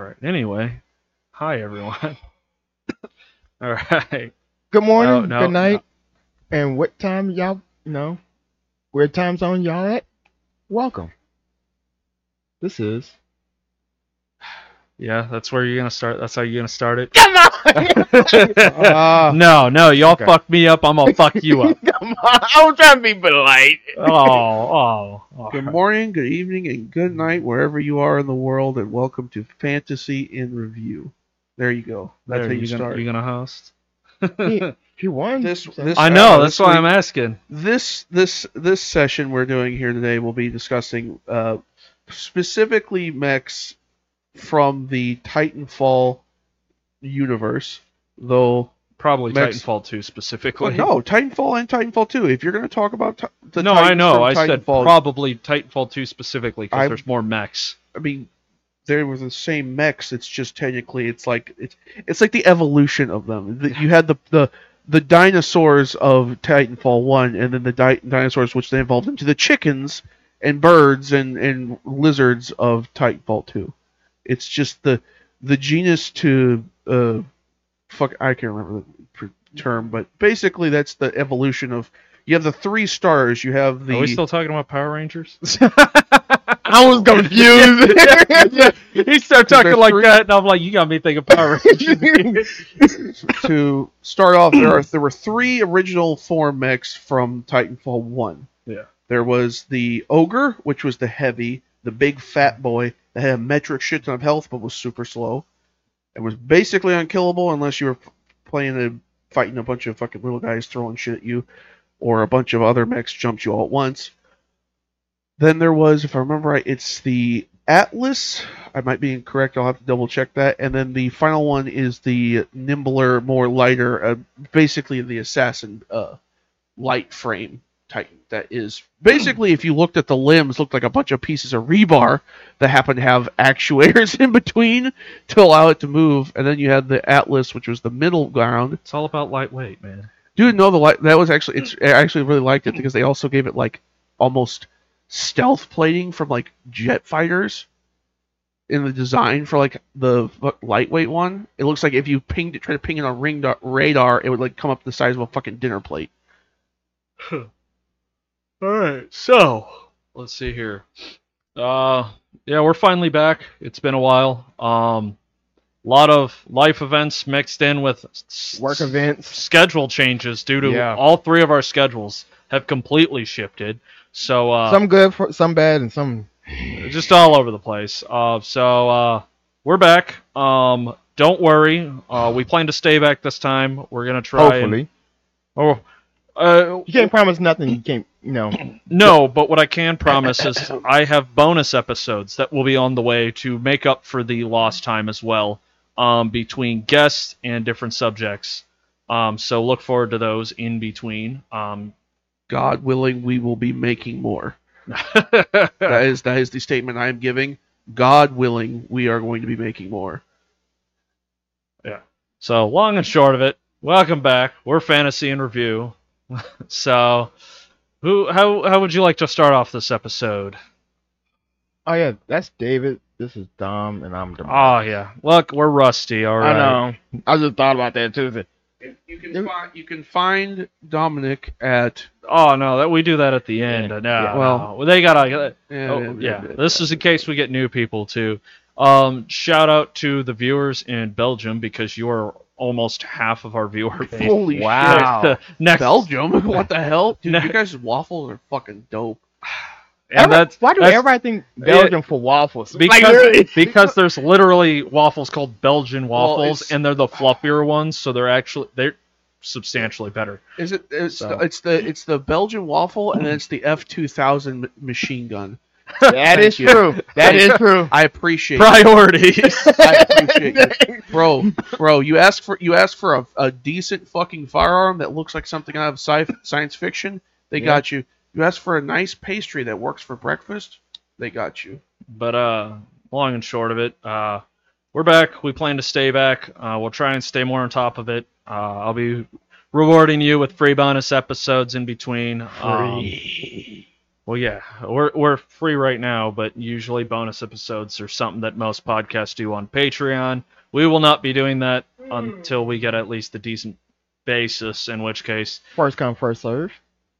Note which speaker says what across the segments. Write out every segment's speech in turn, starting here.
Speaker 1: All right. Anyway, hi everyone. All right.
Speaker 2: Good morning,
Speaker 1: No, no,
Speaker 2: good night, and what time y'all you know? Where time zone y'all at? Welcome. This is.
Speaker 1: Yeah, that's where you're gonna start. That's how you're gonna start it.
Speaker 2: Come on! Ah.
Speaker 1: no, no, y'all
Speaker 2: okay.
Speaker 1: fucked me up. I'm gonna fuck you up.
Speaker 2: Come on! I was trying to be polite.
Speaker 1: Oh, oh. oh.
Speaker 3: Good morning, good evening, and good night wherever you are in the world, and welcome to Fantasy in Review. There you go. That's
Speaker 1: There,
Speaker 3: how you,
Speaker 1: you
Speaker 3: start.
Speaker 1: Gonna, you gonna host?
Speaker 2: He, he won.
Speaker 3: This- this-
Speaker 1: I
Speaker 3: uh,
Speaker 1: know.
Speaker 3: this
Speaker 1: That's why
Speaker 3: week-
Speaker 1: I'm asking.
Speaker 3: This this this session we're doing here today will be discussing uh, specifically mechs from the Titanfall universe, though.
Speaker 1: Probably
Speaker 3: Max-
Speaker 1: Titanfall 2 specifically.
Speaker 3: Well, no, Titanfall and Titanfall 2. If you're going to talk about ti- the
Speaker 1: no, I know. I said probably Titanfall 2 specifically because there's more mechs.
Speaker 3: I mean, they were the same mechs. It's just technically, it's like it's it's like the evolution of them. The- You had the the the dinosaurs of Titanfall one, and then the di- dinosaurs which they evolved into the chickens and birds and and lizards of Titanfall two. It's just the the genus to uh fuck I can't remember the term, but basically that's the evolution of. You have the three stars. You have the
Speaker 1: Are we still talking about Power Rangers?
Speaker 2: I was confused.
Speaker 1: he started talking like
Speaker 3: three-
Speaker 1: that, and I'm like, you got me thinking Power Rangers.
Speaker 3: to start off, there are there were three original form mechs from Titanfall One.
Speaker 1: Yeah.
Speaker 3: There was the ogre, which was the heavy, the big fat boy that had a metric shit ton of health but was super slow. It was basically unkillable unless you were playing a fighting a bunch of fucking little guys throwing shit at you, or a bunch of other mechs jumped you all at once. Then there was, if I remember right, it's the Atlas. I might be incorrect. I'll have to double check that. And then the final one is the nimbler, more lighter, uh, basically the assassin uh, light frame Titan. That is basically, if you looked at the limbs, looked like a bunch of pieces of rebar that happened to have actuators in between to allow it to move. And then you had the Atlas, which was the middle ground.
Speaker 1: It's all about lightweight, man.
Speaker 3: Dude, no, the light that was actually it's I actually really liked it because they also gave it like almost stealth plating from like jet fighters in the design for like the lightweight one. It looks like if you pinged it, try to ping it on ring da- radar, it would like come up the size of a fucking dinner plate.
Speaker 1: All right, so let's see here. Uh, yeah, we're finally back. It's been a while. Um, a lot of life events mixed in with s-
Speaker 2: Work events.
Speaker 1: schedule changes due to
Speaker 2: Yeah.
Speaker 1: all three of our schedules have completely shifted. So uh,
Speaker 2: Some good, for, some bad, and some.
Speaker 1: just all over the place. Uh, so uh, we're back. Um, don't worry. Uh, we plan to stay back this time. We're gonna try. and-
Speaker 2: Hopefully,
Speaker 1: oh, uh,
Speaker 2: you can't promise nothing. You can't, you know.
Speaker 1: no, but what I can promise is I have bonus episodes that will be on the way to make up for the lost time as well, um, between guests and different subjects. Um, so look forward to those in between. Um,
Speaker 3: God willing, we will be making more. That is that is the statement I am giving. God willing, we are going to be making more. Yeah.
Speaker 1: So long and short of it, welcome back. We're Fantasy in Review. so, who how how would you like to start off this episode?
Speaker 2: Oh yeah, that's David. This is Dom, and I'm. Dom.
Speaker 1: Oh yeah, look, we're rusty. All right.
Speaker 2: I know. I just thought about that too.
Speaker 3: You can find you can find Dominick at
Speaker 1: Oh no, that we do that at the end.
Speaker 2: Yeah.
Speaker 1: No,
Speaker 2: Yeah.
Speaker 1: well, they gotta.
Speaker 3: yeah,
Speaker 1: Oh, yeah. This is in case we get new people too. Um, shout out to the viewers in Belgium because you are almost half of our viewer base.
Speaker 3: Holy
Speaker 2: Wow.
Speaker 1: Next,
Speaker 3: Belgium? What the hell? Dude,
Speaker 1: No.
Speaker 3: you guys' waffles are fucking dope.
Speaker 1: and
Speaker 2: Every-
Speaker 1: that's
Speaker 2: why do
Speaker 1: that's
Speaker 2: everybody think Belgium for waffles?
Speaker 1: because
Speaker 2: Like,
Speaker 1: because there's literally waffles called Belgian waffles,
Speaker 3: it's-
Speaker 1: and they're the fluffier ones, so they're actually they're substantially better.
Speaker 3: Is it? It's,
Speaker 1: So-
Speaker 3: the, it's the it's the Belgian waffle, and then it's the F two thousand machine gun.
Speaker 2: that is
Speaker 3: you.
Speaker 2: true. That is true.
Speaker 3: I appreciate.
Speaker 1: Priorities.
Speaker 3: I appreciate you. bro, bro. You ask for you ask for a, a decent fucking firearm that looks like something out of sci- science fiction. They
Speaker 2: Yeah.
Speaker 3: got you. You ask for a nice pastry that works for breakfast. They got you.
Speaker 1: But uh, long and short of it, uh, we're back. We plan to stay back. Uh, we'll try and stay more on top of it. Uh, I'll be rewarding you with free bonus episodes in between. Um, Well, yeah, we're we're free right now, but usually bonus episodes are something that most podcasts do on Patreon. We will not be doing that hmm. until we get at least a decent basis. In which case,
Speaker 2: First come, first serve.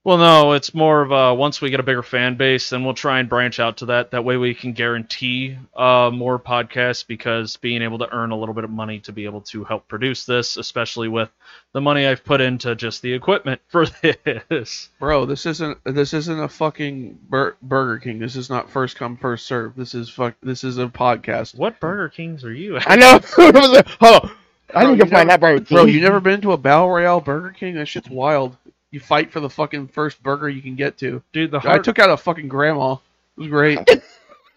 Speaker 1: Well, no, it's more of a once we get a bigger fan base, then we'll try and branch out to that. That way, we can guarantee uh, more podcasts because being able to earn a little bit of money to be able to help produce this, especially with the money I've put into just the equipment for this.
Speaker 3: Bro, this isn't this isn't a fucking bur- Burger King. This is not first come first serve. This is fuck. This is a podcast.
Speaker 1: What Burger Kings are you? At?
Speaker 2: I know. Hold on. I
Speaker 3: Bro,
Speaker 2: need to
Speaker 3: you
Speaker 2: find
Speaker 3: never-
Speaker 2: that Burger King.
Speaker 3: Bro, you never been to a battle royale Burger King? That shit's wild. You fight for the fucking first burger you can get to.
Speaker 1: Dude, the
Speaker 3: I took out a fucking grandma. It was great.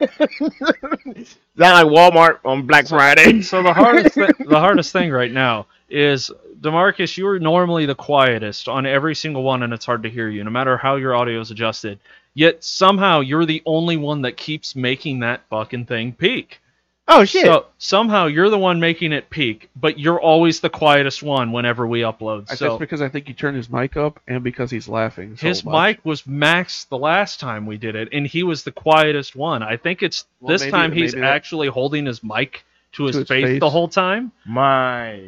Speaker 2: Sound like Walmart on Black Friday.
Speaker 1: so the hardest thi- the hardest thing right now is Damarcus. You are normally the quietest on every single one, and it's hard to hear you, no matter how your audio is adjusted. Yet somehow you're the only one that keeps making that fucking thing peak.
Speaker 2: Oh shit.
Speaker 1: So somehow you're the one making it peak, but you're always the quietest one whenever we upload.
Speaker 3: That's
Speaker 1: So
Speaker 3: because I think he turned his mic up and because he's laughing. So
Speaker 1: his
Speaker 3: much.
Speaker 1: mic was maxed the last time we did it, and he was the quietest one. I think it's
Speaker 3: Well,
Speaker 1: this
Speaker 3: maybe-
Speaker 1: time he's
Speaker 3: maybe that-
Speaker 1: actually holding his mic to his
Speaker 3: his
Speaker 1: face,
Speaker 3: face.
Speaker 1: the whole time.
Speaker 2: My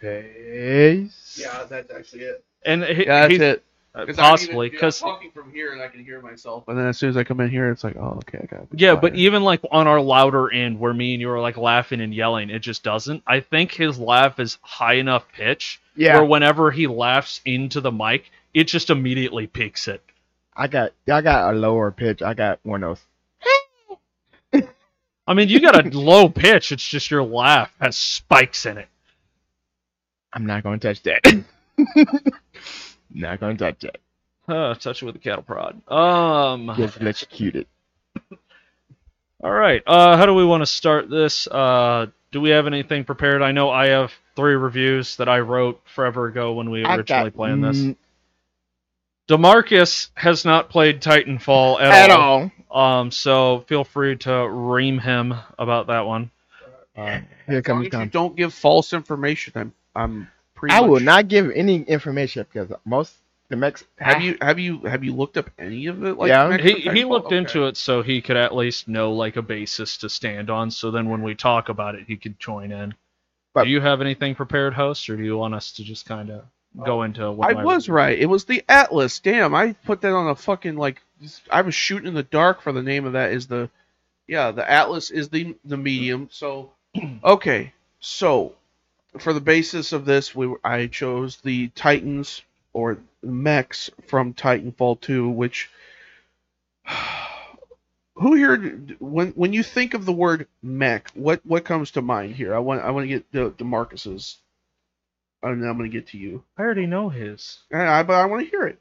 Speaker 2: face.
Speaker 3: Yeah, that's actually it.
Speaker 1: And he,
Speaker 3: Yeah, that's
Speaker 1: he's,
Speaker 3: it.
Speaker 1: Uh,
Speaker 3: 'Cause I'm
Speaker 1: possibly
Speaker 3: even- yeah,
Speaker 1: because
Speaker 3: talking from here and I can hear myself. And then as soon as I come in here, it's like, oh, okay, I got. it.
Speaker 1: yeah, but even like on our louder end where me and you are like laughing and yelling, it just doesn't. I think his laugh is high enough pitch
Speaker 2: Yeah.
Speaker 1: where whenever he laughs into the mic, it just immediately peaks it.
Speaker 2: I got I got a lower pitch. I got one of those.
Speaker 1: I mean, you got a low pitch. It's just your laugh has spikes in it.
Speaker 2: I'm not gonna touch that. not gonna touch that.
Speaker 1: Uh, touch it with a cattle prod. Um.
Speaker 2: Just electrocute it.
Speaker 1: All right. Uh, how do we want to start this? Uh, do we have anything prepared? I know I have three reviews that I wrote forever ago when we originally
Speaker 2: got
Speaker 1: planned this.
Speaker 2: mm,
Speaker 1: Damarcus has not played Titanfall at,
Speaker 2: at
Speaker 1: all.
Speaker 2: all.
Speaker 1: Um, so feel free to ream him about that one.
Speaker 2: Uh, here
Speaker 3: as long
Speaker 2: comes
Speaker 3: as you don't give false information, I'm I'm pretty.
Speaker 2: I will not give any information because most the mechs
Speaker 3: Have ah. you have you have you looked up any of it? Like
Speaker 2: Yeah.
Speaker 3: Mecha
Speaker 1: He he looked
Speaker 3: Okay.
Speaker 1: into it so he could at least know like a basis to stand on. So then when we talk about it, he could join in.
Speaker 2: But-
Speaker 1: do you have anything prepared, host, or do you want us to just kind of go oh, into? What
Speaker 3: I was
Speaker 1: review-
Speaker 3: right. It was the Atlas. Damn, I put that on a fucking like. I was shooting in the dark for the name of that. Is the yeah the Atlas is the the medium. So okay, so for the basis of this, we I chose the Titans or mechs from Titanfall 2, which who here when when you think of the word mech, what what comes to mind here? I want I want to get the the Marcus's, and I'm gonna get to you.
Speaker 1: I already know his.
Speaker 3: I, I- but I want to hear it.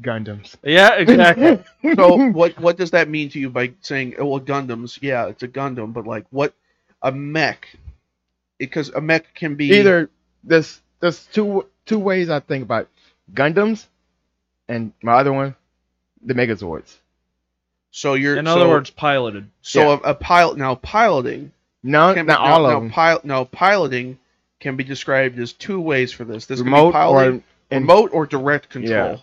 Speaker 2: Gundams.
Speaker 1: Yeah, exactly.
Speaker 3: So what what does that mean to you by saying oh, well Gundams? Yeah, it's a Gundam, but like what a mech? Because a mech can be
Speaker 2: Either there's there's two two ways I think about Gundams, and my other one, the Megazords.
Speaker 3: So you're
Speaker 1: In
Speaker 3: so,
Speaker 1: other words, piloted.
Speaker 3: so
Speaker 2: yeah.
Speaker 3: a, a pilot now piloting
Speaker 2: No,
Speaker 3: can
Speaker 2: not
Speaker 3: be,
Speaker 2: all
Speaker 3: now,
Speaker 2: of
Speaker 3: now,
Speaker 2: them.
Speaker 3: Pil- now piloting can be described as two ways for this. This
Speaker 2: Remote
Speaker 3: can be piloting,
Speaker 2: or and,
Speaker 3: remote or direct control.
Speaker 2: Yeah.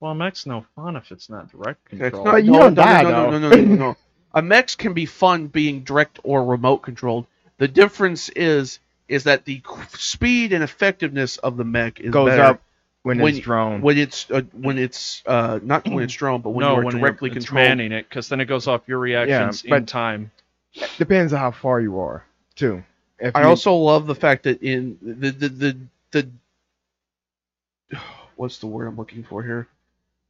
Speaker 1: Well, a mech's no fun if it's not direct control.
Speaker 3: not-
Speaker 2: But you
Speaker 3: no,
Speaker 2: don't
Speaker 3: no,
Speaker 2: die,
Speaker 3: no, no, no, no, no, no, no. A mechs can be fun being direct or remote controlled. The difference is is that the speed and effectiveness of the mech is
Speaker 2: goes
Speaker 3: better
Speaker 2: up when,
Speaker 3: when
Speaker 2: it's drone.
Speaker 3: when it's uh, when it's uh, not when it's drone, but when
Speaker 1: no,
Speaker 3: you are
Speaker 1: when
Speaker 3: directly
Speaker 1: you're, it's
Speaker 3: controlled.
Speaker 1: manning it, because then it goes off your reactions in
Speaker 2: but-
Speaker 1: time.
Speaker 2: Depends on how far you are, too. If
Speaker 3: I
Speaker 2: you-
Speaker 3: also love the fact that in the the the, the what's the word I'm looking for here?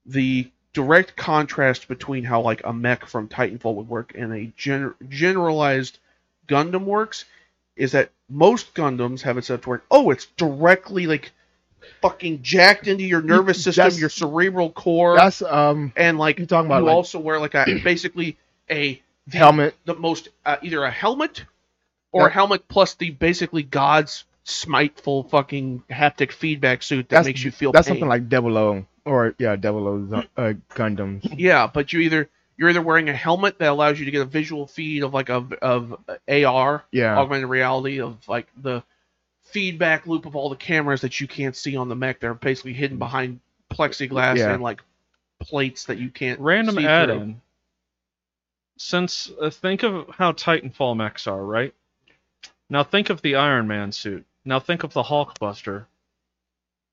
Speaker 3: The direct contrast between how like a mech from Titanfall would work and a gener- generalized Gundam works is that most Gundams have it set to where oh it's directly like fucking jacked into your nervous system,
Speaker 2: That's-
Speaker 3: your cerebral core,
Speaker 2: that's um
Speaker 3: and like
Speaker 2: you're talking about
Speaker 3: you
Speaker 2: like
Speaker 3: also wear like a basically a the-
Speaker 2: helmet.
Speaker 3: the most uh, either a helmet or
Speaker 2: Yeah.
Speaker 3: a helmet plus the basically God's smiteful fucking haptic feedback suit that
Speaker 2: That's
Speaker 3: makes you feel
Speaker 2: That's
Speaker 3: pain.
Speaker 2: something like Double O or yeah, Double O's uh, Gundams.
Speaker 3: yeah, but you either you're either wearing a helmet that allows you to get a visual feed of like a of AR
Speaker 2: Yeah,
Speaker 3: augmented reality of like the feedback loop of all the cameras that you can't see on the mech. They're basically hidden behind plexiglass
Speaker 2: Yeah.
Speaker 3: and like plates that you can't
Speaker 1: Random
Speaker 3: see
Speaker 1: add
Speaker 3: through.
Speaker 1: in. Since uh, think of how Titanfall mechs are, right? Now think of the Iron Man suit. Now think of the Hulkbuster.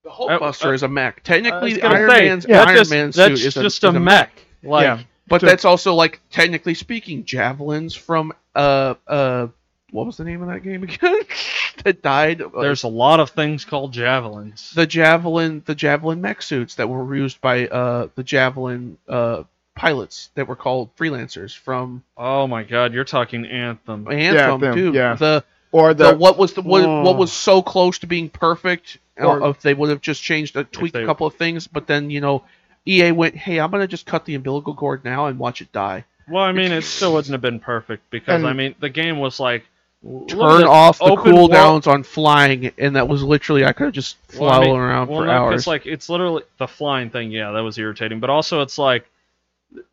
Speaker 3: The Hulkbuster
Speaker 1: uh,
Speaker 3: is a mech. Technically,
Speaker 1: was
Speaker 3: the Iron
Speaker 1: say,
Speaker 3: Man's
Speaker 1: that's
Speaker 3: Iron
Speaker 1: just,
Speaker 3: Man
Speaker 1: that's
Speaker 3: suit is a,
Speaker 1: just
Speaker 3: is
Speaker 1: a mech. Like,
Speaker 2: Yeah.
Speaker 3: But
Speaker 2: So-
Speaker 3: that's also like technically speaking, javelins from uh uh what was the name of that game again? that died. Uh,
Speaker 1: there's a lot of things called javelins.
Speaker 3: the javelin the javelin mech suits that were used by uh the javelin uh pilots that were called freelancers from
Speaker 1: oh my god, you're talking Anthem.
Speaker 3: Anthem
Speaker 2: them,
Speaker 3: too.
Speaker 2: yeah.
Speaker 3: The,
Speaker 2: Or
Speaker 3: the
Speaker 2: the,
Speaker 3: what was the what, what was so close to being perfect uh,
Speaker 2: Or-
Speaker 3: if they would have just changed a tweak
Speaker 1: they-
Speaker 3: a couple of things but then you know EA went hey I'm gonna just cut the umbilical cord now and watch it die
Speaker 1: Well, I mean, it still wouldn't have been perfect because
Speaker 2: And-
Speaker 1: I mean, the game was like
Speaker 3: turn off the cooldowns on flying and that was literally I could have just
Speaker 1: Well, I mean-
Speaker 3: around
Speaker 1: well,
Speaker 3: for
Speaker 1: no,
Speaker 3: hours
Speaker 1: like it's literally the flying thing. Yeah, that was irritating. But also, it's like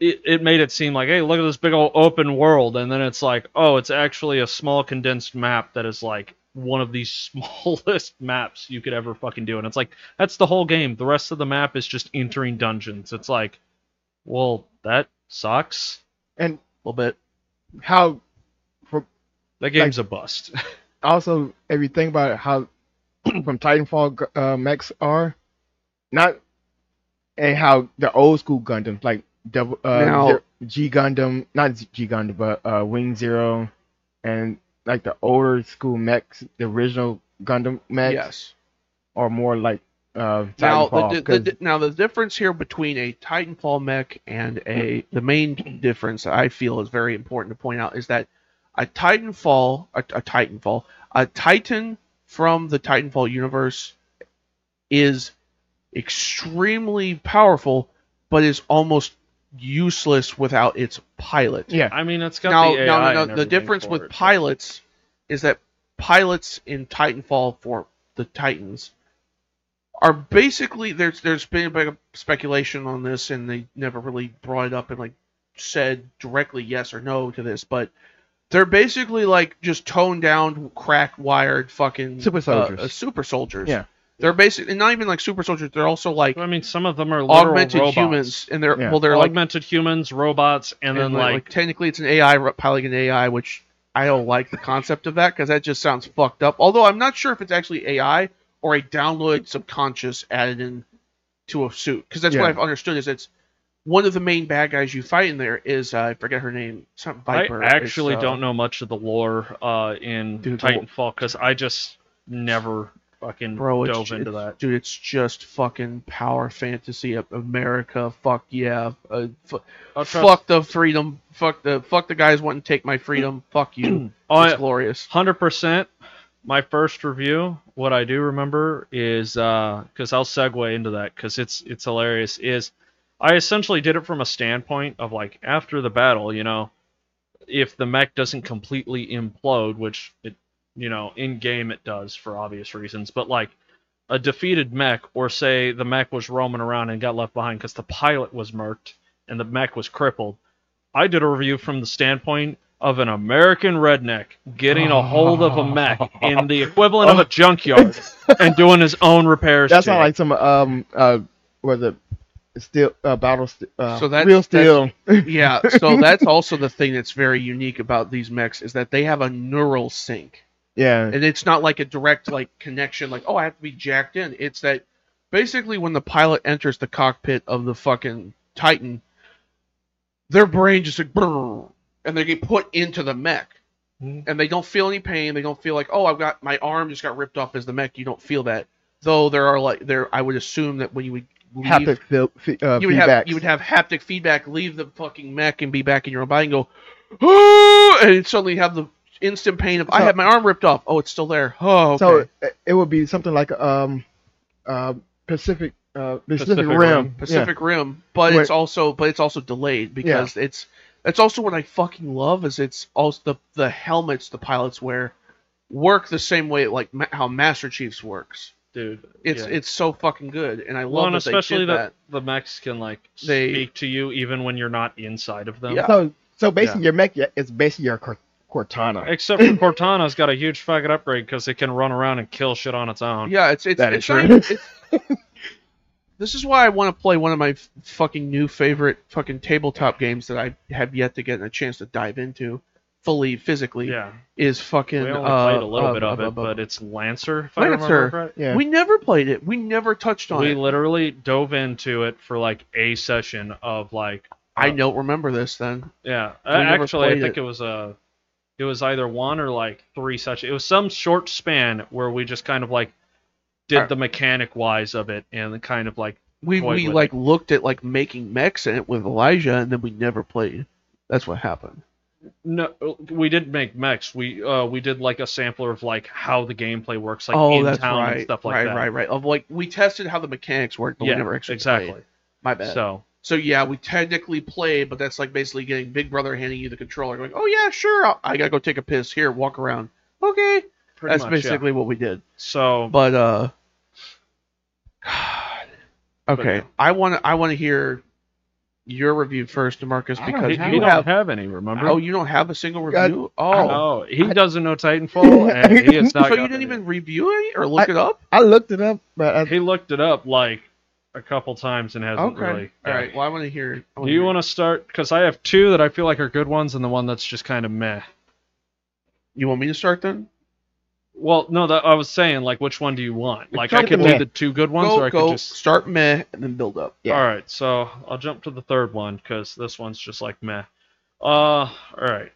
Speaker 1: it, it made it seem like, hey, look at this big old open world, and then it's like, oh, it's actually a small condensed map that is like one of the smallest maps you could ever fucking do. And it's like that's the whole game. The rest of the map is just entering dungeons. It's like, well, that sucks.
Speaker 2: and
Speaker 3: a little bit
Speaker 2: how
Speaker 1: That game's a bust.
Speaker 2: also if you think about it, how from Titanfall uh, mechs are, not and how the old school Gundams like double uh,
Speaker 3: Now-
Speaker 2: G Gundam, not G Gundam, but uh, Wing Zero, and like the older school mechs, the original Gundam mechs,
Speaker 3: yes
Speaker 2: are more like uh,
Speaker 3: Now,
Speaker 2: Titanfall.
Speaker 3: the, the, the, now the difference here between a Titanfall mech and a the main difference I feel is very important to point out is that a Titanfall, a, a Titanfall, a Titan from the Titanfall universe is extremely powerful, but is almost useless without its pilot.
Speaker 2: yeah,
Speaker 1: I mean, it's got
Speaker 3: Now,
Speaker 1: the AI
Speaker 3: now,
Speaker 1: and
Speaker 3: now, the difference
Speaker 1: for
Speaker 3: with
Speaker 1: it, but-
Speaker 3: pilots is that pilots in Titanfall for the Titans are basically there's there's been a bit of speculation on this and they never really brought it up and like said directly yes or no to this, but they're basically like just toned down, crack wired fucking
Speaker 2: Super
Speaker 3: uh, uh, super soldiers.
Speaker 2: Yeah.
Speaker 3: They're basically not even like super soldiers. They're also like
Speaker 1: I mean, some of them are literal
Speaker 3: augmented
Speaker 1: robots.
Speaker 3: humans, and they're
Speaker 2: Yeah.
Speaker 3: well, they're like
Speaker 1: augmented humans, robots, and, then
Speaker 3: and,
Speaker 1: like,
Speaker 3: technically it's an AI re- piloting an AI, which I don't like the concept of that because that just sounds fucked up. Although I'm not sure if it's actually AI or a downloaded subconscious added in to a suit because that's what
Speaker 2: Yeah.
Speaker 3: I've understood is it's one of the main bad guys you fight in there is uh, I forget her name, some Viper.
Speaker 1: I actually
Speaker 3: uh,
Speaker 1: don't know much of the lore uh, in
Speaker 3: Dude, the-
Speaker 1: Titanfall because I just never fucking
Speaker 3: Bro, it's,
Speaker 1: into
Speaker 3: it's-
Speaker 1: that.
Speaker 3: dude, it's just fucking power fantasy of America. Fuck yeah, uh, fu- fuck the freedom. Fuck the fuck the guys wanting to take my freedom. fuck you. It's
Speaker 1: I-
Speaker 3: glorious.
Speaker 1: Hundred percent. My first review, what I do remember is because I'll segue into that because it's it's hilarious. Is I essentially did it from a standpoint of like after the battle, you know, if the mech doesn't completely implode, which it, you know, in game it does for obvious reasons, but like a defeated mech, or say the mech was roaming around and got left behind because the pilot was murked and the mech was crippled. I did a review from the standpoint of an American redneck getting a hold of a mech in the equivalent of a junkyard and doing his own repairs.
Speaker 2: that's
Speaker 1: to
Speaker 2: not
Speaker 1: it.
Speaker 2: like some um uh was it steel uh, battle st- uh,
Speaker 3: So that's-
Speaker 2: real steel.
Speaker 3: yeah, so that's also the thing that's very unique about these mechs is that they have a neural sync.
Speaker 2: Yeah,
Speaker 3: And it's not like a direct like connection like, oh, I have to be jacked in. It's that basically when the pilot enters the cockpit of the fucking Titan, their brain just like brrr, and they get put into the mech.
Speaker 1: Mhm.
Speaker 3: And they don't feel any pain. They don't feel like, oh, I've got my arm just got ripped off as the mech. You don't feel that. Though there are like there I would assume that when you would leave
Speaker 2: haptic feel, fe- uh,
Speaker 3: you would
Speaker 2: feedbacks.
Speaker 3: have you would have haptic feedback. Leave the fucking mech and be back in your own body and go, and suddenly have the instant pain of I
Speaker 2: So-
Speaker 3: had my arm ripped off. Oh, it's still there. Oh, okay.
Speaker 2: So it, it would be something like um uh Pacific uh Pacific,
Speaker 1: Pacific
Speaker 2: Rim.
Speaker 1: Rim.
Speaker 3: Pacific Rim, but
Speaker 2: Where-
Speaker 3: it's also but it's also delayed because it's that's also what I fucking love is it's also the the helmets the pilots wear work the same way like ma- how Master Chief's works.
Speaker 1: dude.
Speaker 3: It's
Speaker 1: yeah.
Speaker 3: it's so fucking good, and I love
Speaker 1: well, and
Speaker 3: that they
Speaker 1: especially
Speaker 3: did
Speaker 1: that,
Speaker 3: that.
Speaker 1: the mechs can like
Speaker 3: They-
Speaker 1: speak to you even when you're not inside of them.
Speaker 3: Yeah.
Speaker 2: So so basically your mech yeah, is basically your Cor- Cortana.
Speaker 1: Except for Cortana's got a huge fucking upgrade because it can run around and kill shit on its own.
Speaker 3: Yeah, it's it's
Speaker 2: That
Speaker 3: it's
Speaker 2: is
Speaker 3: not
Speaker 2: true.
Speaker 3: even, it's, This is why I want to play one of my fucking new favorite fucking tabletop games that I have yet to get a chance to dive into fully physically.
Speaker 1: Yeah,
Speaker 3: Is fucking.
Speaker 1: we only
Speaker 3: uh,
Speaker 1: played a little
Speaker 3: uh,
Speaker 1: bit of
Speaker 3: uh,
Speaker 1: it,
Speaker 3: uh,
Speaker 1: but it's Lancer. If I remember
Speaker 3: Lancer.
Speaker 1: correct.
Speaker 2: Yeah.
Speaker 3: we never played it. We never touched on
Speaker 1: We
Speaker 3: it.
Speaker 1: literally dove into it for like a session of like.
Speaker 3: I
Speaker 1: uh,
Speaker 3: don't remember this then.
Speaker 1: Yeah,
Speaker 3: We
Speaker 1: uh, actually, I think
Speaker 3: it.
Speaker 1: it was a. It was either one or like three such. It was some short span where we just kind of like did the mechanic wise of it and kind of like
Speaker 3: We we like looked at like making mechs in it with Elijah, and then we never played. That's what happened.
Speaker 1: no, we didn't make mechs. We uh we did like a sampler of like how the gameplay works, like
Speaker 3: oh,
Speaker 1: in
Speaker 3: that's
Speaker 1: town
Speaker 3: right.
Speaker 1: and stuff like
Speaker 3: right,
Speaker 1: that.
Speaker 3: right, right. Of like we tested how the mechanics work, but
Speaker 1: yeah,
Speaker 3: we never actually
Speaker 1: exactly.
Speaker 3: played. My bad.
Speaker 1: So
Speaker 3: So yeah, we technically play, but that's like basically getting Big Brother handing you the controller, going, "Oh yeah, sure, I'll, I gotta go take a piss. Here, walk around." Okay,
Speaker 1: pretty
Speaker 3: that's
Speaker 1: much, yeah.
Speaker 3: basically what we did.
Speaker 1: So
Speaker 3: But uh, God. Okay,
Speaker 1: yeah.
Speaker 3: I want to I want to hear your review first, Marcus,
Speaker 2: I don't
Speaker 3: because
Speaker 1: he,
Speaker 2: have
Speaker 3: you
Speaker 1: don't
Speaker 3: have.
Speaker 1: have any. Remember?
Speaker 3: Oh, you don't have a single
Speaker 2: God,
Speaker 3: review. Oh,
Speaker 1: Oh, he doesn't know Titanfall, and he is not.
Speaker 3: so you didn't
Speaker 1: any.
Speaker 3: even review it or look
Speaker 2: I-
Speaker 3: it up?
Speaker 2: I looked it up, but I,
Speaker 1: He looked it up like a couple times and hasn't
Speaker 3: Okay,
Speaker 1: really.
Speaker 3: all right. Well, I want to hear.
Speaker 1: Do you want to start? Because I have two that I feel like are good ones, and the one that's just kind of meh.
Speaker 3: You want me to start then?
Speaker 1: Well, no, that I was saying like, which one do you want? Like, I could do
Speaker 2: meh.
Speaker 1: the two good ones,
Speaker 3: go
Speaker 1: or I
Speaker 3: go
Speaker 1: could just.
Speaker 3: start meh and then build up.
Speaker 2: Yeah.
Speaker 1: All right, so I'll jump to the third one because this one's just like meh. Uh, all right.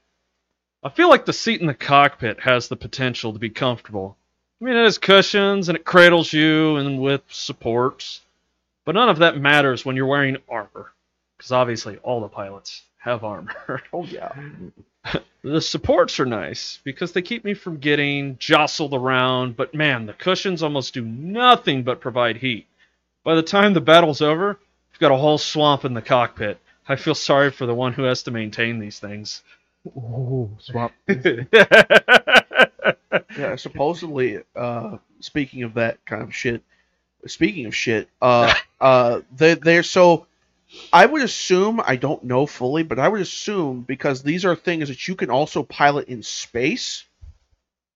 Speaker 1: I feel like the seat in the cockpit has the potential to be comfortable. I mean, it has cushions and it cradles you and with supports, but none of that matters when you're wearing armor, because obviously all the pilots have armor.
Speaker 3: Oh yeah.
Speaker 1: The supports are nice because they keep me from getting jostled around, but man, the cushions almost do nothing but provide heat. By the time the battle's over, you've got a whole swamp in the cockpit. I feel sorry for the one who has to maintain these things.
Speaker 2: Ooh, swamp.
Speaker 3: Yeah, supposedly, uh, speaking of that kind of shit, speaking of shit, uh, uh, they they're so. I would assume I don't know fully, but I would assume because these are things that you can also pilot in space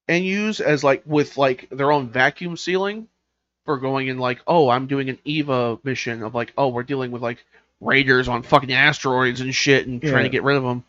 Speaker 3: and use as like with like their own vacuum sealing for going in like oh I'm doing an Eva mission of like oh we're dealing with like raiders on fucking asteroids and shit and trying to get rid of them.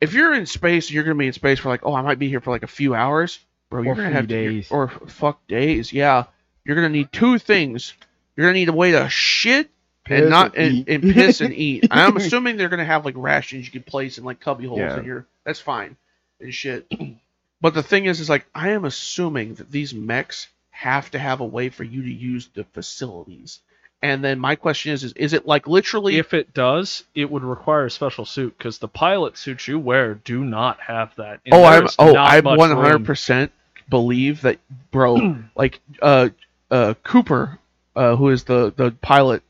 Speaker 3: If you're in space, you're gonna be in space for like oh I might be here for like a few hours, bro. You're
Speaker 2: Or
Speaker 3: gonna have to
Speaker 2: days.
Speaker 3: or fuck days. Yeah, you're gonna need two things. You're gonna need a way to shit
Speaker 2: Piss
Speaker 3: and not
Speaker 2: and
Speaker 3: and, and piss and eat. I'm assuming they're gonna have like rations you can place in like cubby holes
Speaker 2: Yeah.
Speaker 3: in here. That's fine and shit. But the thing is, is like I am assuming that these mechs have to have a way for you to use the facilities. And then my question is, is is it like literally?
Speaker 1: if it does, it would require a special suit because the pilot suits you wear do not have that. And
Speaker 3: oh, I'm oh I
Speaker 1: much
Speaker 3: 100
Speaker 1: room.
Speaker 3: percent believe that, bro. like uh uh Cooper, uh who is the the pilot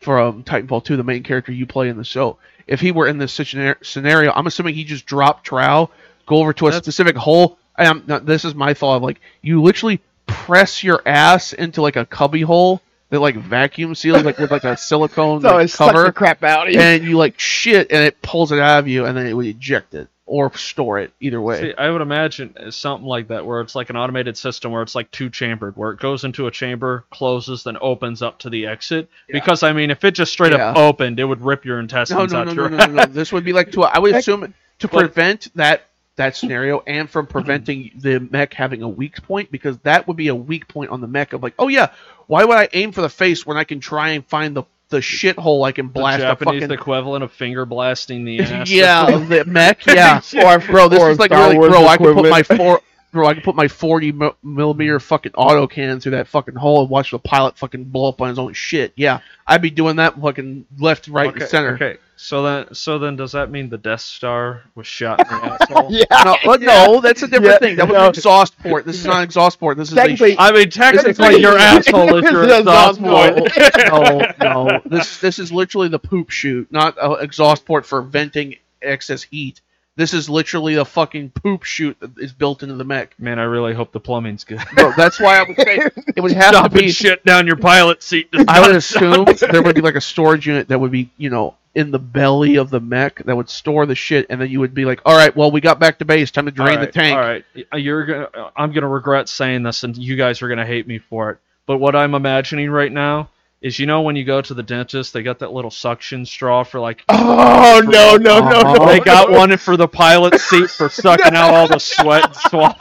Speaker 3: from Titanfall 2, the main character you play in the show. If he were in this situ- scenario, I'm assuming he just dropped trow, go over to a
Speaker 1: That's-
Speaker 3: specific hole. And I'm, now, this is my thought. Of like you literally press your ass into like a cubby hole that like vacuum seals like with like a silicone
Speaker 2: So
Speaker 3: like,
Speaker 2: it sucks
Speaker 3: cover,
Speaker 2: the crap out of you.
Speaker 3: and you like shit, and it pulls it out of you, and then it would eject it or store it. Either way.
Speaker 1: See, I would imagine something like that, where it's like an automated system where it's like two chambered, where it goes into a chamber, closes, then opens up to the exit.
Speaker 3: Yeah.
Speaker 1: Because I mean, if it just straight
Speaker 3: Yeah.
Speaker 1: up opened, it would rip your intestines
Speaker 3: no,
Speaker 1: out
Speaker 3: no,
Speaker 1: your
Speaker 3: no, no, no, no. This would be like to. I would assume to prevent that that scenario and from preventing the mech having a weak point because that would be a weak point on the mech of like, oh yeah, why would I aim for the face when I can try and find the the shithole I can
Speaker 1: the
Speaker 3: blast a
Speaker 1: Japanese
Speaker 3: fucking
Speaker 1: equivalent of finger blasting the ass.
Speaker 3: yeah the mech yeah.
Speaker 2: or
Speaker 3: bro, this
Speaker 2: or
Speaker 3: is like
Speaker 2: Star
Speaker 3: really,
Speaker 2: Wars
Speaker 3: bro. I could put my
Speaker 2: equivalent.
Speaker 3: Four, bro. I could put my forty millimeter fucking auto cannon through that fucking hole and watch the pilot fucking blow up on his own shit. Yeah, I'd be doing that fucking left, right,
Speaker 1: okay,
Speaker 3: and center.
Speaker 1: Okay, so then, so then, does that mean the Death Star was shot in the asshole?
Speaker 2: yeah.
Speaker 3: No, but no, that's a different
Speaker 2: Yeah,
Speaker 3: thing. That was
Speaker 2: no.
Speaker 3: an exhaust port. This is not an exhaust port. This is a
Speaker 2: Technically,
Speaker 1: I mean, technically, your asshole is your
Speaker 2: It's
Speaker 1: exhaust
Speaker 2: exhaust
Speaker 1: point.
Speaker 3: no, no. This this is literally the poop chute, not an exhaust port for venting excess heat. This is literally a fucking poop chute that is built into the mech.
Speaker 1: Man, I really hope the plumbing's good.
Speaker 3: Bro, that's why I would say it would have to
Speaker 1: Stopping
Speaker 3: be.
Speaker 1: shit down your pilot seat.
Speaker 3: I would assume there would be like a storage unit that would be, you know, in the belly of the mech that would store the shit, and then you would be like, "All right, well, we got back to base. Time to drain
Speaker 1: right,
Speaker 3: the tank."
Speaker 1: All right, uh, you're gonna. Uh, I'm gonna regret saying this, and you guys are gonna hate me for it. But what I'm imagining right now is you know when you go to the dentist, they got that little suction straw for like.
Speaker 2: Oh no no no no!
Speaker 1: They got one for the pilot seat for sucking out all the sweat and swamp.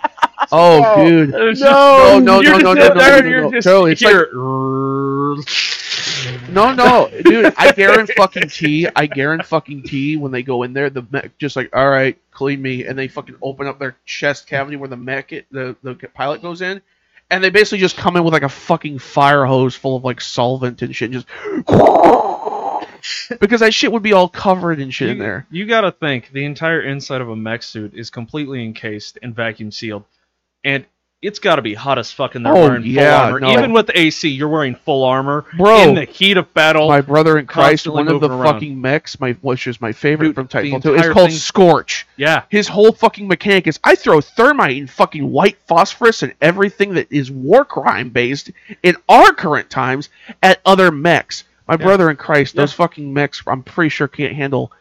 Speaker 3: Oh,
Speaker 2: Oh.
Speaker 3: dude.
Speaker 2: No,
Speaker 3: no, no, no, no, no,
Speaker 1: and
Speaker 3: no,
Speaker 1: you're
Speaker 3: no.
Speaker 1: just
Speaker 3: Totally, it's like-
Speaker 1: here.
Speaker 3: No, no, dude. I guarantee fucking T. I guarantee fucking T. When they go in there, the mech just like, all right, clean me, and they fucking open up their chest cavity where the mech, it, the the pilot goes in, and they basically just come in with like a fucking fire hose full of like solvent and shit, and just because that shit would be all covered and shit in there.
Speaker 1: You gotta think the entire inside of a mech suit is completely encased and vacuum sealed, and it's gotta be hot as fuck in there
Speaker 3: Oh,
Speaker 1: wearing
Speaker 3: yeah,
Speaker 1: full armor.
Speaker 3: no.
Speaker 1: Even with AC, you're wearing full armor
Speaker 3: Bro,
Speaker 1: in the heat of battle.
Speaker 3: my brother in Christ, one of the
Speaker 1: around.
Speaker 3: fucking mechs, my which is my favorite
Speaker 1: Dude,
Speaker 3: from Titanfall 2, is called
Speaker 1: thing-
Speaker 3: Scorch.
Speaker 1: yeah,
Speaker 3: His whole fucking mechanic is I throw thermite and fucking white phosphorus and everything that is war crime based in our current times at other mechs. My
Speaker 1: Yeah.
Speaker 3: brother in Christ,
Speaker 1: Yeah.
Speaker 3: those fucking mechs, I'm pretty sure can't handle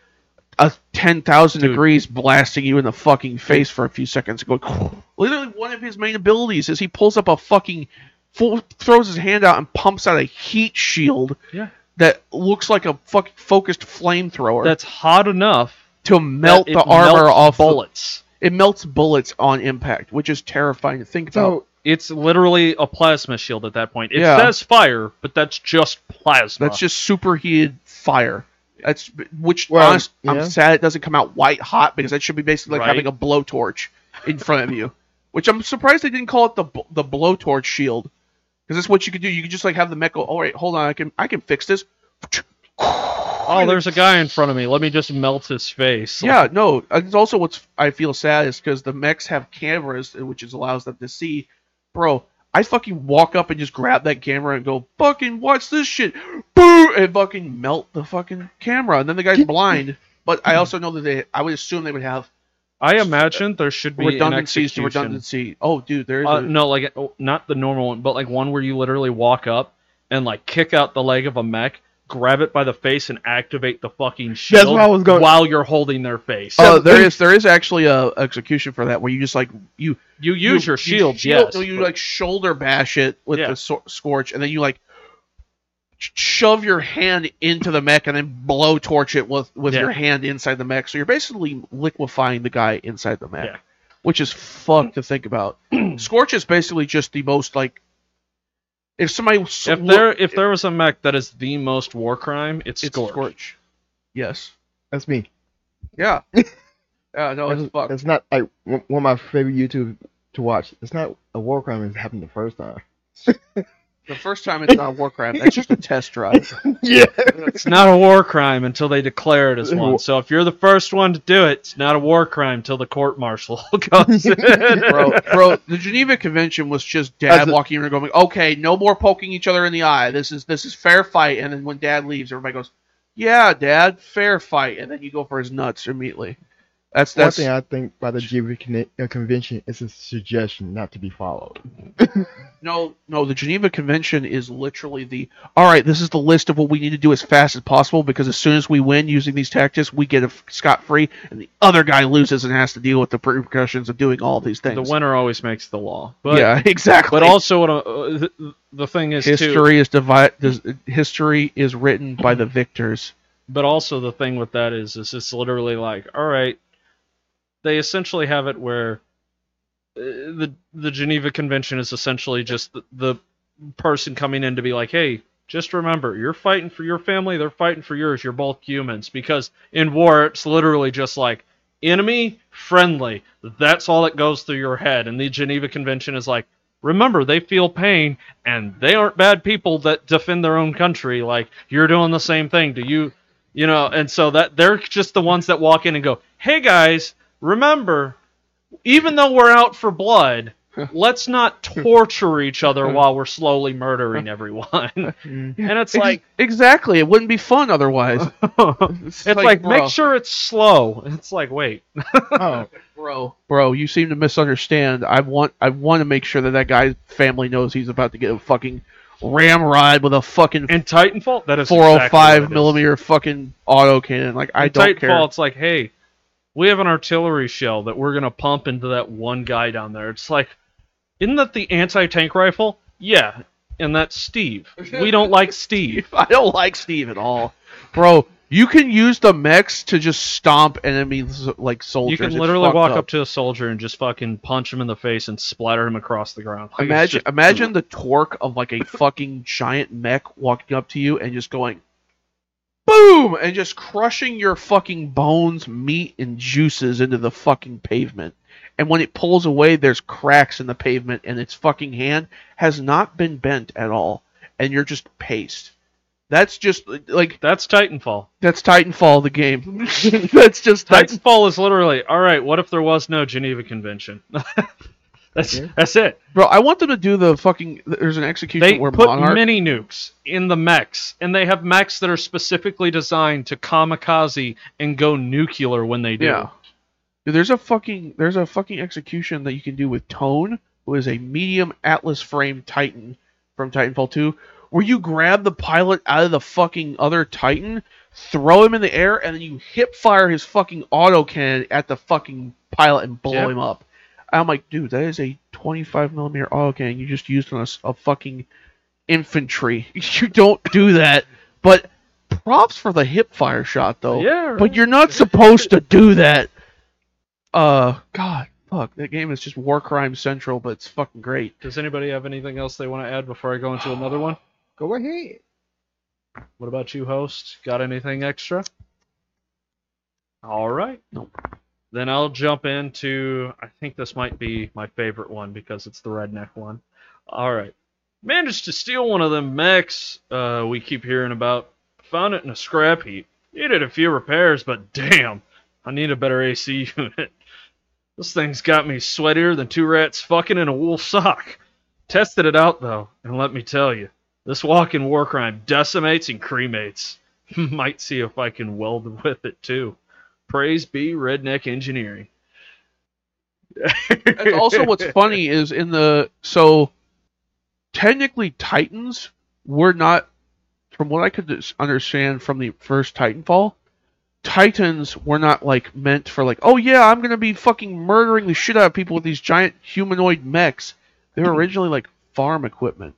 Speaker 3: a ten thousand degrees blasting you in the fucking face for a few seconds. Going, literally, one of his main abilities is he pulls up a fucking, full, throws his hand out and pumps out a heat shield
Speaker 1: yeah.
Speaker 3: that looks like a fucking focused flamethrower
Speaker 1: That's hot enough
Speaker 3: to melt the armor
Speaker 1: melts
Speaker 3: off the-
Speaker 1: bullets.
Speaker 3: it melts bullets on impact, which is terrifying to think about.
Speaker 1: It's literally a plasma shield at that point. It
Speaker 3: Yeah.
Speaker 1: says fire, but that's just plasma.
Speaker 3: That's just superheated fire. That's which
Speaker 2: Well,
Speaker 3: honest, I'm sad it doesn't come out white hot because that should be basically like
Speaker 1: Right.
Speaker 3: having a blowtorch in front of you. Which I'm surprised they didn't call it the the blowtorch shield because that's what you could do. You could just like have the mech go. All right, hold on, I can I can fix this.
Speaker 1: oh, there's a guy in front of me. Let me just melt his face.
Speaker 3: Yeah, no. It's also what's I feel sad is because the mechs have cameras, which is allows them to see. Bro, I fucking walk up and just grab that camera and go, fucking watch this shit, boo, and fucking melt the fucking camera, and then the guy's blind. But I also know that they, I would assume they would have
Speaker 1: I imagine there should be an
Speaker 3: redundancies to redundancy. Oh, dude, there is.
Speaker 1: Uh,
Speaker 3: a,
Speaker 1: no, like oh, not the normal one, but like one where you literally walk up and like kick out the leg of a mech, grab it by the face, and activate the fucking shield That's
Speaker 2: what I was going-
Speaker 1: while you're holding their face.
Speaker 3: Oh, there is there is actually a execution for that where you just like you
Speaker 1: you use
Speaker 3: you-
Speaker 1: your shield,
Speaker 3: you
Speaker 1: yes.
Speaker 3: no, you
Speaker 1: but-
Speaker 3: like shoulder bash it with
Speaker 1: Yeah.
Speaker 3: the sor- scorch, and then you like sh- shove your hand into the mech and then blow torch it with with
Speaker 1: Yeah.
Speaker 3: your hand inside the mech. So you're basically liquefying the guy inside the mech,
Speaker 1: Yeah.
Speaker 3: which is fucked mm. to think about. scorch is basically just the most like if somebody s-
Speaker 1: if there if there was a mech that is the most war crime, it's,
Speaker 3: it's
Speaker 1: Scorch.
Speaker 3: scorch. Yes.
Speaker 2: that's me.
Speaker 3: Yeah. yeah. No, it's
Speaker 2: It's,
Speaker 3: fucked.
Speaker 2: it's not like one one of my favorite YouTube to watch. It's not a war crime. It happened the first time.
Speaker 3: The first time it's not a war crime. That's just a test drive.
Speaker 2: yeah.
Speaker 1: It's not a war crime until they declare it as one. So if you're the first one to do it, it's not a war crime until the court martial goes in.
Speaker 3: bro, bro, the Geneva Convention was just dad
Speaker 2: As a-
Speaker 3: walking in and going, "Okay, no more poking each other in the eye. This is this is fair fight." And then when dad leaves, everybody goes, "Yeah, dad, fair fight." And then you go for his nuts immediately. That's
Speaker 2: One thing I think by the Geneva Conne- uh, Convention is a suggestion not to be followed.
Speaker 3: no, no. The Geneva Convention is literally the all right. This is the list of what we need to do as fast as possible because as soon as we win using these tactics, we get a scot free, and the other guy loses and has to deal with the repercussions of doing all these things.
Speaker 1: the winner always makes the law. But
Speaker 3: yeah, exactly.
Speaker 1: but also what, uh, the, the thing is too.
Speaker 3: history is divided. History is written by the victors.
Speaker 1: But also the thing with that is, is it's literally like, all right, they essentially have it where uh, the the Geneva Convention is essentially just the, the person coming in to be like, hey, just remember, you're fighting for your family, they're fighting for yours. You're both humans because in war it's literally just like enemy friendly. That's all that goes through your head. And the Geneva Convention is like. Remember, they feel pain, and they aren't bad people that defend their own country. Like you're doing the same thing. Do you you know and so that they're just the ones that walk in and go hey guys remember even though we're out for blood let's not torture each other while we're slowly murdering everyone and it's like
Speaker 3: exactly, it wouldn't be fun otherwise.
Speaker 1: it's like,
Speaker 3: bro,
Speaker 1: make sure it's slow it's like wait
Speaker 2: Oh,
Speaker 3: bro, bro, you seem to misunderstand. I want, I want to make sure that that guy's family knows he's about to get a fucking ramrod with a fucking
Speaker 1: in titanfall that is
Speaker 3: 405
Speaker 1: exactly what it is.
Speaker 3: Oh millimeter fucking auto cannon. Like I don't
Speaker 1: titanfall
Speaker 3: care.
Speaker 1: it's like hey we have an artillery shell that we're gonna pump into that one guy down there it's like isn't that the anti-tank rifle yeah and that's Steve. We don't like Steve.
Speaker 3: I don't like Steve at all, bro. You can use the mechs to just stomp enemies like soldiers.
Speaker 1: You can literally walk up. to a soldier and just fucking punch him in the face and splatter him across the ground. Like,
Speaker 3: Imagine,
Speaker 1: just-
Speaker 3: imagine the torque of like a fucking giant mech walking up to you and just going, boom, and just crushing your fucking bones, meat, and juices into the fucking pavement. And when it pulls away, there's cracks in the pavement, and its fucking hand has not been bent at all, and you're just paste. That's just like
Speaker 1: That's Titanfall.
Speaker 3: that's Titanfall, the game. that's just that's
Speaker 1: Titanfall is literally all right. What if there was no Geneva Convention? that's
Speaker 2: Yeah.
Speaker 1: that's it.
Speaker 3: bro. I want them to do the fucking. There's an execution
Speaker 1: They
Speaker 3: where
Speaker 1: put
Speaker 3: Monarch.
Speaker 1: mini nukes in the mechs, and they have mechs that are specifically designed to kamikaze and go nuclear when they do.
Speaker 3: Yeah. Dude, there's a fucking there's a fucking execution that you can do with Tone, who is a medium Atlas frame Titan from Titanfall 2, where you grab the pilot out of the fucking other Titan, throw him in the air, and then you hip fire his fucking autocannon at the fucking pilot and blow
Speaker 1: Yep.
Speaker 3: him up. I'm like, dude, that is a 25 millimeter autocannon you just used on a, s- a fucking infantry. You don't do that. But props for the hip fire shot though.
Speaker 1: Yeah, right.
Speaker 3: But you're not supposed to do that. Uh, God, fuck, that game is just war crime central, but it's fucking great.
Speaker 1: Does anybody have anything else they want to add before I go into another one?
Speaker 2: Go ahead.
Speaker 1: What about you, host? Got anything extra? All right.
Speaker 3: Nope.
Speaker 1: Then I'll jump into. I think this might be my favorite one because it's the redneck one. All right. Managed to steal one of them mechs uh, we keep hearing about. Found it in a scrap heap. Needed a few repairs, but damn, I need a better AC unit. This thing's got me sweatier than two rats fucking in a wool sock. Tested it out though, and let me tell you, this walking war crime decimates and cremates. Might see if I can weld with it too. Praise be Redneck Engineering.
Speaker 3: And also, what's funny is in the so technically Titans were not, from what I could understand from the first Titanfall, Titans were not like meant for like, oh yeah, I'm gonna be fucking murdering the shit out of people with these giant humanoid mechs. They were originally like farm equipment.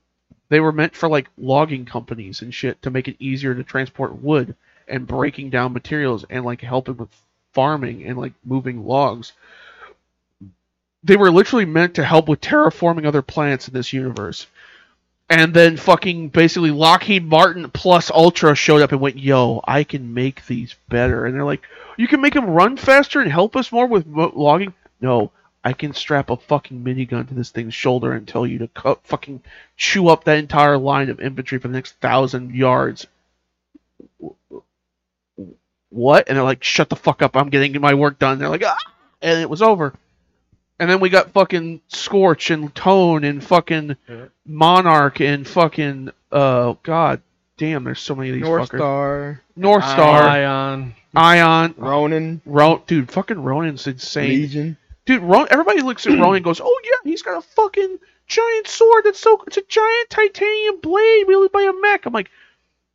Speaker 3: They were meant for like logging companies and shit to make it easier to transport wood and breaking down materials and like helping with farming and like moving logs they were literally meant to help with terraforming other planets in this universe. And then fucking basically Lockheed Martin plus Ultra showed up and went, "Yo, I can make these better." And they're like, "You can make them run faster and help us more with logging." No, I can strap a fucking minigun to this thing's shoulder and tell you to cut, fucking chew up that entire line of infantry for the next thousand yards. What? And they're like, "Shut the fuck up! I'm getting my work done." They're like, "Ah!" And it was over. And then we got fucking Scorch and Tone and fucking
Speaker 1: Yeah.
Speaker 3: Monarch and fucking uh god damn, there's so many of these
Speaker 2: North
Speaker 3: fuckers.
Speaker 2: Star,
Speaker 3: North
Speaker 2: Ion.
Speaker 3: Star,
Speaker 1: Ion.
Speaker 3: Ion,
Speaker 2: Ronin,
Speaker 3: Ron, dude, fucking Ronin's insane.
Speaker 2: Legion.
Speaker 3: Dude, Ron, everybody looks at Ronin and goes, "Oh yeah, he's got a fucking giant sword. That's so it's a giant titanium blade wielded by a mech." I'm like,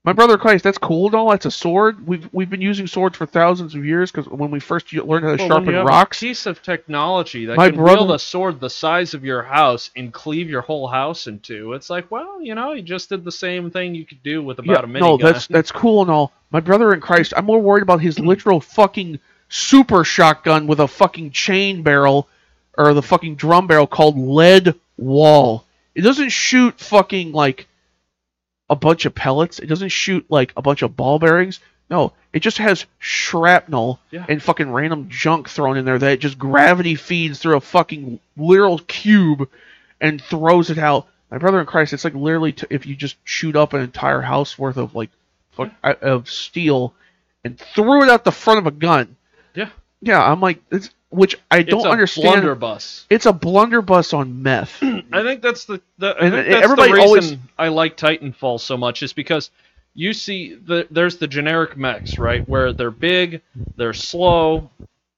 Speaker 3: my brother Christ, that's cool and all. That's a sword. We've we've been using swords for thousands of years because when we first learned how to
Speaker 1: Well,
Speaker 3: sharpen rocks,
Speaker 1: a piece of technology that
Speaker 3: My
Speaker 1: can
Speaker 3: brother-
Speaker 1: wield a sword the size of your house and cleave your whole house in two, it's like, well, you know, you just did the same thing you could do with about a minigun.
Speaker 3: No, that's that's cool and all. My brother in Christ, I'm more worried about his literal fucking super shotgun with a fucking chain barrel or the fucking drum barrel called lead wall. It doesn't shoot fucking like a bunch of pellets. It doesn't shoot like a bunch of ball bearings. No, it just has shrapnel
Speaker 1: Yeah.
Speaker 3: and fucking random junk thrown in there that just gravity feeds through a fucking literal cube and throws it out. My brother in Christ, it's like literally t- if you just shoot up an entire house worth of like fuck, uh, of steel and threw it out the front of a gun.
Speaker 1: Yeah.
Speaker 3: Yeah, I'm like, it's, which I don't it's
Speaker 1: a
Speaker 3: understand.
Speaker 1: blunderbuss.
Speaker 3: It's a blunderbuss on meth.
Speaker 1: I think that's the, the I think that's
Speaker 3: everybody
Speaker 1: the reason
Speaker 3: always-
Speaker 1: I like Titanfall so much is because you see the there's the generic mechs right where they're big, they're slow.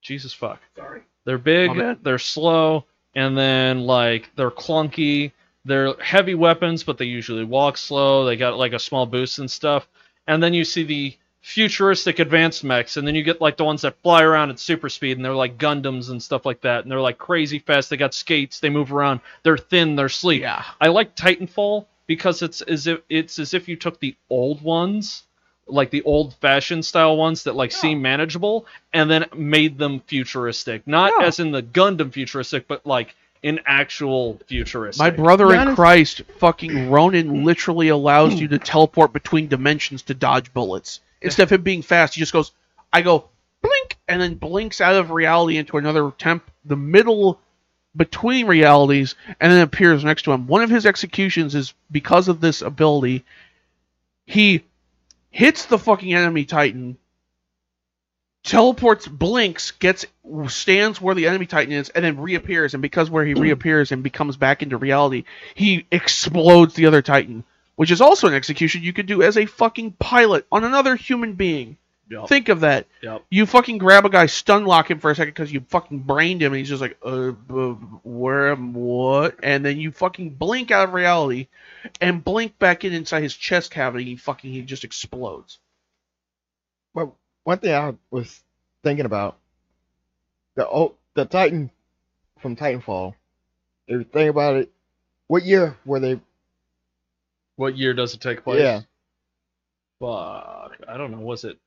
Speaker 1: Jesus fuck.
Speaker 3: Sorry.
Speaker 1: They're big, they're slow, and then like they're clunky. They're heavy weapons, but they usually walk slow. They got like a small boost and stuff. And then you see the futuristic advanced mechs, and then you get like the ones that fly around at super speed, and they're like Gundams and stuff like that, and they're like crazy fast. They got skates, they move around, they're thin, they're sleek.
Speaker 3: Yeah.
Speaker 1: I like Titanfall because it's as if it's as if you took the old ones, like the old-fashioned style ones that like
Speaker 3: Yeah.
Speaker 1: seem manageable, and then made them futuristic. Not
Speaker 3: Yeah.
Speaker 1: as in the Gundam futuristic, but like in actual futuristic.
Speaker 3: My brother
Speaker 2: be
Speaker 3: in Christ, fucking Ronin, literally allows you to teleport between dimensions to dodge bullets. Instead of him being fast, he just goes, I go blink, and then blinks out of reality into another temp, the middle between realities, and then appears next to him. One of his executions is because of this ability. He hits the fucking enemy titan, teleports, blinks, gets stands where the enemy titan is, and then reappears. And because where he reappears and becomes back into reality, he explodes the other titan, which is also an execution you could do as a fucking pilot on another human being.
Speaker 1: Yep.
Speaker 3: Think of that.
Speaker 1: Yep.
Speaker 3: You fucking grab a guy, stun lock him for a second because you fucking brained him, and he's just like, uh, uh, where am what? And then you fucking blink out of reality, and blink back in inside his chest cavity. He fucking he just explodes.
Speaker 2: Well, one thing I was thinking about the old, the Titan from Titanfall. If you think about it, what year were they?
Speaker 1: What year does it take place?
Speaker 2: Yeah,
Speaker 1: Fuck. I don't know. Was it?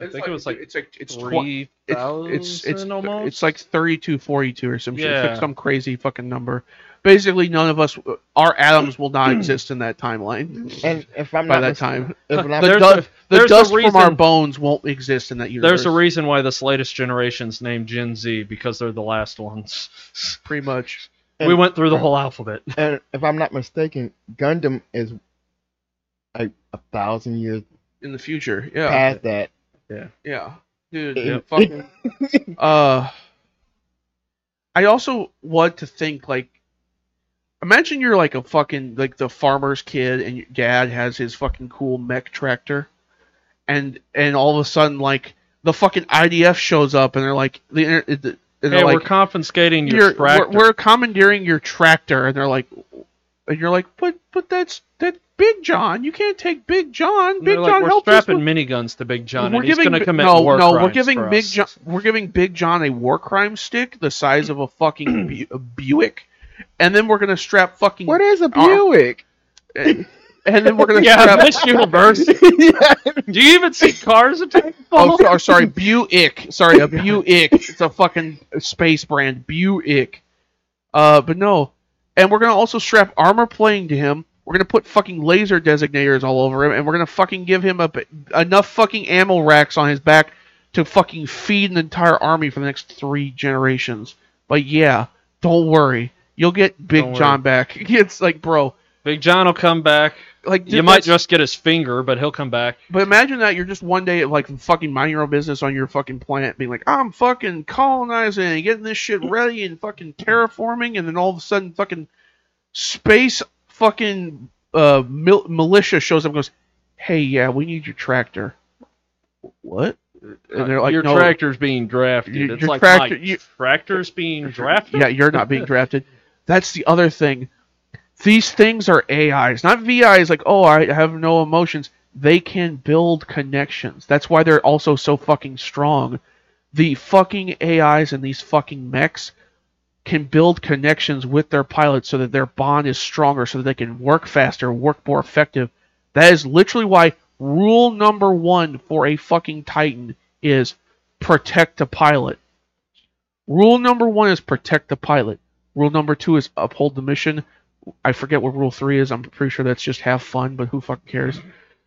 Speaker 1: I think it was like
Speaker 3: it's like it's tw-
Speaker 1: three
Speaker 3: it's it's it's
Speaker 1: almost.
Speaker 3: it's like thirty two forty two or some
Speaker 1: Yeah.
Speaker 3: like some crazy fucking number. Basically, none of us, our atoms will not exist in that timeline
Speaker 2: and if I'm
Speaker 3: by
Speaker 2: not
Speaker 3: that time.
Speaker 2: if not
Speaker 3: The, du-
Speaker 1: a-
Speaker 3: the
Speaker 1: there's a
Speaker 3: dust from our bones won't exist in that universe.
Speaker 1: There's a reason why this latest generation's named Gen Z because they're the last ones.
Speaker 3: pretty much.
Speaker 1: We went through the whole alphabet.
Speaker 2: and if I'm not mistaken, Gundam is like a thousand years
Speaker 3: in the future. Yeah,
Speaker 2: past that.
Speaker 3: yeah, Yeah. dude.
Speaker 2: Yeah.
Speaker 3: Fucking, uh, I also want to think like, imagine you're like a fucking like the farmer's kid, and your dad has his fucking cool mech tractor, and and all of a sudden like the fucking IDF shows up, and they're like the inter- and they're
Speaker 1: Hey,
Speaker 3: like,
Speaker 1: we're confiscating your
Speaker 3: you're,
Speaker 1: tractor.
Speaker 3: we're, we're commandeering your tractor, and they're like, and you're like, but but that's that Big John. You can't take Big John. Big
Speaker 1: they're like,
Speaker 3: John
Speaker 1: we're strapping
Speaker 3: with
Speaker 1: miniguns to Big John,
Speaker 3: we're
Speaker 1: and he's
Speaker 3: giving
Speaker 1: going to
Speaker 3: Bi-
Speaker 1: commit
Speaker 3: no
Speaker 1: war
Speaker 3: no we're giving
Speaker 1: for
Speaker 3: Big
Speaker 1: us.
Speaker 3: John we're giving Big John a war crime stick the size of a fucking Bu- a Buick, and then we're gonna strap fucking
Speaker 2: What is a Buick?
Speaker 3: and, and then we're gonna
Speaker 1: Yeah,
Speaker 3: strap
Speaker 1: this universe.
Speaker 2: yeah.
Speaker 1: Do you even see cars attacking?
Speaker 3: Oh, so- sorry, Buick. Sorry, a Buick. It's a fucking space brand, Buick. Uh, but no, and we're gonna also strap armor plating to him. We're gonna put fucking laser designators all over him, and we're gonna fucking give him a, enough fucking ammo racks on his back to fucking feed an entire army for the next three generations. But yeah, don't worry, you'll get Big John back. It's like, bro,
Speaker 1: Big John will come back.
Speaker 3: like
Speaker 1: You might just get his finger, but he'll come back.
Speaker 3: But imagine that you're just one day like fucking minding your own business on your fucking planet, being like, I'm fucking colonizing and getting this shit ready and fucking terraforming, and then all of a sudden fucking space fucking uh mil- militia shows up and goes, Hey, yeah, we need your tractor. What? And they're like,
Speaker 1: your
Speaker 3: no,
Speaker 1: tractor's being drafted.
Speaker 3: Your-
Speaker 1: it's
Speaker 3: your
Speaker 1: like
Speaker 3: tractor- you-
Speaker 1: tractor's being drafted.
Speaker 3: Yeah, you're not being drafted. That's the other thing. These things are AIs, not VIs. Like, oh, I have no emotions. They can build connections. That's why they're also so fucking strong. The fucking AIs and these fucking mechs can build connections with their pilots so that their bond is stronger, so that they can work faster, work more effective. That is literally why rule number one for a fucking Titan is protect the pilot. Rule number one is protect the pilot. Rule number two is uphold the mission. I forget what rule three is. I'm pretty sure that's just have fun, but who fucking cares?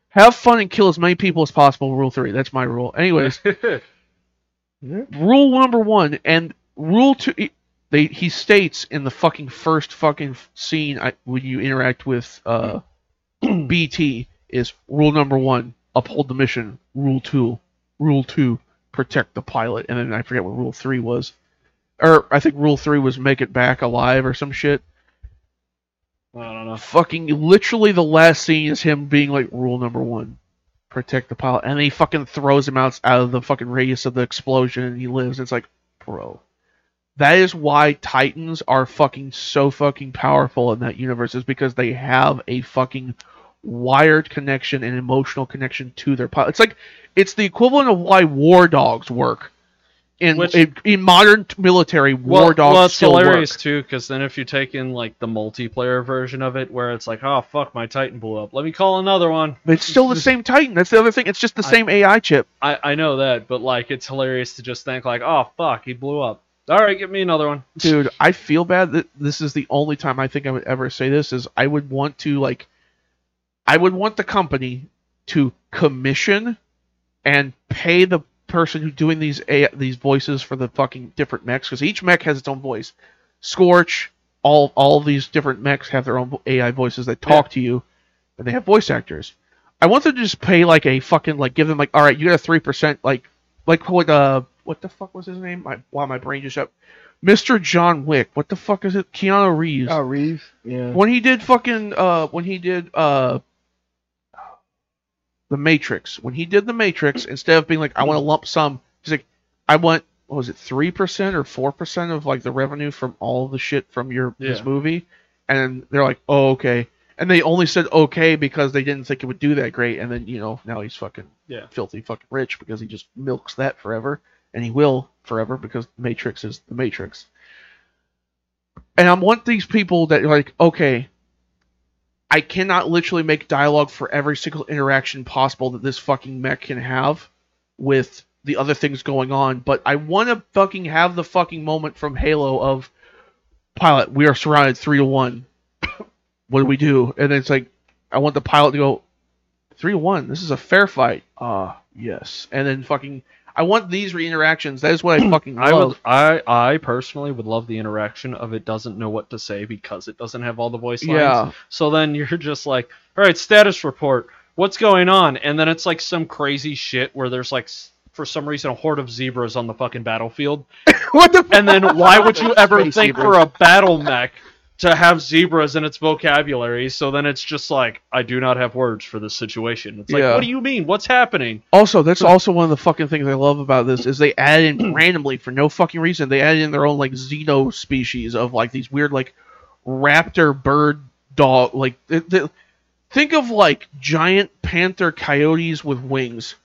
Speaker 3: Have fun and kill as many people as possible. Rule three. That's my rule. Anyways, rule number one and rule two. They he states in the fucking first fucking scene I, when you interact with uh, BT is rule number one uphold the mission. Rule two, rule two protect the pilot, and then I forget what rule three was or I think rule three was make it back alive or some shit.
Speaker 1: I don't know.
Speaker 3: Fucking literally the last scene is him being like rule number one, protect the pilot, and he fucking throws him out out of the fucking radius of the explosion, and he lives. It's like, bro, that is why Titans are fucking so fucking powerful in that universe is because they have a fucking wired connection and emotional connection to their pilot. It's like it's the equivalent of why war dogs work in
Speaker 1: Which-
Speaker 3: in, in modern military war
Speaker 1: well,
Speaker 3: dogs
Speaker 1: well, it's
Speaker 3: still
Speaker 1: hilarious
Speaker 3: work.
Speaker 1: too, because then if you take in like the multiplayer version of it, where it's like, oh fuck, my Titan blew up. Let me call another one.
Speaker 3: But it's still the same Titan. That's the other thing. It's just the
Speaker 1: I-
Speaker 3: same AI chip.
Speaker 1: I I know that, but like, it's hilarious to just think like, oh fuck, he blew up. All right, give me another one.
Speaker 3: Dude, I feel bad that this is the only time I think I would ever say this is I would want to like I would want the company to commission and pay the person who's doing these A- these voices for the fucking different mechs because each mech has its own voice. Scorch, all all of these different mechs have their own AI voices that talk to you, and they have voice actors. I want them to just pay like a fucking like give them like all right, you got a three percent like like what uh what the fuck was his name? My wow, my brain just up. Mr. John Wick. What the fuck is it? Keanu Reeves.
Speaker 2: Oh, Reeves. Yeah.
Speaker 3: When he did fucking uh when he did uh the Matrix. When he did the Matrix, instead of being like, I want a lump sum, he's like, I want what was it, three percent or four percent of like the revenue from all the shit from your this movie? And they're like, Oh, okay. And they only said okay because they didn't think it would do that great, and then you know, now he's fucking
Speaker 1: Yeah.
Speaker 3: filthy fucking rich because he just milks that forever. And he will forever because Matrix is the Matrix. And I want these people that are like, okay, I cannot literally make dialogue for every single interaction possible that this fucking mech can have with the other things going on, but I want to fucking have the fucking moment from Halo of pilot, we are surrounded three to one. what do we do? And it's like, I want the pilot to go three to one. This is a fair fight. Ah, yes. And then fucking, I want these re-interactions. That is what I fucking
Speaker 1: I
Speaker 3: love.
Speaker 1: would, I, I personally would love the interaction of it doesn't know what to say because it doesn't have all the voice lines.
Speaker 3: Yeah.
Speaker 1: So then you're just like, all right, status report. What's going on? And then it's like some crazy shit where there's like, for some reason, a horde of zebras on the fucking battlefield.
Speaker 3: what the?
Speaker 1: And then why would you ever
Speaker 3: Space
Speaker 1: think
Speaker 3: zebras.
Speaker 1: for a battle mech to have zebras in its vocabulary? So then it's just like, I do not have words for this situation. It's like,
Speaker 3: Yeah.
Speaker 1: what do you mean? What's happening?
Speaker 3: Also, that's also one of the fucking things I love about this is they add in randomly for no fucking reason. They add in their own like xeno species of like these weird like raptor bird dog like th- th- think of like giant panther coyotes with wings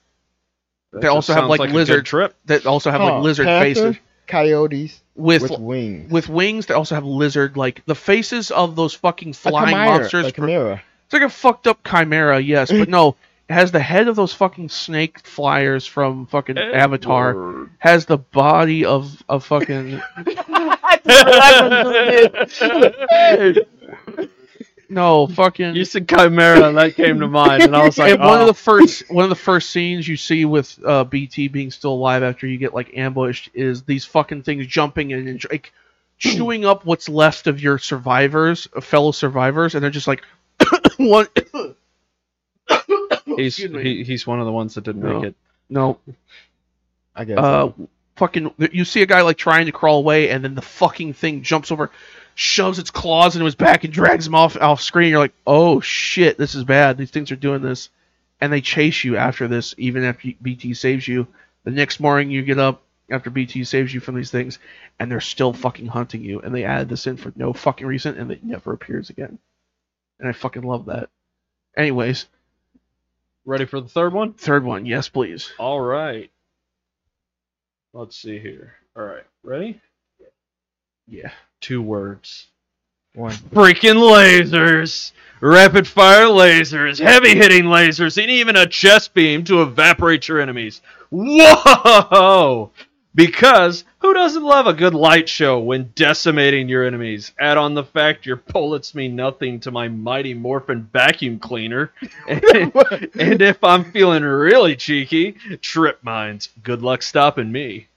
Speaker 1: That
Speaker 3: They also have,
Speaker 1: sounds
Speaker 3: like, lizard-
Speaker 1: trip.
Speaker 3: that also have
Speaker 2: Huh,
Speaker 3: like oh, lizard
Speaker 2: Panthers,
Speaker 3: faces
Speaker 2: Coyotes
Speaker 3: with
Speaker 2: with,
Speaker 3: with,
Speaker 2: wings.
Speaker 3: wings that also have lizard like the faces of those fucking
Speaker 2: A
Speaker 3: flying
Speaker 2: chimera,
Speaker 3: monsters.
Speaker 2: A chimera.
Speaker 3: It's like a fucked up chimera, yes, but no, it has the head of those fucking snake flyers from fucking Avatar. Has the body of of fucking no fucking.
Speaker 1: You said chimera, and that came to mind, and I was like,
Speaker 3: and one
Speaker 1: oh.
Speaker 3: of the first one of the first scenes you see with uh, BT being still alive after you get like ambushed is these fucking things jumping in and like chewing up what's left of your survivors, uh, fellow survivors, and they're just like one.
Speaker 1: he's he, he's one of the ones that didn't
Speaker 3: No.
Speaker 1: make it.
Speaker 3: no,
Speaker 2: I guess.
Speaker 3: uh, fucking. You see a guy like trying to crawl away, and then the fucking thing jumps over, shoves its claws into his back, and drags him off off screen. You're like, oh shit, this is bad. These things are doing this, and they chase you after this, even after BT saves you. The next morning, you get up after BT saves you from these things, and they're still fucking hunting you. And they added this in for no fucking reason, and it never appears again. And I fucking love that. Anyways,
Speaker 1: Ready for the third one?
Speaker 3: third one, yes, please.
Speaker 1: All right. Let's see here. All right, ready?
Speaker 3: Yeah.
Speaker 1: Two words.
Speaker 2: one.
Speaker 1: Freaking lasers! Rapid fire lasers, heavy hitting lasers, and even a chest beam to evaporate your enemies. Whoa! Because who doesn't love a good light show when decimating your enemies? Add on the fact your bullets mean nothing to my mighty Morphin vacuum cleaner. and, and if I'm feeling really cheeky, trip mines. Good luck stopping me.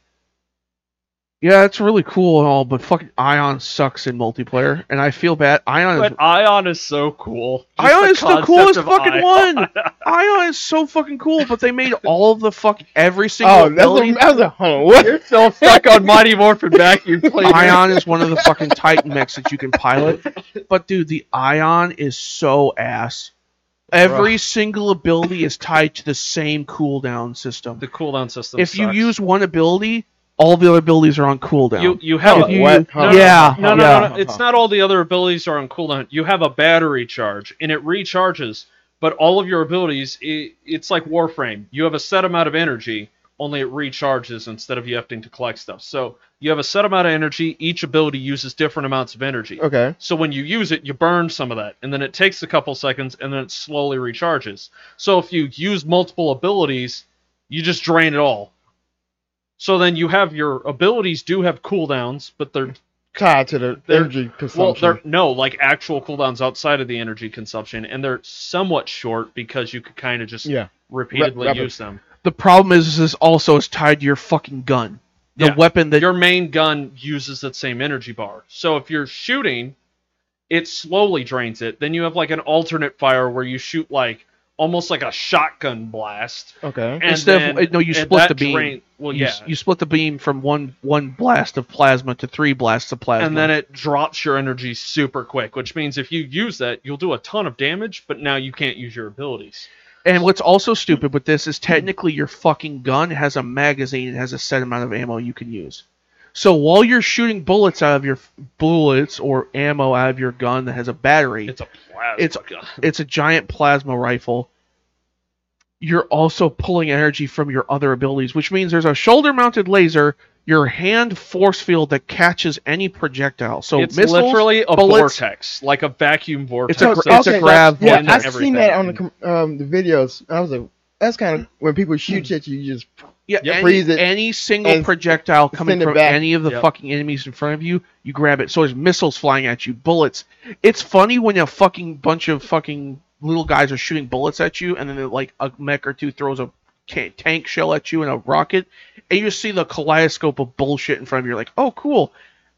Speaker 3: Yeah, it's really cool and all, but fucking Ion sucks in multiplayer, and I feel bad. Ion is
Speaker 1: But Ion is so cool. Just
Speaker 3: Ion
Speaker 1: the
Speaker 3: is the coolest fucking
Speaker 1: Ion.
Speaker 3: one. Ion is so fucking cool, but they made all of the fuck every single
Speaker 2: Oh, that's
Speaker 3: ability.
Speaker 2: a, that's a hold on, what?
Speaker 1: You're still stuck on Mighty Morphin vacuum cleaner.
Speaker 3: Ion is one of the fucking Titan mechs that you can pilot. But dude, the Ion is so ass. Every single ability is tied to the same cooldown system.
Speaker 1: The cooldown system.
Speaker 3: If you use one ability, all the other abilities are on cooldown.
Speaker 1: you you have
Speaker 3: oh,
Speaker 1: a,
Speaker 3: you-
Speaker 2: What?
Speaker 1: no,
Speaker 2: Huh.
Speaker 1: no,
Speaker 3: Yeah,
Speaker 1: no, no,
Speaker 3: yeah.
Speaker 1: no, no, It's not all the other abilities are on cooldown. You have a battery charge, and it recharges. But all of your abilities, i it's like Warframe. You have a set amount of energy. only it recharges instead of you having to collect stuff. So you have a set amount of energy. Each ability uses different amounts of energy.
Speaker 2: Okay.
Speaker 1: So when you use it, you burn some of that, and then it takes a couple seconds, and then it slowly recharges. So if you use multiple abilities, you just drain it all. So then you have your abilities do have cooldowns, but they're
Speaker 2: Tied to the
Speaker 1: They're-
Speaker 2: energy
Speaker 1: well, they're no like actual cooldowns outside of the energy consumption, and they're somewhat short because you could kind of just
Speaker 2: yeah.
Speaker 1: repeatedly
Speaker 2: Rep-
Speaker 1: use them.
Speaker 3: The problem is, is this also is tied to your fucking gun. The
Speaker 1: Yeah.
Speaker 3: weapon that
Speaker 1: Your main gun uses that same energy bar. So if you're shooting, it slowly drains it. Then you have like an alternate fire where you shoot like almost like a shotgun blast.
Speaker 2: Okay.
Speaker 1: And
Speaker 3: Instead of- no, you split the beam.
Speaker 1: drain- well,
Speaker 3: you,
Speaker 1: yeah.
Speaker 3: s- you split the beam from one one blast of plasma to three blasts of plasma.
Speaker 1: and then it drops your energy super quick, which means if you use that, you'll do a ton of damage, but now you can't use your abilities.
Speaker 3: And what's also stupid with this is technically your fucking gun has a magazine and has a set amount of ammo you can use. So while you're shooting bullets out of your bullets or ammo out of your gun that has a battery,
Speaker 1: It's a plasma
Speaker 3: It's-
Speaker 1: gun.
Speaker 3: it's a giant plasma rifle. You're also pulling energy from your other abilities, which means there's a shoulder-mounted laser, your hand force field that catches any projectile. So
Speaker 1: it's
Speaker 3: missiles,
Speaker 1: literally a
Speaker 3: bullets-
Speaker 1: vortex, like a vacuum vortex.
Speaker 3: a
Speaker 2: So-
Speaker 3: gra- it's a
Speaker 2: okay,
Speaker 3: grab
Speaker 2: that's- Yeah, I've
Speaker 1: everything.
Speaker 2: seen that on the um the videos. I was like, that's kind of mm. when people shoot mm. at you, you just
Speaker 3: Yeah,
Speaker 1: Yep.
Speaker 3: any,
Speaker 2: Freeze it
Speaker 3: any single projectile coming from
Speaker 2: back.
Speaker 3: any of the
Speaker 1: Yep.
Speaker 3: fucking enemies in front of you, you grab it. So there's missiles flying at you, bullets. It's funny when a fucking bunch of fucking little guys are shooting bullets at you, and then like a mech or two throws a ca- tank shell at you and a rocket, and you just see the kaleidoscope of bullshit in front of you. You're like, oh, cool.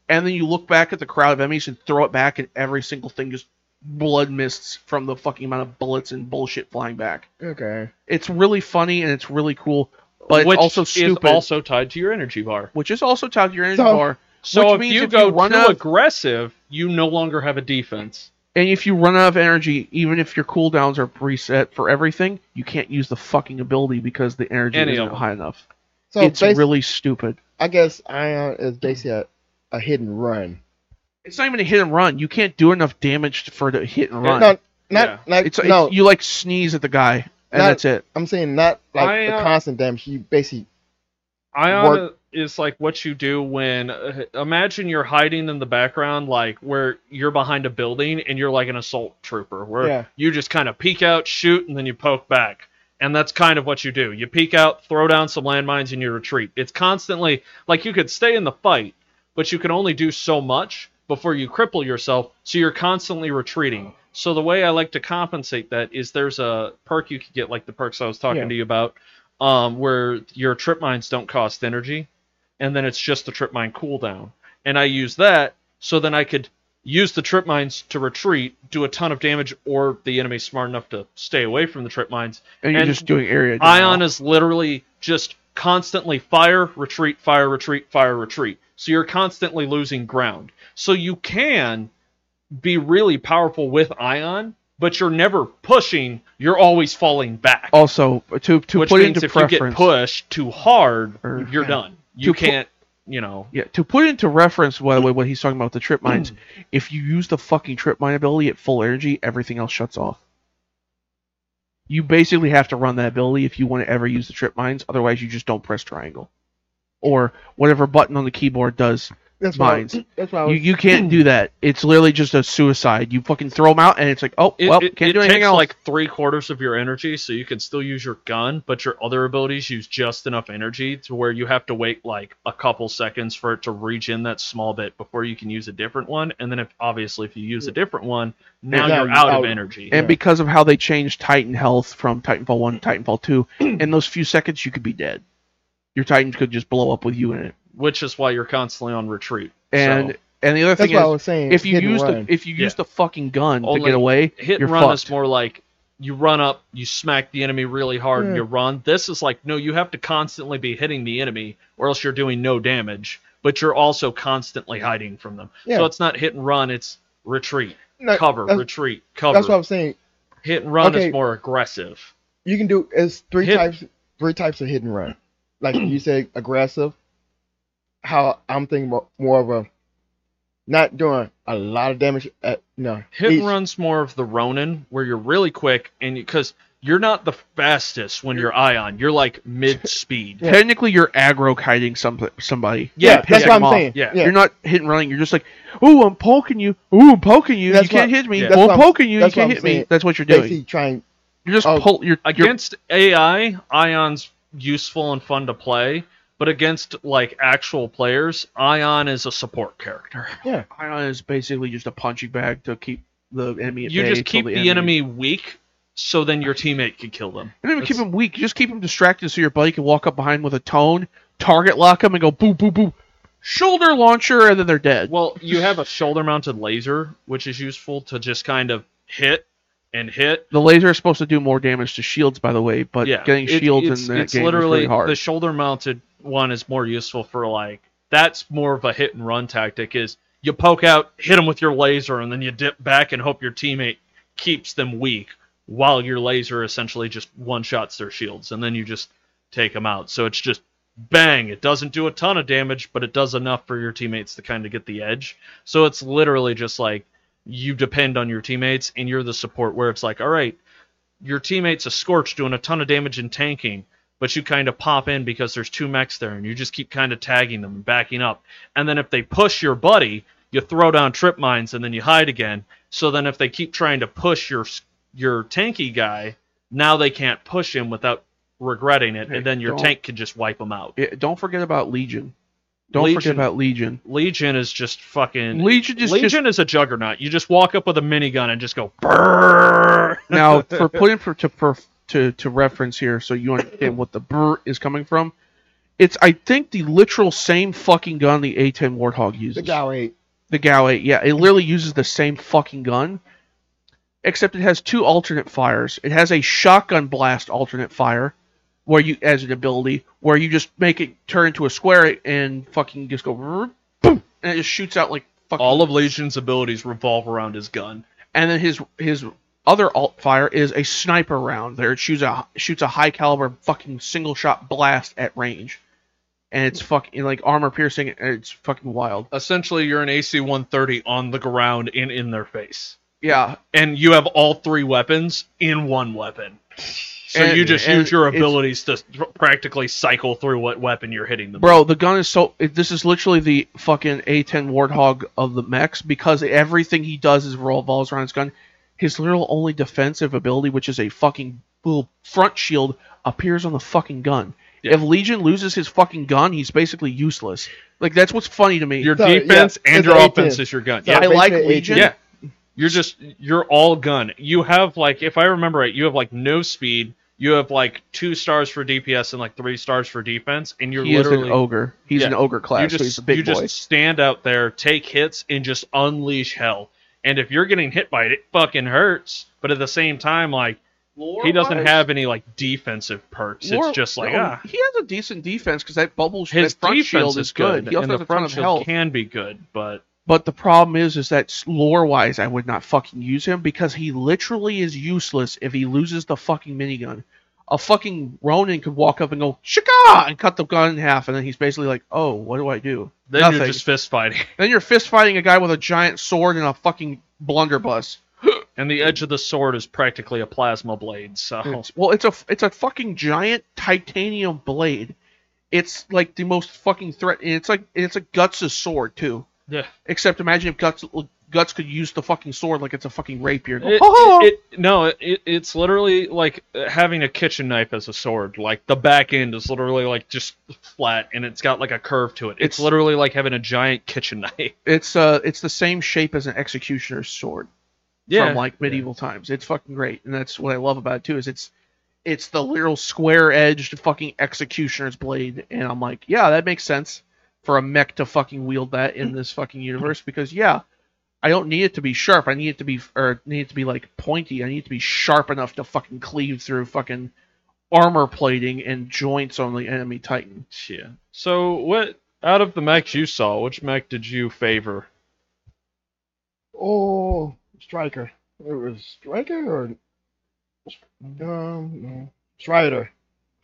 Speaker 3: And then you look back at the crowd of enemies and throw it back, and every single thing just blood mists from the fucking amount of bullets and bullshit flying back.
Speaker 2: okay.
Speaker 3: It's really funny and it's really cool, but it's
Speaker 1: which
Speaker 3: also stupid.
Speaker 1: is also tied to your energy bar.
Speaker 3: which is also tied to your energy
Speaker 2: So-
Speaker 3: bar.
Speaker 1: So
Speaker 3: Which
Speaker 1: if
Speaker 3: means
Speaker 1: you
Speaker 3: if you
Speaker 1: go
Speaker 3: run
Speaker 1: too
Speaker 3: out
Speaker 1: aggressive, you no longer have a defense.
Speaker 3: And if you run out of energy, even if your cooldowns are preset for everything, you can't use the fucking ability because the energy
Speaker 1: Any
Speaker 3: isn't high enough.
Speaker 2: So
Speaker 3: it's
Speaker 2: basi-
Speaker 3: really stupid.
Speaker 2: I guess Ion is basically a, a hidden run.
Speaker 3: It's not even a hit and run. You can't do enough damage for the hit and run.
Speaker 2: No, not
Speaker 1: Yeah.
Speaker 2: like
Speaker 3: it's,
Speaker 2: no.
Speaker 3: it's you like sneeze at the guy and
Speaker 2: Not-
Speaker 3: that's it.
Speaker 2: I'm saying not like
Speaker 1: I,
Speaker 2: the
Speaker 1: uh,
Speaker 2: constant damage. You basically
Speaker 1: Ion
Speaker 2: Work-
Speaker 1: is like what you do when uh, imagine you're hiding in the background, like where you're behind a building and you're like an assault trooper, where
Speaker 2: Yeah.
Speaker 1: you just kind of peek out, shoot, and then you poke back. And that's kind of what you do. You peek out, throw down some landmines, and you retreat. It's constantly like you could stay in the fight, but you can only do so much before you cripple yourself, so you're constantly retreating. So the way I like to compensate that is there's a perk you could get, like the perks I was talking
Speaker 2: Yeah.
Speaker 1: to you about, um, where your trip mines don't cost energy, and then it's just the trip mine cooldown. And I use that so then I could use the trip mines to retreat, do a ton of damage, or the enemy's smart enough to stay away from the trip mines.
Speaker 3: And you're just doing area.
Speaker 1: Ion is literally just constantly fire, retreat, fire, retreat, fire, retreat. So you're constantly losing ground. So you can be really powerful with Ion, but you're never pushing, you're always falling back.
Speaker 3: also to to
Speaker 1: which
Speaker 3: put
Speaker 1: means
Speaker 3: into
Speaker 1: if you get pushed too hard,
Speaker 3: Or-
Speaker 1: you're
Speaker 3: yeah.
Speaker 1: done. You
Speaker 3: To
Speaker 1: can't, you know.
Speaker 3: Yeah, to put into reference what what he's talking about with the trip mines, if you use the fucking trip mine ability at full energy, everything else shuts off. You basically have to run that ability if you want to ever use the trip mines. Otherwise, you just don't press triangle, or whatever button on the keyboard does.
Speaker 2: That's why
Speaker 3: Mines.
Speaker 2: that's why I
Speaker 3: You
Speaker 2: was,
Speaker 3: you can't do that. It's literally just a suicide. You fucking throw them out, and it's like, oh
Speaker 1: It,
Speaker 3: well,
Speaker 1: it,
Speaker 3: can't
Speaker 1: it
Speaker 3: do anything
Speaker 1: takes
Speaker 3: else.
Speaker 1: like three quarters of your energy, so you can still use your gun, but your other abilities use just enough energy to where you have to wait like a couple seconds for it to regen that small bit before you can use a different one. And then, if obviously if you use a different one, now
Speaker 2: now
Speaker 1: you're
Speaker 2: you're
Speaker 1: out of energy.
Speaker 3: and
Speaker 2: Yeah.
Speaker 3: because of how they changed Titan health from Titanfall one to Titanfall two, in those few seconds you could be dead. Your Titans could just blow up with you in it.
Speaker 1: Which is why you're constantly on retreat.
Speaker 3: And
Speaker 1: So,
Speaker 3: and the other
Speaker 2: that's
Speaker 3: thing
Speaker 2: what I
Speaker 3: is,
Speaker 2: was saying.
Speaker 3: if you use the if you use
Speaker 1: Yeah.
Speaker 3: the fucking gun to get away,
Speaker 1: hit
Speaker 3: you're
Speaker 1: and run
Speaker 3: fucked.
Speaker 1: is more like you run up, you smack the enemy really hard, and you run. This is like no, you have to constantly be hitting the enemy, or else you're doing no damage. But you're also constantly hiding from them.
Speaker 2: Yeah.
Speaker 1: So it's not hit and run; it's retreat,
Speaker 2: No,
Speaker 1: cover, retreat, cover.
Speaker 2: that's what I'm saying.
Speaker 1: hit and run
Speaker 2: Okay.
Speaker 1: is more aggressive.
Speaker 2: You can do it's three
Speaker 1: Hit-
Speaker 2: types three types of hidden run. Like you say, aggressive. How I'm thinking more, more of a not doing a lot of damage at no
Speaker 1: Hit and run's more of the Ronin, where you're really quick, and because you're not the fastest when you're ion. You're like mid speed.
Speaker 2: Yeah.
Speaker 3: Technically, you're aggro kiting some somebody.
Speaker 1: Yeah,
Speaker 2: that's
Speaker 3: pissing
Speaker 2: what I'm
Speaker 3: off.
Speaker 2: saying.
Speaker 1: Yeah.
Speaker 3: You're not hit and running. You're just like, ooh, I'm poking you. Ooh, I'm poking you.
Speaker 2: That's
Speaker 3: you can't
Speaker 2: what-
Speaker 3: hit me.
Speaker 1: yeah.
Speaker 2: That's
Speaker 3: I'm poking you. You can't
Speaker 2: I'm
Speaker 3: hit me. That's what you're doing.
Speaker 2: Basically trying.
Speaker 3: You're just
Speaker 2: Oh,
Speaker 3: pull. You're, you're
Speaker 1: Against AI, Ion's useful and fun to play, but against like actual players, Ion is a support character.
Speaker 2: Yeah.
Speaker 3: Ion is basically just a punching bag to keep the enemy. At
Speaker 1: You
Speaker 3: bay
Speaker 1: just keep the enemy weak, so then your teammate can kill them.
Speaker 3: You don't even keep
Speaker 1: That's-
Speaker 3: him weak. You just keep him distracted so your buddy can walk up behind with a tone, target lock him, and go boom, boom, boom, shoulder launcher, and then they're dead.
Speaker 1: Well, you have a shoulder-mounted laser, which is useful to just kind of hit and hit.
Speaker 3: The laser is supposed to do more damage to shields, by the way, but
Speaker 1: yeah,
Speaker 3: getting
Speaker 1: it-
Speaker 3: shields
Speaker 1: it's,
Speaker 3: in that
Speaker 1: it's
Speaker 3: game
Speaker 1: literally
Speaker 3: is really hard.
Speaker 1: the shoulder-mounted one is more useful for like that's more of a hit and run tactic. Is you poke out, hit them with your laser, and then you dip back and hope your teammate keeps them weak while your laser essentially just one shots their shields, and then you just take them out. So it's just bang. It doesn't do a ton of damage, but it does enough for your teammates to kind of get the edge. So it's literally just like you depend on your teammates, and you're the support where it's like, all right, your teammate's a scorch doing a ton of damage and tanking, but you kind of pop in because there's two mechs there, and you just keep kind of tagging them and backing up. And then if they push your buddy, you throw down trip mines, and then you hide again. So then if they keep trying to push your your tanky guy, now they can't push him without regretting it,
Speaker 3: Hey,
Speaker 1: and then your tank can just wipe them out.
Speaker 3: Yeah, don't forget about Legion. Don't
Speaker 1: Legion-
Speaker 3: forget about Legion.
Speaker 1: Legion is just fucking.
Speaker 3: Legion is just
Speaker 1: Legion is a juggernaut. You just walk up with a minigun and just go brrrr.
Speaker 3: now for putting for to for, to to reference here, so you understand what the brr is coming from. It's I think the literal same fucking gun the A10 Warthog uses.
Speaker 2: The GAU-8.
Speaker 3: The GAU-8, yeah, it literally uses the same fucking gun, except it has two alternate fires. It has a shotgun blast alternate fire, where you as an ability, where you just make it turn into a square and fucking just go boom, and it just shoots out like fucking.
Speaker 1: All of Legion's abilities revolve around his gun.
Speaker 3: and then his his other alt fire is a sniper round. There it shoots a shoots a high caliber fucking single shot blast at range, and it's fucking like armor piercing. And it's fucking wild.
Speaker 1: Essentially, you're an AC-130 on the ground and in their face,
Speaker 3: Yeah,
Speaker 1: and you have all three weapons in one weapon. So
Speaker 3: And-
Speaker 1: you just use your abilities to practically cycle through what weapon you're hitting them.
Speaker 3: bro, the gun is so. This is literally the fucking A10 Warthog of the mechs because everything he does is revolves around his gun. His literal only defensive ability, which is a fucking little front shield, appears on the fucking gun.
Speaker 1: Yeah.
Speaker 3: If Legion loses his fucking gun, he's basically useless. Like that's what's funny to me.
Speaker 1: Your
Speaker 2: So, yeah,
Speaker 1: defense and
Speaker 2: it's
Speaker 1: your offense is your gun.
Speaker 2: So
Speaker 1: Yeah,
Speaker 3: I like Legion.
Speaker 1: Yeah. You're just you're all gun. You have like if I remember right, you have like no speed. You have like two stars for DPS and like three stars for defense, and you're
Speaker 3: he is
Speaker 1: literally
Speaker 3: an ogre. He's
Speaker 1: Yeah.
Speaker 3: an ogre class,
Speaker 1: you
Speaker 3: so he's
Speaker 1: just
Speaker 3: a big
Speaker 1: you
Speaker 3: boy.
Speaker 1: just stand out there, take hits, and just unleash hell. And if you're getting hit by it, it fucking hurts. But at the same time, like he doesn't
Speaker 3: Lore-wise-
Speaker 1: have any like defensive perks.
Speaker 3: lore-
Speaker 1: it's just like
Speaker 3: no,
Speaker 1: ah,
Speaker 3: he has a decent defense because that bubble
Speaker 1: his
Speaker 3: that front shield
Speaker 1: is
Speaker 3: is good. He also
Speaker 1: and
Speaker 3: has
Speaker 1: the
Speaker 3: a ton
Speaker 1: front
Speaker 3: of
Speaker 1: shield
Speaker 3: health.
Speaker 1: can be good, but
Speaker 3: But the problem is, is that lore wise, I would not fucking use him because he literally is useless if he loses the fucking minigun. A fucking Ronin could walk up and go shaka and cut the gun in half, and then he's basically like, "Oh, what do I do?"
Speaker 1: then
Speaker 3: Nothing.
Speaker 1: you're just fist fighting.
Speaker 3: Then you're fist fighting a guy with a giant sword and a fucking blunderbuss.
Speaker 1: And the edge of the sword is practically a plasma blade. So
Speaker 3: It's, well, it's a it's a fucking giant titanium blade. It's like the most fucking threat. and It's like it's a Guts' sword too.
Speaker 1: yeah,
Speaker 3: Except imagine if Guts Guts could use the fucking sword like it's a fucking rapier. Go,
Speaker 1: It,
Speaker 3: "Oh!"
Speaker 1: it, it- no, it, it's literally like uh, having a kitchen knife as a sword. Like the back end is literally like just flat, and it's got like a curve to it. It's,
Speaker 3: It's-
Speaker 1: literally like having a giant kitchen knife.
Speaker 3: It's uh it's the same shape as an executioner's sword from like medieval times. It's fucking great, and that's what I love about it too. Is it's it's the little square edged fucking executioner's blade, and I'm like, yeah, that makes sense for a mech to fucking wield that in this fucking universe because yeah, I don't need it to be sharp. I need it to be or need it to be like pointy. I need it to be sharp enough to fucking cleave through fucking armor plating and joints on the enemy titan.
Speaker 1: Yeah. So what out of the mechs you saw, which mech did you favor?
Speaker 2: Oh, Striker. It was Striker or um no. Strider.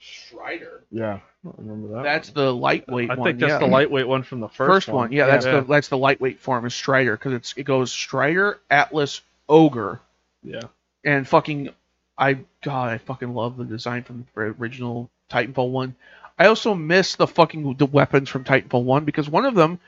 Speaker 3: Strider.
Speaker 2: Yeah, I remember that.
Speaker 3: That's the lightweight
Speaker 1: I
Speaker 3: one.
Speaker 1: think that's
Speaker 3: yeah.
Speaker 1: the lightweight one from the first,
Speaker 3: First, one. Yeah, that's
Speaker 1: Yeah.
Speaker 3: the that's the lightweight form is Strider because it's it goes Strider, Atlas, Ogre,
Speaker 1: Yeah.
Speaker 3: and fucking I God, I fucking love the design from the original Titanfall one. I also miss the fucking the weapons from Titanfall one because one of them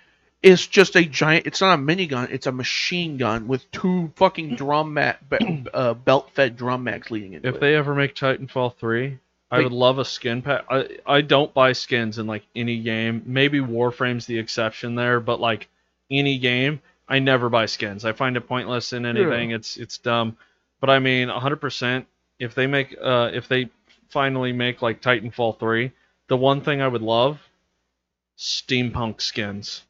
Speaker 3: is just a giant. It's not a minigun. It's a machine gun with two fucking drum mat, be- uh, belt-fed drum mags leading into
Speaker 1: If
Speaker 3: it.
Speaker 1: they ever make Titanfall 3, I
Speaker 3: Wait.
Speaker 1: would love a skin pack. I, I don't buy skins in like any game. Maybe Warframe's the exception there, but like any game, I never buy skins. I find it pointless in anything. It's it's dumb. But I mean, 100% if they make uh if they finally make like Titanfall 3, the one thing I would love steampunk skins.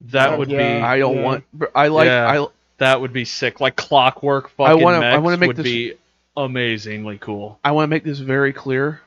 Speaker 1: That
Speaker 2: Oh,
Speaker 1: would
Speaker 2: yeah.
Speaker 1: be
Speaker 3: I don't
Speaker 2: Yeah.
Speaker 3: want. I like.
Speaker 1: Yeah.
Speaker 3: I
Speaker 1: that would be sick. Like clockwork fucking I
Speaker 3: wanna- I wanna make
Speaker 1: would
Speaker 3: this-
Speaker 1: be amazingly cool.
Speaker 3: I want to make this very clear.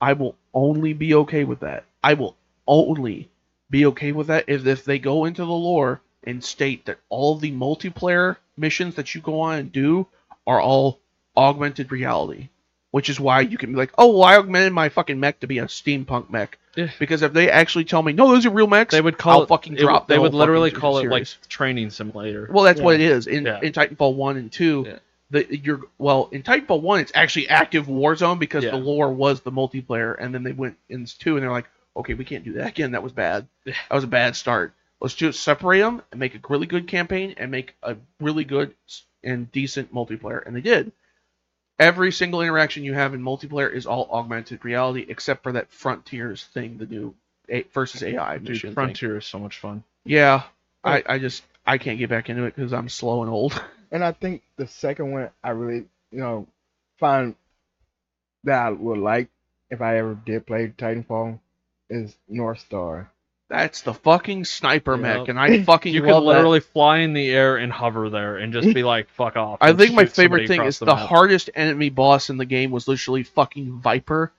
Speaker 3: I will only be okay with that. I will only be okay with that if, if they go into the lore and state that all the multiplayer missions that you go on and do are all augmented reality. Which is why you can be like, oh, well, I augmented my fucking mech to be a steampunk mech.
Speaker 1: Yeah.
Speaker 3: Because if they actually tell me, no, those are real mechs,
Speaker 1: They would call
Speaker 3: I'll
Speaker 1: it
Speaker 3: fucking
Speaker 1: it-
Speaker 3: drop.
Speaker 1: They
Speaker 3: the
Speaker 1: would literally call it like training simulator.
Speaker 3: Well, that's
Speaker 2: Yeah.
Speaker 3: what it is in
Speaker 1: Yeah.
Speaker 3: in Titanfall one and two. The you're well in Titanfall one, it's actually active Warzone because
Speaker 1: Yeah.
Speaker 3: the lore was the multiplayer, and then they went in two, and they're like, okay, we can't do that again. That was bad. That was a bad start. Let's just separate them and make a really good campaign and make a really good and decent multiplayer, and they did. Every single interaction you have in multiplayer is all augmented reality, except for that Frontiers thing, the new A- versus AI
Speaker 1: Dude,
Speaker 3: mission. thing.
Speaker 1: Frontier is so much fun.
Speaker 3: Yeah, oh. I, I just I can't get back into it because I'm slow and old.
Speaker 2: And I think the second one I really, you know, find that I would like if I ever did play Titanfall is Northstar.
Speaker 3: That's the fucking sniper
Speaker 1: Yeah.
Speaker 3: mech, and I fucking
Speaker 1: You could
Speaker 3: love that.
Speaker 1: literally fly in the air and hover there and just be like, "Fuck off."
Speaker 3: I think my favorite thing is the,
Speaker 1: map.
Speaker 3: hardest enemy boss in the game was literally fucking Viper,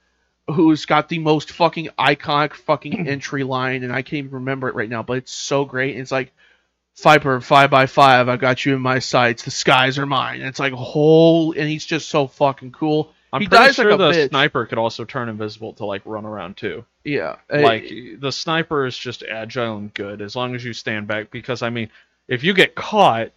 Speaker 3: who's got the most fucking iconic fucking entry line, and I can't even remember it right now, but it's so great. And It's like Viper five by five, I got you in my sights. The skies are mine. And it's like whole, and he's just so fucking cool.
Speaker 1: I'm
Speaker 3: he
Speaker 1: pretty sure
Speaker 3: like a
Speaker 1: the
Speaker 3: bitch.
Speaker 1: sniper could also turn invisible to like run around too.
Speaker 3: Yeah,
Speaker 1: like
Speaker 3: Uh,
Speaker 1: the sniper is just agile and good as long as you stand back. Because I mean, if you get caught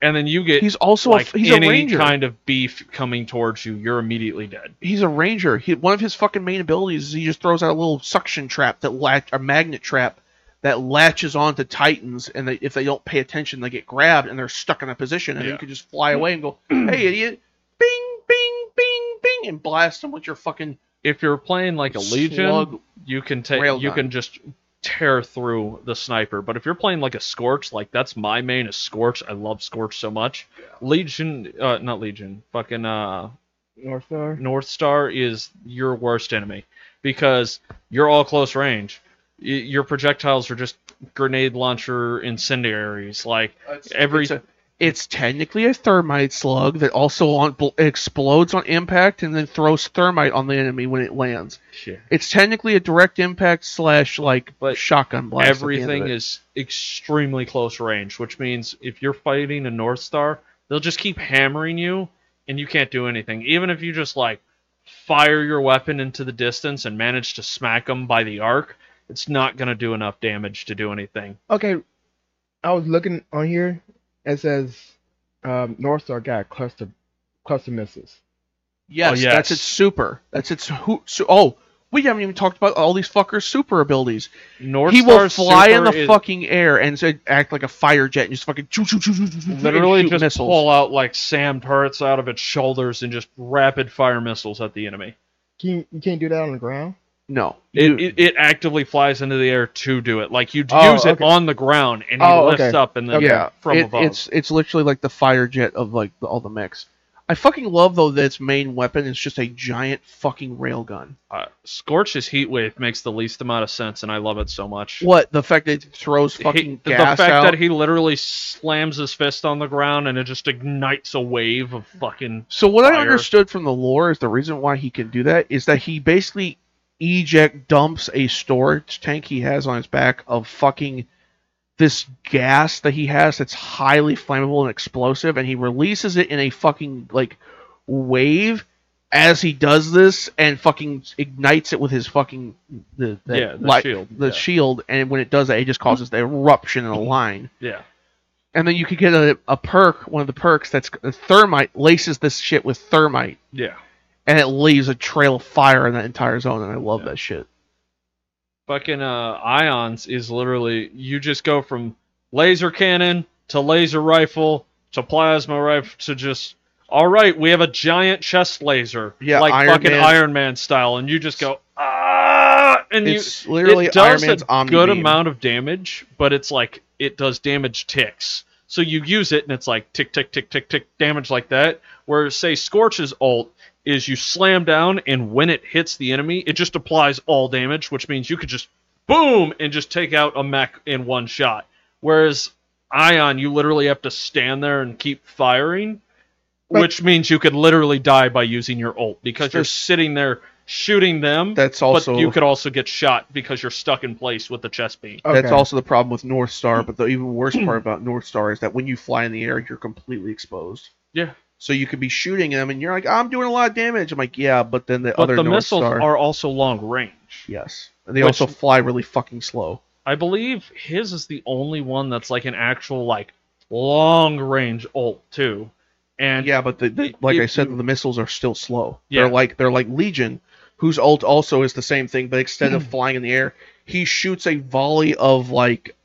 Speaker 1: and then you get
Speaker 3: he's also
Speaker 1: like
Speaker 3: a, he's
Speaker 1: any
Speaker 3: a ranger.
Speaker 1: kind of beef coming towards you, you're immediately dead.
Speaker 3: he's a ranger. He, one of his fucking main abilities is he just throws out a little suction trap that latch a magnet trap that latches on to titans, and they, if they don't pay attention, they get grabbed and they're stuck in a position, and
Speaker 1: Yeah.
Speaker 3: you can just fly away and go, "Hey, idiot!" Bing, bing, bing, bing, and blast them with your fucking
Speaker 1: If you're playing like a legion, you can take
Speaker 3: railgun.
Speaker 1: you can just tear through the sniper. But if you're playing like a Scorch, like that's my main is Scorch. I love Scorch so much. Legion, uh, not Legion, fucking uh,
Speaker 2: Northstar.
Speaker 1: North Star is your worst enemy because you're all close range. Y- your projectiles are just grenade launcher incendiaries. Like uh, every
Speaker 3: It's, a- it's technically a thermite slug that also on, explodes on impact and then throws thermite on the enemy when it lands.
Speaker 1: shit.
Speaker 3: It's technically a direct impact slash like
Speaker 1: But
Speaker 3: shotgun blast. at the end of
Speaker 1: everything is extremely close range, which means if you're fighting a Northstar, they'll just keep hammering you, and you can't do anything. Even if you just like fire your weapon into the distance and manage to smack them by the arc, it's not gonna do enough damage to do anything.
Speaker 2: Okay, I was looking on here. It says um, Northstar got cluster cluster missiles.
Speaker 3: Yes,
Speaker 1: Oh, yes.
Speaker 3: that's its super. That's its who. So, oh, we haven't even talked about all these fuckers' super abilities.
Speaker 1: North
Speaker 3: he will
Speaker 1: Star's
Speaker 3: fly in the
Speaker 1: is
Speaker 3: fucking air and so act like a fire jet and just fucking choo choo choo choo choo, choo, and
Speaker 1: literally
Speaker 3: shoot
Speaker 1: just
Speaker 3: missiles.
Speaker 1: pull out like SAM turrets out of its shoulders and just rapid fire missiles at the enemy.
Speaker 2: Can you, you can't do that on the ground?
Speaker 3: No,
Speaker 1: It,
Speaker 3: You-
Speaker 1: it, it actively flies into the air to do it. Like you
Speaker 2: Oh,
Speaker 1: use it on the ground and he
Speaker 2: Oh,
Speaker 1: lifts
Speaker 2: okay.
Speaker 1: up and then
Speaker 3: yeah,
Speaker 1: from
Speaker 3: it-
Speaker 1: above.
Speaker 3: it's it's literally like the fire jet of like all the mechs. I fucking love though that its main weapon is just a giant fucking railgun.
Speaker 1: uh, Scorch's heat wave makes the least amount of sense, and I love it so much.
Speaker 3: What the fact that it throws
Speaker 1: He-
Speaker 3: fucking
Speaker 1: the fact
Speaker 3: out.
Speaker 1: that he literally slams his fist on the ground and it just ignites a wave of fucking.
Speaker 3: So what I understood from the lore is the reason why he can do that is that he basically eject dumps a storage tank he has on his back of fucking this gas that he has that's highly flammable and explosive and he releases it in a fucking like wave as he does this and fucking ignites it with his fucking the, the
Speaker 1: Yeah, the
Speaker 3: light-
Speaker 1: shield,
Speaker 3: the
Speaker 1: yeah.
Speaker 3: shield and when it does that it just causes the eruption in a line
Speaker 1: Yeah.
Speaker 3: And then you could get a, a perk, one of the perks that's uh, thermite laces this shit with thermite,
Speaker 1: Yeah.
Speaker 3: And it leaves a trail of fire in that entire zone, and I love
Speaker 1: Yeah.
Speaker 3: that shit.
Speaker 1: Fucking uh, ions is literally you just go from laser cannon to laser rifle to plasma rifle to just all right, we have a giant chest laser,
Speaker 3: Yeah,
Speaker 1: like
Speaker 3: Iron
Speaker 1: fucking
Speaker 3: Man.
Speaker 1: Iron Man style, and you just go ah, and you
Speaker 3: literally
Speaker 1: it does
Speaker 3: Iron Man's
Speaker 1: a
Speaker 3: Omni
Speaker 1: good
Speaker 3: Beam.
Speaker 1: amount of damage, but it's like it does damage ticks. So you use it and it's like tick tick tick tick tick damage like that. Where say Scorch's ult is you slam down and when it hits the enemy, it just applies all damage, which means you could just boom and just take out a mech in one shot. Whereas Ion, you literally have to stand there and keep firing,
Speaker 2: But-
Speaker 1: which means you could literally die by using your ult because you're sitting there shooting them.
Speaker 3: That's also
Speaker 1: but you could also get shot because you're stuck in place with the chest beam.
Speaker 3: That's also the problem with Northstar, but the even worse part about Northstar is that when you fly in the air, you're completely exposed.
Speaker 1: Yeah.
Speaker 3: So you could be shooting them, and you're like, I'm doing a lot of damage. I'm like, yeah, but then the
Speaker 1: But
Speaker 3: other
Speaker 1: the
Speaker 3: North
Speaker 1: missiles
Speaker 3: Star,
Speaker 1: are also long range.
Speaker 3: yes, and they
Speaker 1: Which-
Speaker 3: also fly really fucking slow.
Speaker 1: I believe his is the only one that's like an actual like long range ult too. And
Speaker 3: Yeah, but the, the, like I said,
Speaker 1: you-
Speaker 3: the missiles are still slow.
Speaker 1: Yeah.
Speaker 3: They're like they're like Legion, whose ult also is the same thing, but instead of flying in the air, he shoots a volley of like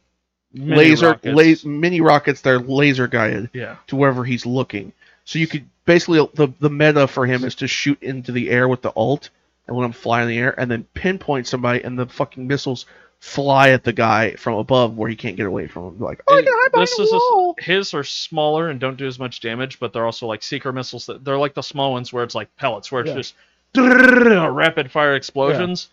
Speaker 1: mini
Speaker 3: laser
Speaker 1: rockets.
Speaker 3: la- mini rockets that are laser guided
Speaker 1: Yeah.
Speaker 3: to wherever he's looking. So you could basically the the meta for him is to shoot into the air with the ult and let him fly in the air and then pinpoint somebody and the fucking missiles fly at the guy from above where he can't get away from him. Like, oh, I
Speaker 1: And
Speaker 3: can hide behind
Speaker 1: this
Speaker 3: the
Speaker 1: is a-
Speaker 3: wall.
Speaker 1: his are smaller and don't do as much damage, but they're also like seeker missiles. That they're like the small ones where it's like pellets, where it's
Speaker 2: Yeah.
Speaker 1: just rapid fire explosions.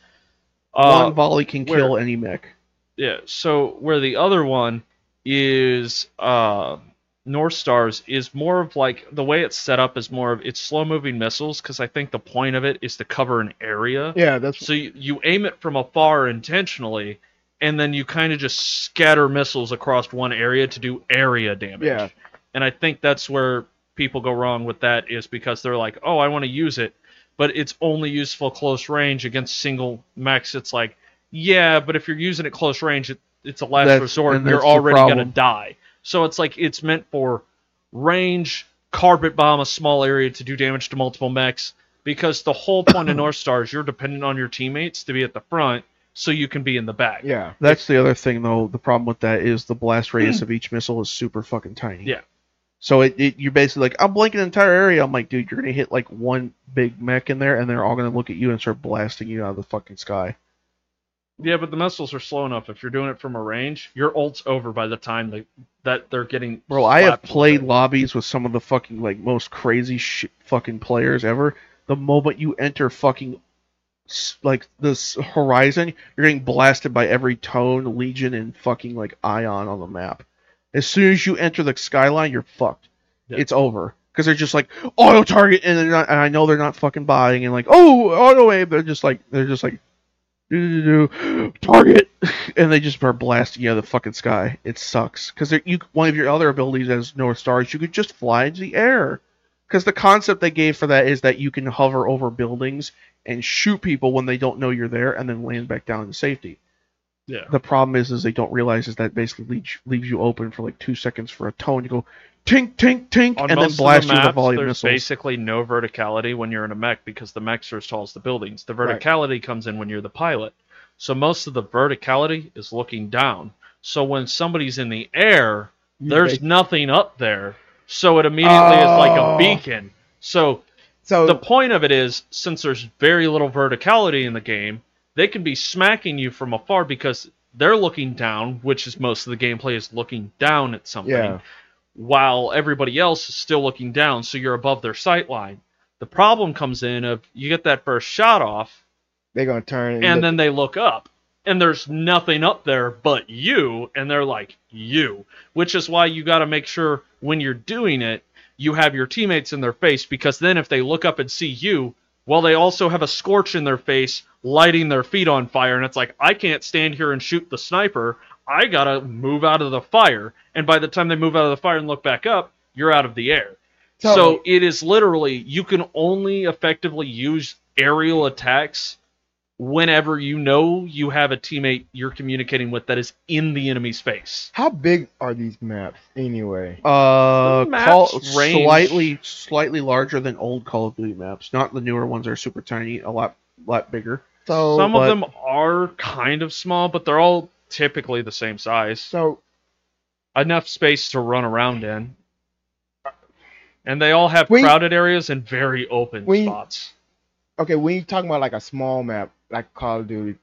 Speaker 3: One
Speaker 1: Uh,
Speaker 3: volley can
Speaker 1: where-
Speaker 3: kill any mech.
Speaker 1: yeah. So where the other one is uh, Northstars is more of like the way it's set up is more of it's slow moving missiles because I think the point of it is to cover an area.
Speaker 2: Yeah, that's
Speaker 1: So you, you aim it from afar intentionally, and then you kind of just scatter missiles across one area to do area damage.
Speaker 2: Yeah.
Speaker 1: And I think that's where people go wrong with that is because they're like, oh, I want to use it, but it's only useful close range against single mechs. It's like, yeah, but if you're using it close range, it, it's a last
Speaker 3: That's-
Speaker 1: resort.
Speaker 3: and
Speaker 1: You're
Speaker 3: that's the
Speaker 1: already gonna die. So it's like it's meant for range, carpet bomb a small area to do damage to multiple mechs. Because the whole point of Northstar is you're dependent on your teammates to be at the front, so you can be in the back.
Speaker 2: yeah.
Speaker 3: That's the other thing, though. The problem with that is the blast radius of each missile is super fucking tiny.
Speaker 1: Yeah.
Speaker 3: So it, it you're basically like, I'm blanking an entire area. I'm like, dude, you're gonna hit like one big mech in there, and they're all gonna look at you and start blasting you out of the fucking sky.
Speaker 1: Yeah, but the missiles are slow enough. If you're doing it from a range, your ult's over by the time they, that they're getting.
Speaker 3: Bro, I have played
Speaker 1: it.
Speaker 3: lobbies with some of the fucking like most crazy shit fucking players ever. The moment you enter fucking like this horizon, you're getting blasted by every tone, legion, and fucking like ion on the map. As soon as you enter the skyline, you're fucked. It's over because they're just like auto target, and they're not. And I know they're not fucking buying and like oh auto aim. They're just like they're just like target, and they just start blasting you out of the fucking sky. It sucks because you one of your other abilities as Northstar is you could just fly into the air. Because the concept they gave for that is that you can hover over buildings and shoot people when they don't know you're there, and then land back down in safety.
Speaker 1: Yeah.
Speaker 3: The problem is, is they don't realize is that basically leaves, leaves you open for like two seconds for a tone to go tink tink tink,
Speaker 1: On
Speaker 3: and then blast
Speaker 1: of the
Speaker 3: you with
Speaker 1: maps,
Speaker 3: volley
Speaker 1: there's
Speaker 3: missiles.
Speaker 1: basically no verticality when you're in a mech because the mechs are as tall as the buildings. The verticality comes in when you're the pilot. So most of the verticality is looking down. So when somebody's in the air, there's nothing up there. So it immediately is like a
Speaker 2: Oh.
Speaker 1: beacon. So
Speaker 2: so
Speaker 1: the point of it is, since there's very little verticality in the game, they can be smacking you from afar because they're looking down, which is most of the gameplay is looking down at something,
Speaker 2: Yeah.
Speaker 1: While everybody else is still looking down, so you're above their sight line. The problem comes in of you get that first shot off,
Speaker 2: they're gonna turn
Speaker 1: and
Speaker 2: look-
Speaker 1: then they look up, and there's nothing up there but you, and they're like you, which is why you got to make sure when you're doing it, you have your teammates in their face because then if they look up and see you, well, they also have a scorch in their face, lighting their feet on fire, and it's like I can't stand here and shoot the sniper. I gotta move out of the fire, and by the time they move out of the fire and look back up, you're out of the air.
Speaker 2: So-
Speaker 1: so it is literally you can only effectively use aerial attacks whenever you know you have a teammate you're communicating with that is in the enemy's face.
Speaker 2: How big are these maps anyway?
Speaker 3: Uh,
Speaker 1: The
Speaker 3: Call,
Speaker 1: maps range-
Speaker 3: slightly slightly larger than old Call of Duty maps. Not the newer ones are super tiny, a lot lot bigger.
Speaker 2: So
Speaker 1: Some
Speaker 3: but-
Speaker 1: of them are kind of small, but they're all typically the same size.
Speaker 2: so
Speaker 1: Enough space to run around in. And they all have
Speaker 2: We-
Speaker 1: crowded areas and very open
Speaker 2: We-
Speaker 1: spots.
Speaker 2: okay, when you talking about like a small map, like Call of Duty,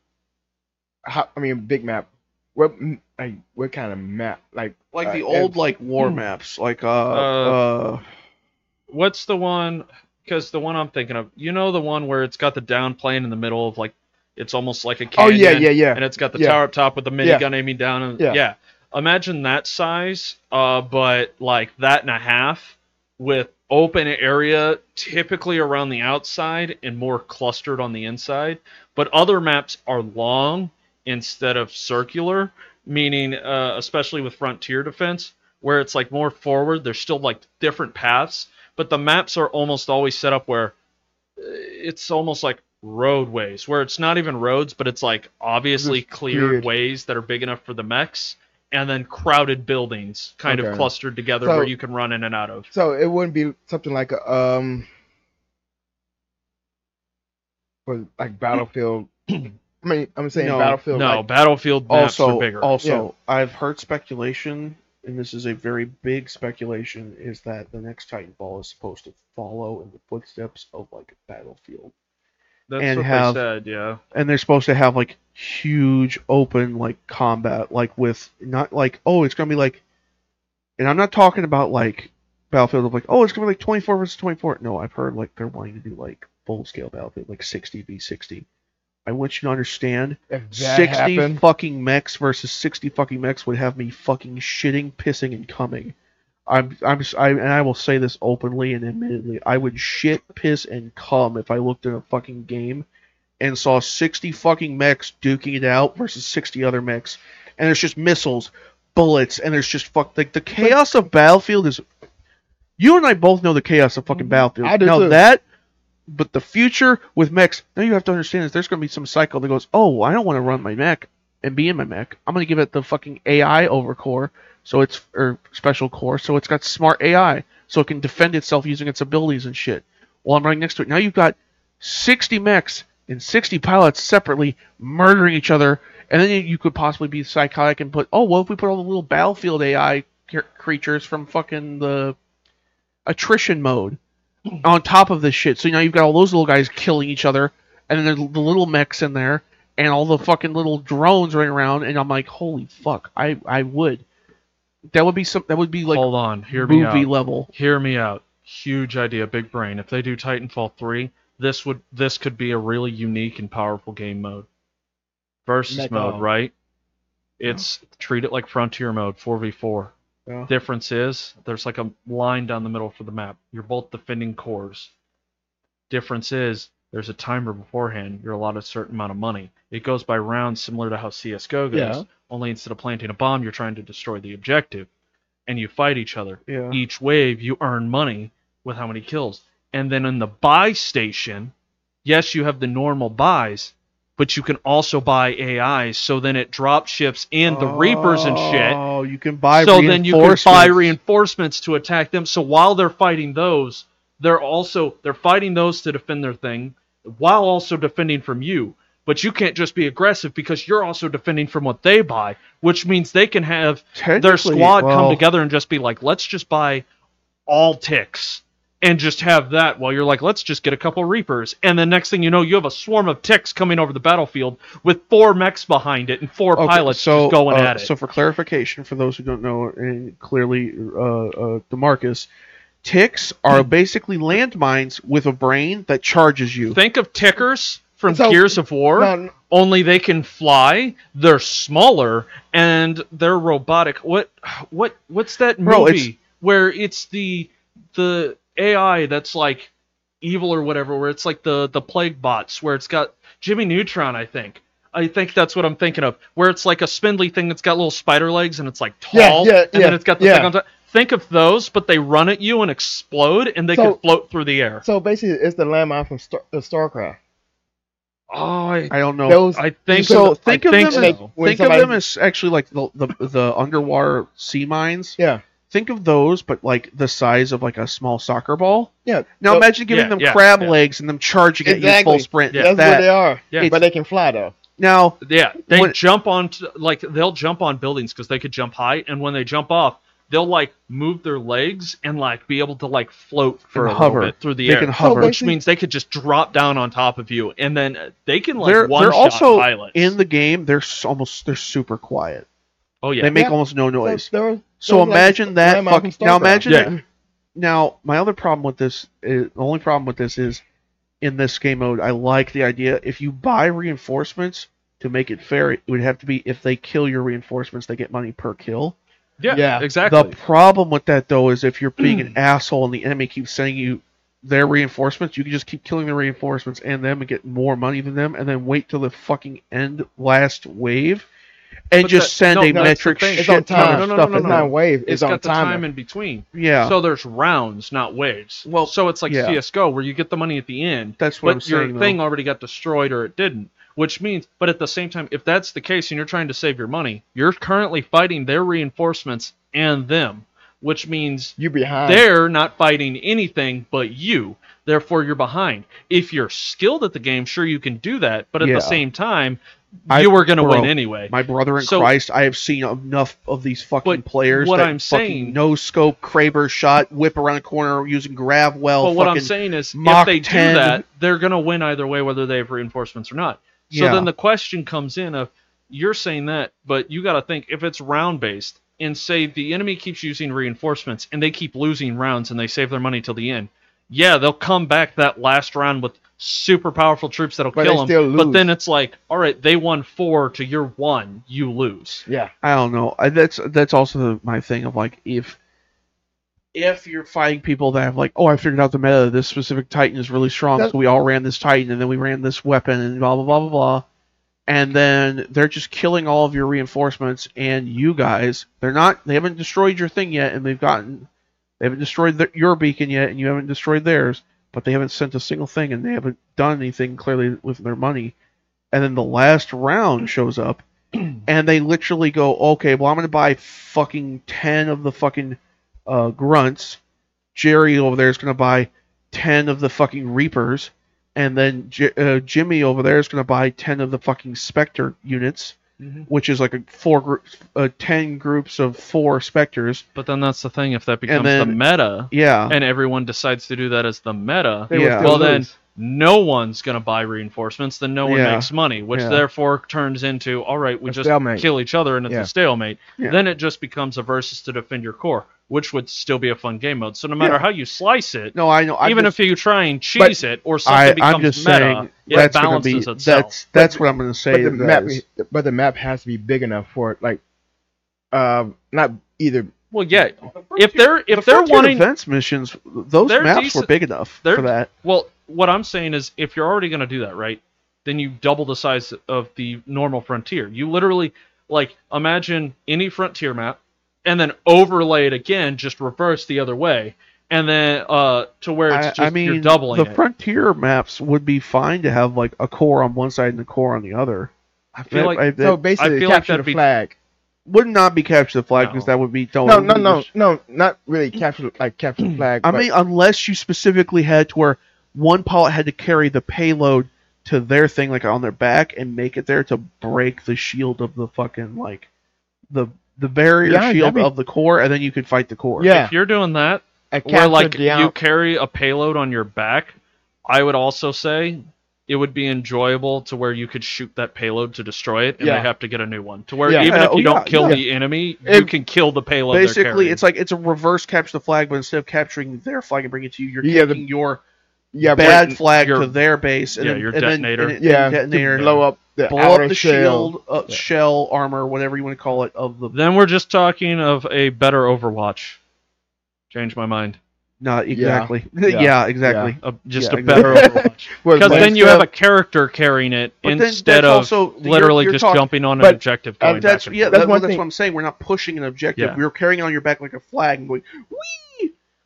Speaker 2: how I mean big map, what like what kind of map? Like
Speaker 3: Like
Speaker 2: uh,
Speaker 3: the old
Speaker 2: if-
Speaker 3: like war
Speaker 1: Hmm.
Speaker 3: maps, like uh,
Speaker 1: Uh,
Speaker 3: uh
Speaker 1: What's the one? Because the one I'm thinking of, you know, the one where it's got the down plane in the middle of like, it's almost like a
Speaker 2: Oh yeah, yeah, yeah.
Speaker 1: and it's got the
Speaker 2: Yeah.
Speaker 1: tower up top with the
Speaker 2: Yeah.
Speaker 1: minigun aiming down. And,
Speaker 2: Yeah.
Speaker 1: yeah. Imagine that size, uh, but like that and a half with open area, typically around the outside and more clustered on the inside. But other maps are long instead of circular, meaning, uh, especially with frontier defense, where it's like more forward. There's still like different paths, but the maps are almost always set up where uh, it's almost like roadways where it's not even roads but it's like obviously
Speaker 2: Just
Speaker 1: cleared
Speaker 2: cleared.
Speaker 1: ways that are big enough for the mechs and then crowded buildings kind of clustered together
Speaker 2: So-
Speaker 1: where you can run in and out of
Speaker 2: So it wouldn't be something like a um, for like Battlefield. I mean, I'm saying
Speaker 3: No,
Speaker 2: Battlefield.
Speaker 1: no
Speaker 2: like,
Speaker 1: battlefield maps
Speaker 3: also
Speaker 1: are bigger
Speaker 3: also I've heard speculation, and this is a very big speculation, is that the next Titanfall is supposed to follow in the footsteps of like Battlefield.
Speaker 1: That's
Speaker 3: and
Speaker 1: what
Speaker 3: have-
Speaker 1: they said yeah.
Speaker 3: and they're supposed to have like huge open like combat like with not like oh it's gonna be like and i'm not talking about like battlefield of like oh it's gonna be like 24 versus 24 no i've heard like they're wanting to do like full scale battlefield like 60 v 60 i want you to understand 60
Speaker 2: happened,
Speaker 3: fucking mechs versus 60 fucking mechs would have me fucking shitting pissing and coming I'm, I'm, I, and I will say this openly and admittedly. I would shit, piss, and cum if I looked at a fucking game and saw 60 fucking mechs duking it out versus 60 other mechs, and there's just missiles, bullets, and there's just fuck like the chaos of Battlefield is. You and I both know the chaos of fucking mm, Battlefield.
Speaker 2: I do
Speaker 3: now
Speaker 2: too.
Speaker 3: that, but the future with mechs, now you have to understand is there's going to be some cycle that goes, oh, I don't want to run my mech and be in my mech. I'm going to give it the fucking AI overcore, so it's or special core, so it's got smart AI, so it can defend itself using its abilities and shit. While I'm running next to it, now you've got 60 mechs and 60 pilots separately murdering each other, and then you could possibly be psychotic and put, oh, what if we put all the little battlefield AI creatures from fucking the attrition mode on top of this shit? So now you've got all those little guys killing each other, and then the little mechs in there, and all the fucking little drones running around, and I'm like, holy fuck, I I would. That would be some. That would be like
Speaker 1: hold on. Hear me
Speaker 3: movie
Speaker 1: out.
Speaker 3: level.
Speaker 1: hear me out. Huge idea. Big brain. If they do titanfall 3 this would this could be a really unique and powerful game mode. Versus
Speaker 2: Mech
Speaker 1: mode right? It's treat it like frontier mode 4v4
Speaker 3: Yeah.
Speaker 1: difference is there's like a line down the middle for the map. You're both defending cores. Difference is there's a timer beforehand you're allotted a certain amount of money it goes by rounds similar to how csgo goes
Speaker 2: Yeah.
Speaker 1: only instead of planting a bomb you're trying to destroy the objective and you fight each other
Speaker 3: Yeah.
Speaker 1: each wave you earn money with how many kills. And then in the buy station, yes, you have the normal buys, but you can also buy AIs. So then it drop ships in the Reapers and shit.
Speaker 3: Oh, you can buy.
Speaker 1: So then you can buy
Speaker 3: reinforcements.
Speaker 1: reinforcements to attack them. So while they're fighting those, they're also they're fighting those to defend their thing, while also defending from you. But you can't just be aggressive because you're also defending from what they buy, which means they can have their squad come together and just be like, let's just buy all ticks and just have that while you're like, let's just get a couple reapers. And the next thing you know, you have a swarm of ticks coming over the battlefield with four mechs behind it and four
Speaker 3: Okay,
Speaker 1: pilots
Speaker 3: so,
Speaker 1: just going
Speaker 3: uh,
Speaker 1: at it.
Speaker 3: So for clarification, for those who don't know, and clearly, uh, uh, Damarcus, ticks are hmm. basically landmines with a brain that charges you.
Speaker 1: Think of tickers from
Speaker 2: So-
Speaker 1: Gears of War.
Speaker 2: no,
Speaker 1: only they can fly. They're smaller and they're robotic. What what what's that
Speaker 3: Bro,
Speaker 1: movie
Speaker 3: it's-
Speaker 1: where it's the the AI that's like evil or whatever, where it's like the the plague bots, where it's got Jimmy Neutron, I think. I think that's what I'm thinking of, where it's like a spindly thing that's got little spider legs and it's like
Speaker 2: Yeah,
Speaker 1: tall,
Speaker 2: yeah,
Speaker 1: and
Speaker 2: yeah,
Speaker 1: then it's got the
Speaker 2: yeah.
Speaker 1: thing on top. Think of those, but they run at you and explode, and they
Speaker 2: So-
Speaker 1: can float through the air.
Speaker 2: so basically, it's the landmine from Star, uh, StarCraft.
Speaker 1: Oh, I,
Speaker 3: I don't know.
Speaker 2: Those
Speaker 1: I think
Speaker 3: so
Speaker 1: so.
Speaker 3: think
Speaker 1: I
Speaker 3: of
Speaker 1: think
Speaker 3: them
Speaker 1: so.
Speaker 3: as,
Speaker 2: When
Speaker 3: think of them as actually like the, the the underwater sea mines.
Speaker 2: Yeah.
Speaker 3: Think of those, but like the size of like a small soccer ball.
Speaker 2: Yeah.
Speaker 3: Now
Speaker 2: so
Speaker 3: imagine giving
Speaker 1: yeah,
Speaker 3: them
Speaker 1: yeah,
Speaker 3: crab
Speaker 1: yeah.
Speaker 3: legs and them charging at you full sprint.
Speaker 1: Yeah.
Speaker 2: That's
Speaker 3: That-
Speaker 2: where they are.
Speaker 1: Yeah.
Speaker 2: But they can fly though.
Speaker 3: now
Speaker 1: Yeah, they
Speaker 3: When-
Speaker 1: jump on t- like they'll jump on buildings because they could jump high, and when they jump off, they'll like move their legs and like be able to like float for a
Speaker 3: hover.
Speaker 1: little bit through the
Speaker 3: they
Speaker 1: air,
Speaker 3: can hover.
Speaker 1: Which means they could just drop down on top of you, and then uh, they can like
Speaker 3: they're
Speaker 1: one
Speaker 3: they're
Speaker 1: shot
Speaker 3: also
Speaker 1: pilots.
Speaker 3: in the game. They're almost they're super quiet.
Speaker 1: oh yeah,
Speaker 3: They make
Speaker 2: Yeah.
Speaker 3: almost no noise.
Speaker 2: So, there was-
Speaker 3: So
Speaker 2: there was, like,
Speaker 3: imagine that
Speaker 2: Grandma
Speaker 3: fuck- now imagine
Speaker 1: Yeah.
Speaker 3: it- Now my other problem with this is the only problem with this is in this game mode. I like the idea if you buy reinforcements to make it fair, it would have to be if they kill your reinforcements, they get money per kill.
Speaker 1: Yeah,
Speaker 2: Yeah.
Speaker 1: exactly.
Speaker 3: The problem with that though is if you're being an asshole and the enemy keeps sending you their reinforcements, you can just keep killing the reinforcements and them and get more money than them, and then wait till the fucking end last wave, and
Speaker 1: But
Speaker 3: just
Speaker 1: that-
Speaker 3: send
Speaker 1: no,
Speaker 3: a
Speaker 1: no, that's the
Speaker 3: metric
Speaker 1: thing.
Speaker 2: It's
Speaker 3: shit
Speaker 2: on
Speaker 3: ton
Speaker 2: time.
Speaker 3: of
Speaker 1: No, no,
Speaker 3: stuff.
Speaker 1: no,
Speaker 2: it's
Speaker 1: no,
Speaker 2: not
Speaker 1: no.
Speaker 2: wave. It's,
Speaker 1: it's
Speaker 2: on
Speaker 1: got the
Speaker 2: timer.
Speaker 1: time in between.
Speaker 3: Yeah,
Speaker 1: So there's rounds, not waves.
Speaker 3: Well,
Speaker 1: so it's like
Speaker 3: yeah.
Speaker 1: CS:GO where you get the money at the end,
Speaker 3: that's what I'm
Speaker 1: but your
Speaker 3: saying. though.
Speaker 1: thing already got destroyed or it didn't. Which means, but at the same time, if that's the case and you're trying to save your money, you're currently fighting their reinforcements and them, which means
Speaker 2: You behind.
Speaker 1: they're not fighting anything but you. Therefore, you're behind. If you're skilled at the game, sure you can do that, but at
Speaker 3: Yeah.
Speaker 1: the same time, you were going to win anyway.
Speaker 3: My brother in
Speaker 1: So-
Speaker 3: Christ, I have seen enough of these fucking players.
Speaker 1: what
Speaker 3: that
Speaker 1: I'm saying-
Speaker 3: no scope, Kraber shot, whip around the corner using grav well.
Speaker 1: But what I'm saying is, if they
Speaker 3: 10.
Speaker 1: do that, they're going to win either way, whether they have reinforcements or not. So
Speaker 3: Yeah.
Speaker 1: then the question comes in of you're saying that, but you got to think if it's round based and say the enemy keeps using reinforcements and they keep losing rounds and they save their money till the end. Yeah, they'll come back that last round with super powerful troops that'll
Speaker 2: But
Speaker 1: kill
Speaker 2: they
Speaker 1: them.
Speaker 2: still
Speaker 1: But then it's like, all right, they won four to your one, you lose.
Speaker 2: Yeah.
Speaker 3: I don't know. That's that's also my thing of like if if you're fighting people that have like, oh, I figured out the meta. This specific Titan is really strong,
Speaker 2: That-
Speaker 3: so we all ran this Titan, and then we ran this weapon, and blah blah blah blah blah. And then they're just killing all of your reinforcements, and you guys, they're not, they haven't destroyed your thing yet, and they've gotten, they haven't destroyed the, your beacon yet, and you haven't destroyed theirs, but they haven't sent a single thing, and they haven't done anything clearly with their money. And then the last round shows up, and they literally go, okay, well, I'm going to buy fucking 10 of the fucking uh, grunts. Jerry over there is going to buy 10 of the fucking reapers. And then J- uh, Jimmy over there is going to buy 10 of the fucking specter units, which is like a four gr- uh, 10 groups of four specters.
Speaker 1: But then that's the thing. If that becomes
Speaker 3: then-
Speaker 1: the meta,
Speaker 3: Yeah.
Speaker 1: and everyone decides to do that as the meta,
Speaker 3: Yeah.
Speaker 1: well then no one's going to buy reinforcements then no one
Speaker 3: Yeah.
Speaker 1: makes money which
Speaker 3: Yeah.
Speaker 1: therefore turns into all right we
Speaker 2: A
Speaker 1: just
Speaker 2: stalemate.
Speaker 1: kill each other and it's
Speaker 2: Yeah.
Speaker 1: a stalemate
Speaker 3: Yeah.
Speaker 1: then it just becomes a versus to defend your core which would still be a fun game mode so no matter
Speaker 3: Yeah.
Speaker 1: how you slice it
Speaker 3: no, I know. I'm
Speaker 1: even
Speaker 3: just,
Speaker 1: if you try and cheese it or something
Speaker 3: I,
Speaker 1: becomes
Speaker 3: I'm just
Speaker 1: meta
Speaker 3: saying
Speaker 1: it
Speaker 3: that's
Speaker 1: balances
Speaker 3: be
Speaker 1: itself
Speaker 3: that's that's what I'm going to say.
Speaker 2: But the map,
Speaker 3: as.
Speaker 2: but the map has to be big enough for it. Like, uh, not either.
Speaker 1: well yeah if they're if
Speaker 3: the
Speaker 1: they're wanting
Speaker 3: defense missions, those
Speaker 1: they're
Speaker 3: maps were big enough for that.
Speaker 1: Well, what I'm saying is, if you're already going to do that, right, then you double the size of the normal frontier. You literally, like, imagine any frontier map, and then overlay it again, just reverse the other way, and then uh, to where it's
Speaker 3: I,
Speaker 1: just
Speaker 3: I mean,
Speaker 1: you're doubling
Speaker 3: the
Speaker 1: it.
Speaker 3: frontier maps would be fine to have like a core on one side and a core on the other.
Speaker 1: I feel like
Speaker 3: I,
Speaker 2: So
Speaker 3: that
Speaker 2: basically,
Speaker 1: feel
Speaker 2: capture
Speaker 1: that'd
Speaker 2: the
Speaker 1: be-
Speaker 2: flag.
Speaker 3: would not be capture the flag because
Speaker 1: No.
Speaker 3: that would be don't
Speaker 2: No, no, no, no, not really capture like capture the flag.
Speaker 3: I
Speaker 2: but
Speaker 3: mean, unless you specifically had to where one pilot had to carry the payload to their thing, like on their back, and make it there to break the shield of the fucking like the the barrier
Speaker 2: Yeah,
Speaker 3: shield
Speaker 2: be-
Speaker 3: of the core, and then you could fight the core.
Speaker 2: Yeah.
Speaker 1: if you're doing that,
Speaker 2: I
Speaker 1: where like
Speaker 2: the
Speaker 1: you carry a payload on your back, I would also say it would be enjoyable to where you could shoot that payload to destroy it, and
Speaker 2: Yeah.
Speaker 1: they have to get a new one. To where
Speaker 2: Yeah.
Speaker 1: even
Speaker 3: Yeah,
Speaker 1: if
Speaker 3: oh,
Speaker 1: you don't
Speaker 3: yeah,
Speaker 1: kill
Speaker 3: yeah.
Speaker 1: the enemy, you can kill the payload. they're
Speaker 3: Basically,
Speaker 1: carrying.
Speaker 3: it's like it's a reverse capture the flag, but instead of capturing their flag and bringing it to you, you're
Speaker 2: Yeah, the-
Speaker 3: taking your
Speaker 2: yeah,
Speaker 3: bad
Speaker 2: break-
Speaker 3: flag
Speaker 1: your-
Speaker 3: to their base, and
Speaker 1: yeah,
Speaker 3: then,
Speaker 1: your
Speaker 3: and then-
Speaker 1: detonator.
Speaker 3: and it-
Speaker 2: yeah,
Speaker 3: and detonator,
Speaker 2: blow up the
Speaker 3: blow
Speaker 2: outer
Speaker 3: up the
Speaker 2: shell.
Speaker 3: shield, uh,
Speaker 2: Yeah.
Speaker 3: shell armor, whatever you want to call it, of the.
Speaker 1: Then we're just talking of a better Overwatch. Change my mind.
Speaker 3: Not exactly. Yeah,
Speaker 2: Yeah.
Speaker 3: exactly.
Speaker 1: Uh, just
Speaker 3: Yeah,
Speaker 1: a better
Speaker 3: exactly.
Speaker 1: Overwatch. Because then you have a character carrying it
Speaker 3: But
Speaker 1: instead of
Speaker 3: also- you're-
Speaker 1: literally
Speaker 3: you're
Speaker 1: just
Speaker 3: talk-
Speaker 1: jumping on an
Speaker 2: but,
Speaker 1: objective.
Speaker 2: uh,
Speaker 3: That's
Speaker 1: back
Speaker 3: yeah.
Speaker 2: That's
Speaker 3: That's,
Speaker 2: one
Speaker 3: that's what I'm saying. We're not pushing an objective.
Speaker 1: Yeah.
Speaker 3: We're carrying it on your back like a flag and going, wee.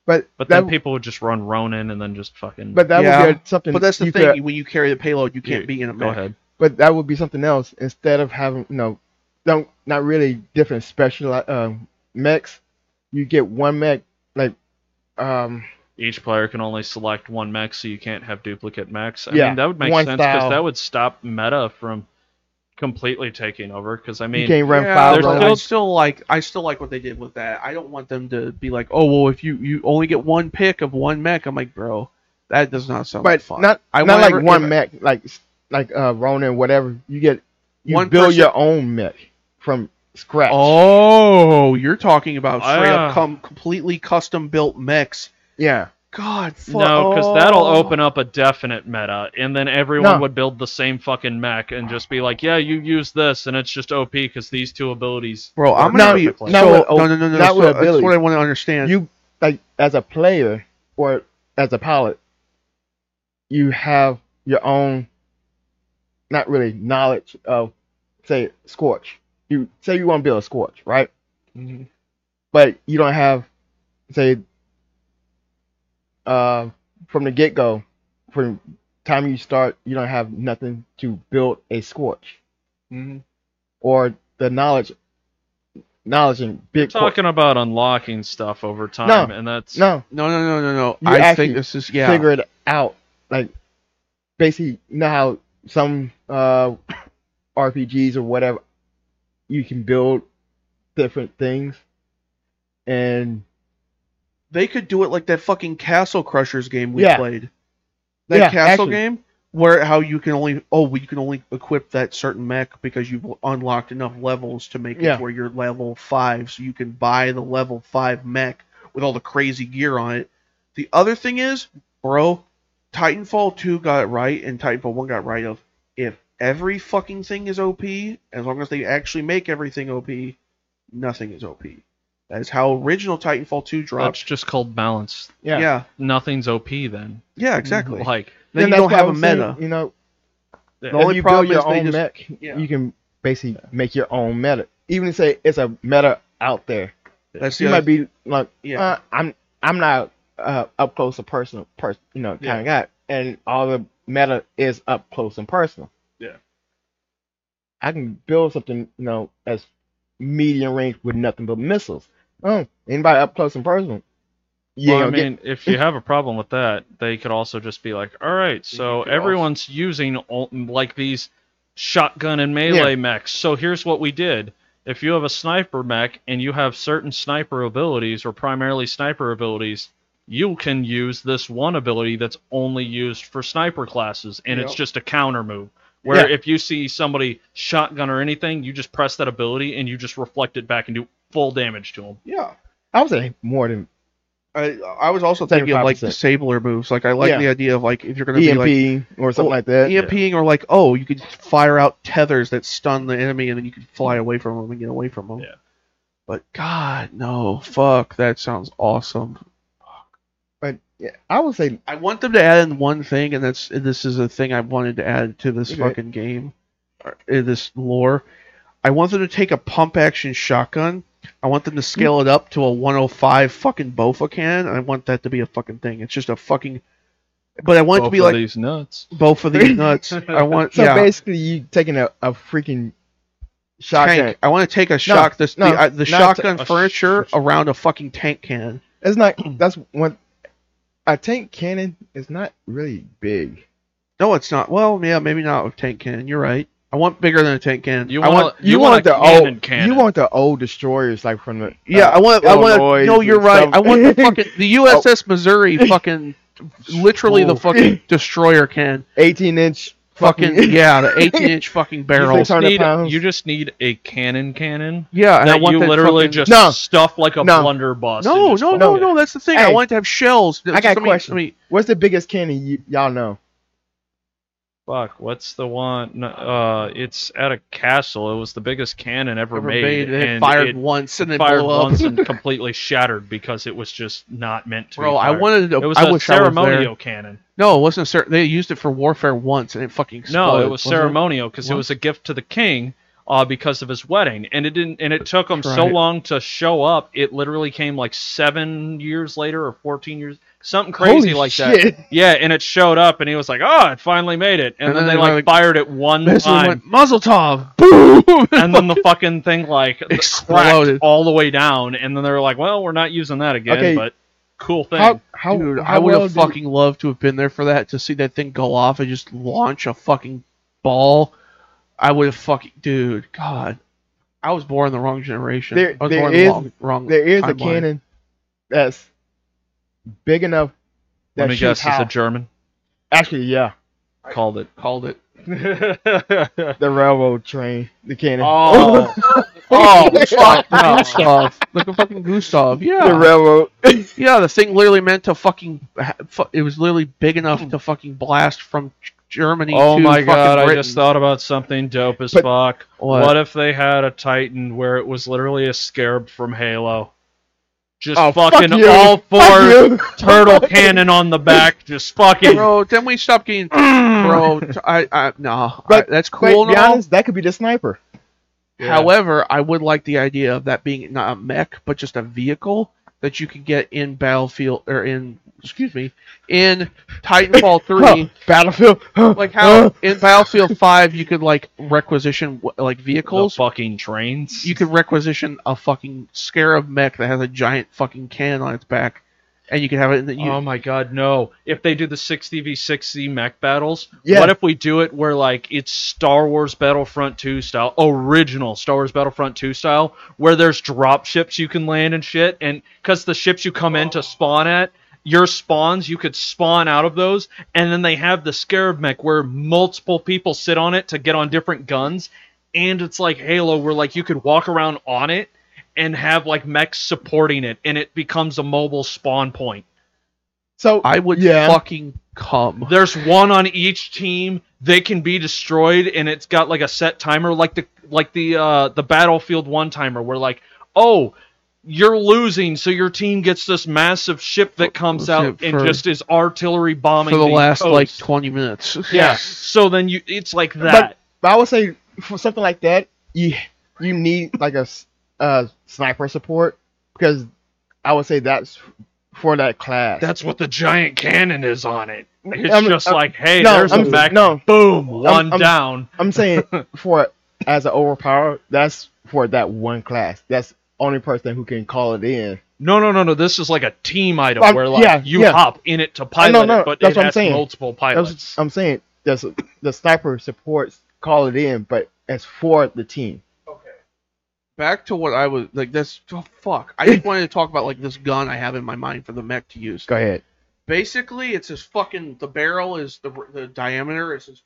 Speaker 2: But
Speaker 1: But
Speaker 2: that,
Speaker 1: then people would just run Ronin and then just fucking.
Speaker 2: but that
Speaker 3: Yeah,
Speaker 2: would be something.
Speaker 3: But that's the thing.
Speaker 2: could-
Speaker 3: when you carry the payload, you can't
Speaker 1: You-
Speaker 3: be in a
Speaker 1: go
Speaker 3: mech.
Speaker 1: ahead.
Speaker 2: but that would be something else instead of having you know, don't not really different special uh, mechs. You get one mech like um
Speaker 1: Each player can only select one mech, so you can't have duplicate mechs. I
Speaker 2: Yeah,
Speaker 1: mean, that would make sense because that would stop meta from completely taking over. Because I
Speaker 2: you
Speaker 1: mean,
Speaker 2: can't run
Speaker 3: Yeah,
Speaker 2: five
Speaker 1: there's
Speaker 3: but
Speaker 2: rounds.
Speaker 3: I still like I still like what they did with that. I don't want them to be like, oh well, if you you only get one pick of one mech, I'm like, bro, that does not sound
Speaker 2: but
Speaker 3: fun.
Speaker 2: not
Speaker 3: I
Speaker 2: not
Speaker 3: want
Speaker 2: like
Speaker 3: every-
Speaker 2: one
Speaker 3: every-
Speaker 2: mech like like uh Ronin whatever. You get you
Speaker 3: One
Speaker 2: build
Speaker 3: person-
Speaker 2: your own mech from scratch.
Speaker 3: Oh, you're talking about straight
Speaker 1: Ah.
Speaker 3: up com- completely custom built mechs.
Speaker 2: Yeah.
Speaker 3: God, fu-
Speaker 1: no, because that'll
Speaker 3: oh.
Speaker 1: open up a definite meta, and then everyone
Speaker 2: No.
Speaker 1: would build the same fucking mech and just be like, yeah, you use this, and it's just OP because these two abilities.
Speaker 3: Bro, I'm
Speaker 2: No,
Speaker 3: gonna be
Speaker 1: perfectly.
Speaker 2: not
Speaker 3: so, no, no, no, no.
Speaker 2: not
Speaker 3: so
Speaker 2: with
Speaker 3: that's
Speaker 2: abilities.
Speaker 3: what I want to understand.
Speaker 2: You like as a player or as a pilot, you have your own not really knowledge of say Scorch. You say you want to build a Scorch, right?
Speaker 3: Mhm.
Speaker 2: But you don't have say uh from the get go, from time you start, you don't have nothing to build a Scorch
Speaker 3: Mhm.
Speaker 2: or the knowledge knowledge in big cor-
Speaker 1: Talking about unlocking stuff over time, and that's
Speaker 2: no
Speaker 3: No, no, no, no, no.
Speaker 2: You
Speaker 3: I think this is yeah.
Speaker 2: figure it out. Like basically, you know how some uh, RPGs or whatever, you can build different things, and
Speaker 3: They could do it like that fucking Castle Crashers game we
Speaker 2: Yeah.
Speaker 3: played. That
Speaker 2: Yeah,
Speaker 3: castle
Speaker 2: actually.
Speaker 3: game where how you can only oh you can only equip that certain mech because you've unlocked enough levels to make
Speaker 2: Yeah.
Speaker 3: it where you're level five, so you can buy the level five mech with all the crazy gear on it. The other thing is, bro, Titanfall two got it right and Titanfall one got right of if every fucking thing is OP, as long as they actually make everything OP, nothing is OP. That is how original Titanfall 2
Speaker 1: that's
Speaker 3: dropped.
Speaker 1: just called balance.
Speaker 2: yeah,
Speaker 3: Yeah,
Speaker 1: Nothing's OP then.
Speaker 3: yeah, exactly.
Speaker 1: Like,
Speaker 3: then you don't have a
Speaker 2: was saying,
Speaker 3: meta.
Speaker 2: you know,
Speaker 1: yeah,
Speaker 3: The only
Speaker 2: you
Speaker 3: problem
Speaker 2: build your
Speaker 3: is they
Speaker 2: own
Speaker 3: just-
Speaker 2: mech,
Speaker 3: yeah.
Speaker 2: you can basically make your own meta. Even say it's a meta out there,
Speaker 3: That's
Speaker 2: you
Speaker 3: the
Speaker 2: might be like,
Speaker 3: Yeah.
Speaker 2: uh, I'm I'm not uh, up close and personal, person, you know, kind
Speaker 3: Yeah.
Speaker 2: of guy, and all the meta is up close and personal.
Speaker 1: Yeah.
Speaker 2: I can build something, you know, as medium range with nothing but missiles. Oh, anybody up close and personal? Yeah,
Speaker 1: well, I
Speaker 2: ain't gonna
Speaker 1: mean, if you have a problem with that, they could also just be like, all right, so
Speaker 3: could
Speaker 1: everyone's using ol- like these shotgun and melee
Speaker 2: Yeah.
Speaker 1: mechs. So here's what we did. If you have a sniper mech and you have certain sniper abilities or primarily sniper abilities, you can use this one ability that's only used for sniper classes, and it's just a counter move. Where
Speaker 2: Yeah.
Speaker 1: if you see somebody shotgun or anything, you just press that ability and you just reflect it back and do full damage to them.
Speaker 3: yeah.
Speaker 2: I would say more than
Speaker 3: I I was also thinking of like
Speaker 2: 75%.
Speaker 3: disabler moves. Like I like
Speaker 2: Yeah.
Speaker 3: the idea of like if you're gonna be like
Speaker 2: EMP or something
Speaker 3: oh,
Speaker 2: like that.
Speaker 3: EMPing or like oh you could fire out tethers that stun the enemy and then you can fly away from them and get away from them.
Speaker 1: Yeah.
Speaker 3: But God no, fuck that sounds awesome.
Speaker 2: But yeah, I would say
Speaker 3: I want them to add in one thing, and that's and this is a thing I wanted to add to this
Speaker 2: Okay.
Speaker 3: fucking game, or, uh, this lore. I want them to take a pump action shotgun. I want them to scale it up to a 105 fucking Bofa cannon. and I want that to be a fucking thing. It's just a fucking. But I want it to be
Speaker 1: of
Speaker 3: like
Speaker 1: these nuts.
Speaker 3: both of these nuts. I want
Speaker 2: so.
Speaker 3: yeah.
Speaker 2: Basically, you taking a, a freaking shotgun.
Speaker 3: Tank. I want to take a shock. this
Speaker 2: no,
Speaker 3: the, uh, the
Speaker 2: not
Speaker 3: shotgun
Speaker 1: a sh-
Speaker 3: furniture around a fucking tank cannon.
Speaker 2: It's not. That's one. A tank cannon is not really big.
Speaker 3: No, it's not. Well, yeah, maybe not a tank cannon. You're right. I want bigger than a tank cannon.
Speaker 1: You
Speaker 3: I
Speaker 1: want,
Speaker 3: want
Speaker 1: you,
Speaker 2: want,
Speaker 1: want, a
Speaker 2: the
Speaker 1: cannon
Speaker 2: old.
Speaker 1: cannon.
Speaker 2: You want the old destroyers like from the.
Speaker 3: Yeah,
Speaker 2: uh,
Speaker 3: I want. I want.
Speaker 2: Illinois
Speaker 3: No, you're right.
Speaker 2: stuff.
Speaker 3: I want the fucking the USS Missouri fucking literally the fucking destroyer can
Speaker 2: 18 inch
Speaker 3: fucking yeah the 18 inch fucking barrels.
Speaker 2: think- 600
Speaker 1: need,
Speaker 2: pounds.
Speaker 1: you just need a cannon cannon
Speaker 3: Yeah, and I
Speaker 1: that
Speaker 3: want
Speaker 1: you
Speaker 3: that
Speaker 1: literally
Speaker 3: fucking-
Speaker 1: just
Speaker 2: No.
Speaker 1: stuff like a
Speaker 2: No.
Speaker 1: blunderbuss.
Speaker 3: No,
Speaker 1: and
Speaker 3: no, no, no. That's the thing. I want it to have shells.
Speaker 2: I got a question.
Speaker 3: me-
Speaker 2: What's the biggest cannon you, y'all know?
Speaker 1: Fuck, what's the one? Uh, it's at a castle. It was the biggest cannon ever,
Speaker 3: ever
Speaker 1: made.
Speaker 3: made it fired
Speaker 1: it
Speaker 3: once and then
Speaker 1: fired once and completely shattered because it was just not meant to.
Speaker 3: Bro,
Speaker 1: be
Speaker 3: I wanted to.
Speaker 1: It was
Speaker 3: I
Speaker 1: a
Speaker 3: wish I was
Speaker 1: ceremonial cannon.
Speaker 3: No, it wasn't. Cer- they used it for warfare once and it fucking exploded.
Speaker 1: No, it was ceremonial because it
Speaker 3: What?
Speaker 1: was a gift to the king uh, because of his wedding, and it didn't. And it took him so long to show up. It literally came like seven years later or fourteen years, something crazy
Speaker 2: Holy
Speaker 1: like that. Yeah, and it showed up, and he was like, "Oh, it finally made it." And,
Speaker 3: And
Speaker 1: then,
Speaker 3: then
Speaker 1: they
Speaker 3: they
Speaker 1: like
Speaker 3: like-
Speaker 1: fired it one time,
Speaker 3: went Muzzle Tov. Boom.
Speaker 1: and then the fucking thing like
Speaker 3: Exploded.
Speaker 1: all the way down, and then they were like, "Well, we're not using that again."
Speaker 2: Okay.
Speaker 1: But cool thing.
Speaker 2: How how
Speaker 3: Dude,
Speaker 2: how
Speaker 3: I would
Speaker 2: well
Speaker 3: have
Speaker 2: do-
Speaker 3: fucking loved to have been there for that to see that thing go off and just launch a fucking ball. I would have fucking dude, God. I was born in the wrong generation.
Speaker 2: There-
Speaker 3: I was
Speaker 2: there
Speaker 3: born
Speaker 2: is-
Speaker 3: in the wrong, wrong
Speaker 2: there is a cannon that's big enough that
Speaker 1: Let me
Speaker 2: shoots
Speaker 1: guess, it's
Speaker 2: how-
Speaker 1: a German.
Speaker 2: Actually, yeah,
Speaker 1: Called it.
Speaker 3: Called it.
Speaker 2: the railroad train, the cannon.
Speaker 1: Oh.
Speaker 3: Oh, oh
Speaker 2: Gustav,
Speaker 3: fuck, Gustav. Like a fucking Gustav. Yeah.
Speaker 2: The railroad.
Speaker 3: Yeah, the thing literally meant to fucking. It was literally big enough to fucking blast from Germany
Speaker 1: Oh
Speaker 3: to
Speaker 1: my
Speaker 3: fucking
Speaker 1: god, I just thought about something dope as
Speaker 2: But-
Speaker 1: fuck.
Speaker 3: What?
Speaker 1: What? if they had a Titan where it was literally a scarab from Halo? Just
Speaker 2: Oh,
Speaker 1: fucking
Speaker 2: you.
Speaker 1: all four turtle cannon on the back, just fucking.
Speaker 3: Bro, then we stop getting. Mm. Bro, t- I, I, no.
Speaker 2: But-
Speaker 3: I, that's cool.
Speaker 2: to be honest, that could be the sniper.
Speaker 1: Yeah.
Speaker 3: However, I would like the idea of that being not a mech, but just a vehicle that you can get in Battlefield or in excuse me in Titanfall three.
Speaker 2: Battlefield. huh,
Speaker 3: Like how
Speaker 2: huh.
Speaker 3: in Battlefield Five you could like requisition w- like
Speaker 1: the
Speaker 3: vehicles.
Speaker 1: fucking trains.
Speaker 3: You could requisition a fucking Scarab mech that has a giant fucking cannon on its back, and you can have it. You,
Speaker 1: oh my god, no! If they do the 60v60 mech battles,
Speaker 2: Yeah.
Speaker 1: what if we do it where like it's Star Wars Battlefront 2 style, original Star Wars Battlefront 2 style, where there's drop ships you can land and shit, and because the ships you come in to spawn at, your spawns you could spawn out of those, and then they have the Scarab mech where multiple people sit on it to get on different guns, and it's like Halo where like you could walk around on it and have like mechs supporting it, and it becomes a mobile spawn point.
Speaker 2: So
Speaker 3: I would
Speaker 2: Yeah.
Speaker 3: fucking come.
Speaker 1: There's one on each team. They can be destroyed, and it's got like a set timer, like the like the uh, the Battlefield One timer, where like, oh, you're losing, so your team gets this massive ship that comes
Speaker 3: For-
Speaker 1: out and just is artillery bombing
Speaker 3: for the
Speaker 1: the
Speaker 3: last
Speaker 1: coast.
Speaker 3: like 20 minutes.
Speaker 1: yeah. So then you, it's like that.
Speaker 2: But I would say for something like that, you you need like a s- uh, sniper support because I would say that's for that class.
Speaker 1: That's what the giant cannon is on it. It's
Speaker 2: I'm-
Speaker 1: just
Speaker 2: I'm-
Speaker 1: like, hey,
Speaker 2: no,
Speaker 1: there's
Speaker 2: I'm-
Speaker 1: a back.
Speaker 2: no.
Speaker 1: Boom, one down.
Speaker 2: I'm saying for as an overpower, that's for that one class. That's only person who can call it in.
Speaker 1: No, no, no, no. This is like a team item
Speaker 2: Um,
Speaker 1: where like
Speaker 2: yeah,
Speaker 1: you
Speaker 2: yeah.
Speaker 1: hop in it to pilot
Speaker 2: no, no,
Speaker 1: it, but
Speaker 2: that's
Speaker 1: it
Speaker 2: what I'm
Speaker 1: has
Speaker 2: saying.
Speaker 1: multiple pilots.
Speaker 2: what I'm saying there's the sniper supports call it in, but it's for the team.
Speaker 3: Back to what I was like. This oh, fuck. I just wanted to talk about like this gun I have in my mind for the mech to use.
Speaker 2: Go ahead.
Speaker 3: Basically, it's this fucking. The barrel is the the diameter is this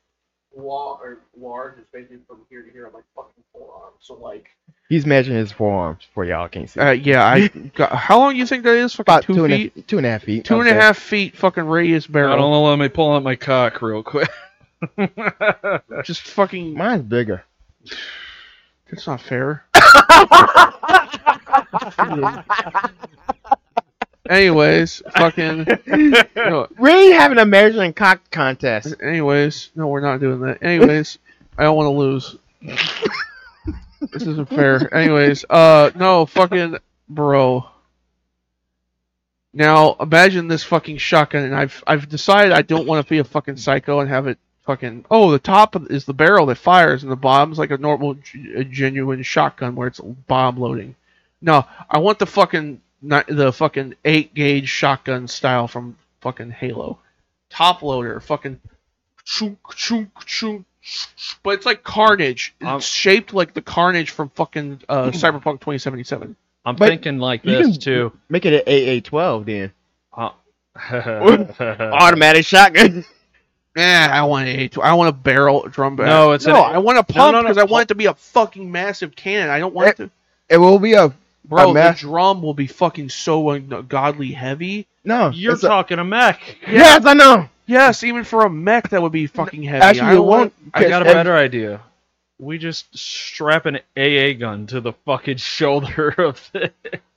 Speaker 3: long or large. It's basically from here to here on my fucking forearm. So like,
Speaker 2: He's measuring his forearms for y'all can't see.
Speaker 3: uh, yeah, I got. How long do you think that is? Fucking
Speaker 2: About
Speaker 3: two,
Speaker 2: two and,
Speaker 3: feet.
Speaker 2: a, two and a half feet.
Speaker 3: Two and
Speaker 2: would
Speaker 3: a half feet fucking radius barrel.
Speaker 1: I
Speaker 3: barrel.
Speaker 1: don't know. Let me pull out my cock real quick.
Speaker 3: Just fucking.
Speaker 2: Mine's bigger.
Speaker 3: It's not fair. Anyways, fucking. No,
Speaker 2: We ain't having a measuring cock contest.
Speaker 3: anyways, no, we're not doing that. Anyways, I don't want to lose. this isn't fair. Anyways, uh, no, fucking bro. Now imagine this fucking shotgun, and I've I've decided I don't want to be a fucking psycho and have it fucking. Oh, the top is the barrel that fires, and the bottom's like a normal, g- a genuine shotgun where it's bomb loading. No, I want the fucking ni- the fucking eight gauge shotgun style from fucking Halo, top loader, fucking. Chunk, chunk, chunk, but it's like Carnage. It's
Speaker 1: Um,
Speaker 3: shaped like the Carnage from fucking uh, Cyberpunk 2077.
Speaker 1: I'm
Speaker 2: But
Speaker 1: thinking like this too.
Speaker 2: Make it an AA12 then.
Speaker 1: Uh,
Speaker 2: Automatic shotgun.
Speaker 3: Eh, I want a I want a barrel drum barrel.
Speaker 1: No, it's
Speaker 3: no.
Speaker 1: an-
Speaker 3: I want a
Speaker 1: No,
Speaker 3: pump
Speaker 1: no, no,
Speaker 3: because I want it to be a fucking massive cannon. I don't want it to.
Speaker 2: It will be a
Speaker 3: Bro,
Speaker 2: a
Speaker 3: the
Speaker 2: mass-
Speaker 3: drum will be fucking so ungodly heavy.
Speaker 2: no.
Speaker 1: You're
Speaker 2: it's a-
Speaker 1: talking a mech.
Speaker 2: yes, I know.
Speaker 3: Yes, even for a mech, that would be fucking heavy.
Speaker 2: Actually,
Speaker 3: I
Speaker 2: it
Speaker 3: don't
Speaker 2: won't.
Speaker 3: want-
Speaker 1: I got a better idea. We just strap an AA gun to the fucking shoulder of the.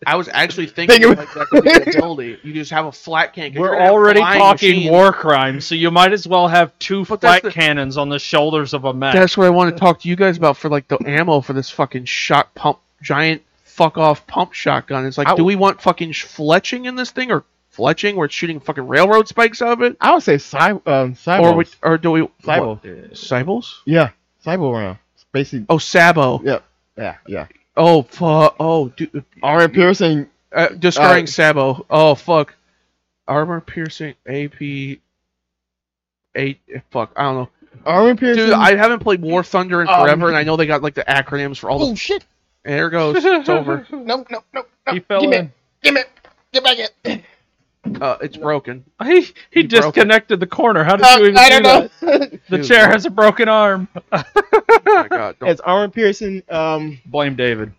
Speaker 3: I was actually thinking
Speaker 2: Think
Speaker 3: like that could be the ability. You just have a flat cannon. 'cause you're
Speaker 1: We're already talking
Speaker 3: machines.
Speaker 1: war crimes, so you might as well have two
Speaker 3: But
Speaker 1: flat
Speaker 3: the-
Speaker 1: cannons on the shoulders of a mech.
Speaker 3: That's what I want to talk to you guys about for like the ammo for this fucking shot pump giant fuck off pump shotgun. It's like,
Speaker 2: I-
Speaker 3: do we want fucking fletching in this thing or fletching where it's shooting fucking railroad spikes out of it,
Speaker 2: I would say cyber, um, cyber.
Speaker 3: or we, or do we
Speaker 2: Cybo.
Speaker 3: what? Cybos?
Speaker 2: Yeah, cyber round. Basically,
Speaker 3: Oh, sabot.
Speaker 2: yeah, yeah, yeah.
Speaker 3: Oh fuck. Oh, dude.
Speaker 2: Armor piercing.
Speaker 3: Uh, discarding
Speaker 2: Uh,
Speaker 3: sabot. Oh fuck. Armor piercing AP. Eight. Fuck. I don't know.
Speaker 2: Armor piercing.
Speaker 3: Dude, I haven't played War Thunder in
Speaker 2: Um,
Speaker 3: forever, and I know they got like the acronyms for all the.
Speaker 2: Oh shit!
Speaker 3: There it goes. It's over.
Speaker 2: No, no, no, no.
Speaker 1: He fell
Speaker 2: Give me
Speaker 1: in.
Speaker 2: it. Give me it. Get back in.
Speaker 3: Uh, it's broken.
Speaker 1: He he
Speaker 3: He broke
Speaker 1: disconnected the corner. How did
Speaker 2: Uh,
Speaker 1: you even
Speaker 2: I
Speaker 1: do
Speaker 2: don't know.
Speaker 1: that? The
Speaker 3: Dude,
Speaker 1: chair has a broken arm.
Speaker 3: Oh my god. Don't,
Speaker 2: it's armor piercing. Um,
Speaker 1: Blame David.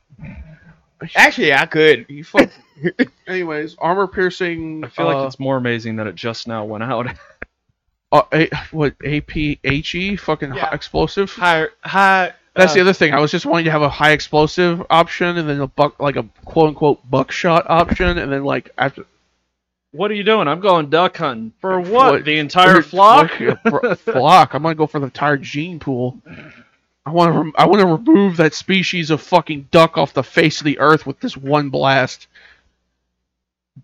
Speaker 2: actually, I could.
Speaker 3: you fuck. Anyways, armor piercing.
Speaker 1: I feel
Speaker 3: uh,
Speaker 1: like it's more amazing that it just now went out.
Speaker 3: uh, a, what APHE fucking
Speaker 2: Yeah.
Speaker 3: high explosive.
Speaker 2: Higher, high.
Speaker 3: That's
Speaker 2: uh,
Speaker 3: the other thing. I was just wanting to have a high explosive option, and then a buck like a quote unquote buckshot option, and then like after
Speaker 1: What are you doing? I'm going duck hunting. For what?
Speaker 3: What?
Speaker 1: The entire flock?
Speaker 3: Flock. I'm gonna go for the entire gene pool. I want to. Rem- I want to remove that species of fucking duck off the face of the earth with this one blast.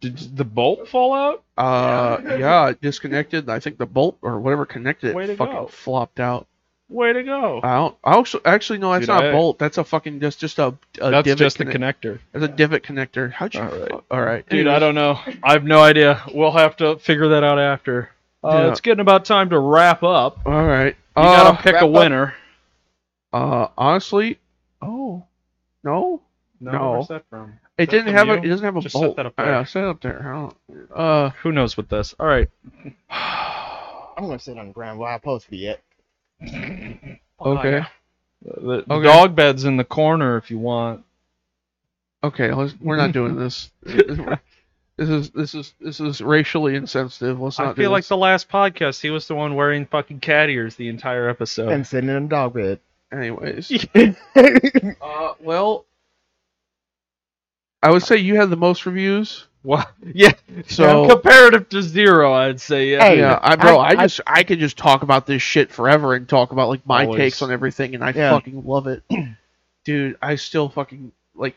Speaker 1: Did the bolt fall out?
Speaker 3: Uh, yeah, it disconnected. I think the bolt or whatever connected it fucking
Speaker 1: go.
Speaker 3: flopped out.
Speaker 1: Way to go.
Speaker 3: I don't. I also actually no, that's
Speaker 1: Dude,
Speaker 3: not a
Speaker 1: I-
Speaker 3: bolt. That's a fucking just just a, a
Speaker 1: That's
Speaker 3: divot.
Speaker 1: just the connector.
Speaker 3: That's a divot connector. How'd you?
Speaker 1: All right.
Speaker 3: fu- All right,
Speaker 1: Dude, I don't know. I have no idea. We'll have to figure that out after. Uh,
Speaker 3: Yeah.
Speaker 1: It's getting about time to wrap up.
Speaker 3: All right.
Speaker 1: You
Speaker 3: uh,
Speaker 1: gotta pick
Speaker 2: wrap
Speaker 1: a
Speaker 2: up.
Speaker 1: winner.
Speaker 3: Uh, honestly, oh, no, No.
Speaker 1: Where's that from?
Speaker 3: it
Speaker 1: that
Speaker 3: didn't
Speaker 1: from
Speaker 3: have a. It doesn't have a
Speaker 1: Just set
Speaker 3: bolt.
Speaker 1: that up there.
Speaker 3: Yeah, set up there. I don't, uh,
Speaker 1: Who knows with this? All right.
Speaker 2: I'm gonna sit on the ground while I post for yet.
Speaker 3: Okay,
Speaker 1: The, the
Speaker 3: Okay.
Speaker 1: dog bed's in the corner if you want.
Speaker 3: okay. Let's. We're not doing this. this is this is this is racially insensitive. Let's not.
Speaker 1: I feel
Speaker 3: do
Speaker 1: like
Speaker 3: this.
Speaker 1: the last podcast, he was the one wearing fucking cat ears the entire episode.
Speaker 2: And sitting in a dog bed.
Speaker 3: Anyways, uh, well, I would say you had the most reviews.
Speaker 1: Well, yeah.
Speaker 3: So
Speaker 1: comparative to zero, I'd say. Yeah.
Speaker 2: Hey,
Speaker 3: yeah, I bro, I,
Speaker 2: I- I-
Speaker 3: just I could just talk about this shit forever and talk about like my
Speaker 1: Always.
Speaker 3: takes on everything, and I
Speaker 2: Yeah.
Speaker 3: fucking love it, dude. I still fucking like.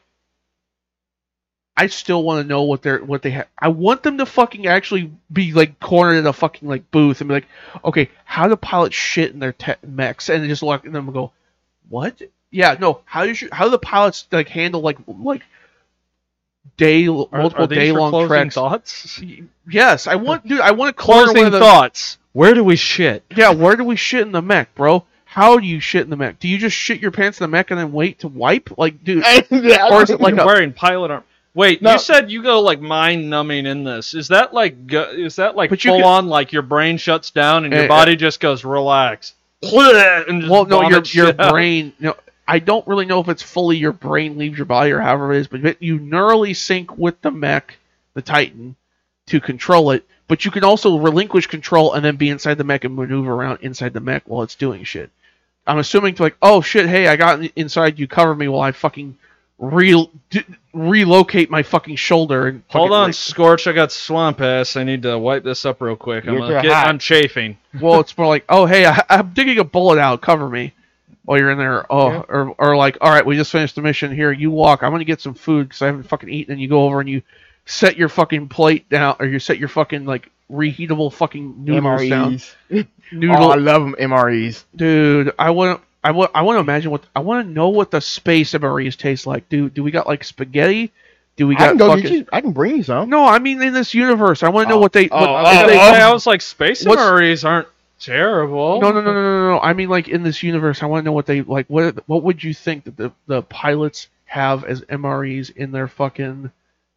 Speaker 3: I still want to know what they're what they have. I want them to fucking actually be like cornered in a fucking like booth and be like, okay, how do pilots shit in their te- mechs, and just look at them and go, what? Yeah, no. How do you how do the pilots like handle like like day
Speaker 1: Are-
Speaker 3: multiple
Speaker 1: are
Speaker 3: day long
Speaker 1: closing
Speaker 3: treks?
Speaker 1: thoughts?
Speaker 3: Yes, I want, dude. I want to corner one
Speaker 1: Closing
Speaker 3: of the
Speaker 1: thoughts. Where do we shit?
Speaker 3: yeah, where do we shit in the mech, bro? How do you shit in the mech? Do you just shit your pants in the mech and then wait to wipe? Like, dude, Or is it like
Speaker 1: You're
Speaker 3: a-
Speaker 1: wearing pilot armor. Wait,
Speaker 2: No.
Speaker 1: you said you go like mind numbing in this. Is that like go- is that like
Speaker 3: But you
Speaker 1: full
Speaker 3: can-
Speaker 1: on like your brain shuts down and your
Speaker 3: Eh, eh.
Speaker 1: body just goes relax? And just
Speaker 3: well, no, your your
Speaker 1: out?
Speaker 3: brain. No, I don't really know if it's fully your brain leaves your body or however it is, but you neurally sync with the mech, the Titan, to control it. But you can also relinquish control and then be inside the mech and maneuver around inside the mech while it's doing shit. I'm assuming to like, oh shit, hey, I got inside. You cover me while I fucking re- d- relocate my fucking shoulder and
Speaker 1: Hold on,
Speaker 3: like-
Speaker 1: Scorch. I got swamp ass. I need to wipe this up real quick. I'm
Speaker 2: You're
Speaker 1: gonna get.
Speaker 2: hot.
Speaker 1: I'm chafing.
Speaker 3: well, it's more like, oh, hey, I, I'm digging a bullet out. Cover me while you're in there. Oh,
Speaker 2: Yeah.
Speaker 3: or, or like, all right, we just finished the mission. Here, you walk. I'm gonna get some food because I haven't fucking eaten. And you go over and you set your fucking plate down, or you set your fucking like reheatable fucking noodles down.
Speaker 2: MREs.
Speaker 3: Noodle,
Speaker 2: Oh, I love them MREs.
Speaker 3: dude. I want. I want. I want to imagine what. I want to know what the space MREs taste like. Do Do we got like spaghetti? Do we
Speaker 2: I
Speaker 3: got
Speaker 2: can go
Speaker 3: fucking?
Speaker 2: get you. I can bring you some.
Speaker 3: No, I mean in this universe. I want to know
Speaker 2: Oh.
Speaker 3: what they. What,
Speaker 2: Oh,
Speaker 3: what
Speaker 1: I,
Speaker 3: they oh,
Speaker 1: I was like, space
Speaker 3: What's-
Speaker 1: MREs aren't terrible.
Speaker 3: No, no, no, no, no, no. I mean, like in this universe, I want to know what they like. What what would you think that the the pilots have as MREs in their fucking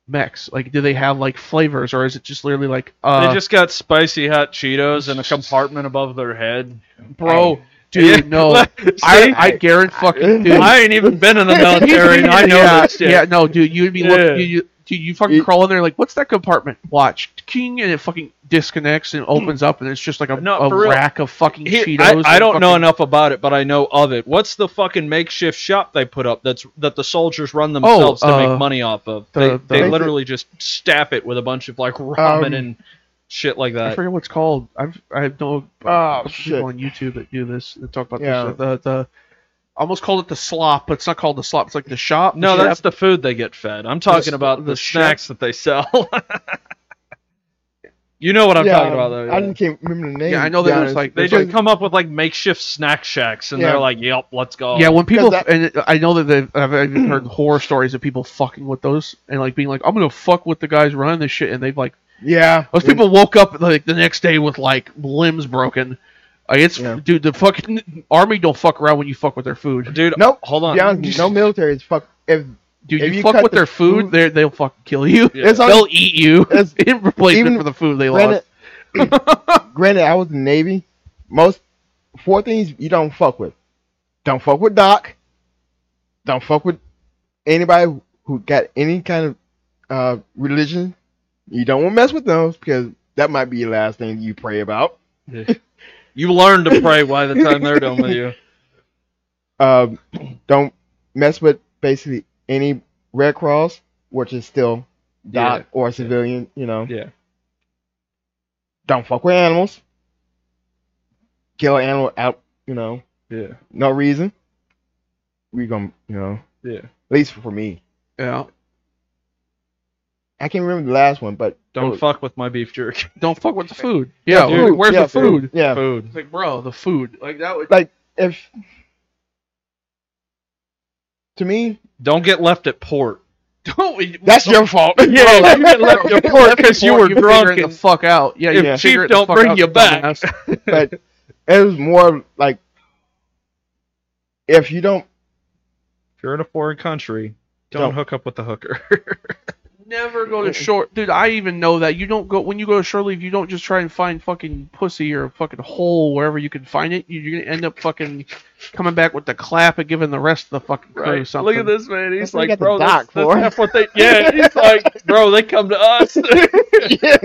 Speaker 3: mechs? Like, do they have like flavors, or is it just literally like, uh,
Speaker 1: They just got spicy hot Cheetos in a compartment above their head.
Speaker 3: bro, dude, no, I I guarantee fucking dude.
Speaker 1: I ain't even been in the military, and I know
Speaker 3: yeah,
Speaker 1: this shit.
Speaker 3: yeah, no, dude, you'd be
Speaker 1: Yeah.
Speaker 3: looking. You, you, Dude, you fucking
Speaker 2: It-
Speaker 3: crawl in there like, what's that compartment? Watch, king, and it fucking disconnects and opens up, and it's just like a,
Speaker 1: No,
Speaker 3: a rack of fucking
Speaker 1: Here-
Speaker 3: Cheetos.
Speaker 1: I, I don't know enough about it, but I know of it. What's the fucking makeshift shop they put up that's that the soldiers run themselves to
Speaker 3: uh,
Speaker 1: make money off of?
Speaker 3: the-
Speaker 1: they
Speaker 3: the-
Speaker 1: they literally just staff it with a bunch of like ramen
Speaker 2: Um,
Speaker 1: and shit like that.
Speaker 3: I forget what's called. I've I know
Speaker 2: Oh,
Speaker 3: a
Speaker 2: shit.
Speaker 3: people on YouTube that do this that talk about
Speaker 2: Yeah.
Speaker 3: this. The the I almost called it the slop, but it's not called the slop. It's like the shop.
Speaker 1: No,
Speaker 3: the
Speaker 1: that's the food they get fed. I'm talking
Speaker 3: The-
Speaker 1: about the,
Speaker 3: the chef-
Speaker 1: snacks that they sell. you know what I'm
Speaker 2: yeah,
Speaker 1: talking about, though.
Speaker 2: I
Speaker 1: yeah.
Speaker 2: just can't remember the name.
Speaker 3: Yeah, I know
Speaker 2: to be
Speaker 3: there was like
Speaker 1: They just
Speaker 3: like
Speaker 1: come up with like makeshift snack shacks, and
Speaker 2: Yeah.
Speaker 1: they're like, "Yep, let's go."
Speaker 3: Yeah, when people
Speaker 2: that-
Speaker 3: and I know that they've, I've even heard horror stories of people fucking with those and like being like, I'm gonna fuck with the guys running this shit, and they've like
Speaker 2: yeah.
Speaker 3: those people woke up like the next day with like limbs broken. Like it's
Speaker 2: Yeah.
Speaker 3: dude, the fucking army don't fuck around when you fuck with their food.
Speaker 1: dude.
Speaker 2: Nope.
Speaker 1: hold on.
Speaker 2: To be honest, no military is fuck. If
Speaker 3: Dude,
Speaker 2: If
Speaker 3: you,
Speaker 2: you
Speaker 3: fuck with
Speaker 2: the
Speaker 3: their food,
Speaker 2: food-
Speaker 3: they they'll fucking kill you.
Speaker 1: Yeah.
Speaker 2: It's
Speaker 3: They'll eat you
Speaker 2: It's-
Speaker 3: in replacement
Speaker 2: even-
Speaker 3: for the food they lost.
Speaker 2: granted, granted, I was in the Navy. Most four things you don't fuck with. Don't fuck with Doc. Don't fuck with anybody who got any kind of uh, religion. You don't want to mess with those because that might be the last thing you pray about.
Speaker 1: You learn to pray by the time they're done with you.
Speaker 2: Um, don't mess with basically any Red Cross, which is still Doc
Speaker 1: Yeah.
Speaker 2: or civilian. You know.
Speaker 1: Yeah.
Speaker 2: Don't fuck with animals. Kill an animal out. You know.
Speaker 1: Yeah.
Speaker 2: no reason. We gonna, you know,
Speaker 1: Yeah.
Speaker 2: at least for me.
Speaker 3: yeah.
Speaker 2: I can't remember the last one, but
Speaker 1: Don't fuck with my beef jerky.
Speaker 3: Don't fuck with the food. Yeah,
Speaker 1: dude.
Speaker 3: where's
Speaker 2: yeah,
Speaker 3: the food?
Speaker 2: Yeah,
Speaker 1: Food.
Speaker 3: It's like, bro, the food. Like that would
Speaker 2: like if to me,
Speaker 1: Don't get left at port.
Speaker 3: don't we,
Speaker 2: that's your fault.
Speaker 1: Yeah, you get left at port because you were
Speaker 3: figure
Speaker 1: drunk and
Speaker 3: the fuck out. Yeah,
Speaker 1: if
Speaker 3: you
Speaker 1: Chief
Speaker 3: figure
Speaker 1: don't bring
Speaker 3: out,
Speaker 1: you back.
Speaker 2: but it was more like if you don't,
Speaker 1: If you're in a foreign country, don't,
Speaker 2: Don't.
Speaker 1: hook up with the hooker.
Speaker 3: Never go to shore, dude. I even know that you don't go when you go to shore leave. You don't just try and find fucking pussy or a fucking hole wherever you can find it. You- You're gonna end up fucking coming back with the clap and giving the rest of the fucking crew something.
Speaker 1: Look at this man. He's
Speaker 2: That's
Speaker 1: like,
Speaker 2: got the
Speaker 1: bro, that's,
Speaker 2: dock
Speaker 1: that's,
Speaker 2: for."
Speaker 1: that's what they. Yeah, he's like, bro, they come to us.
Speaker 2: yeah,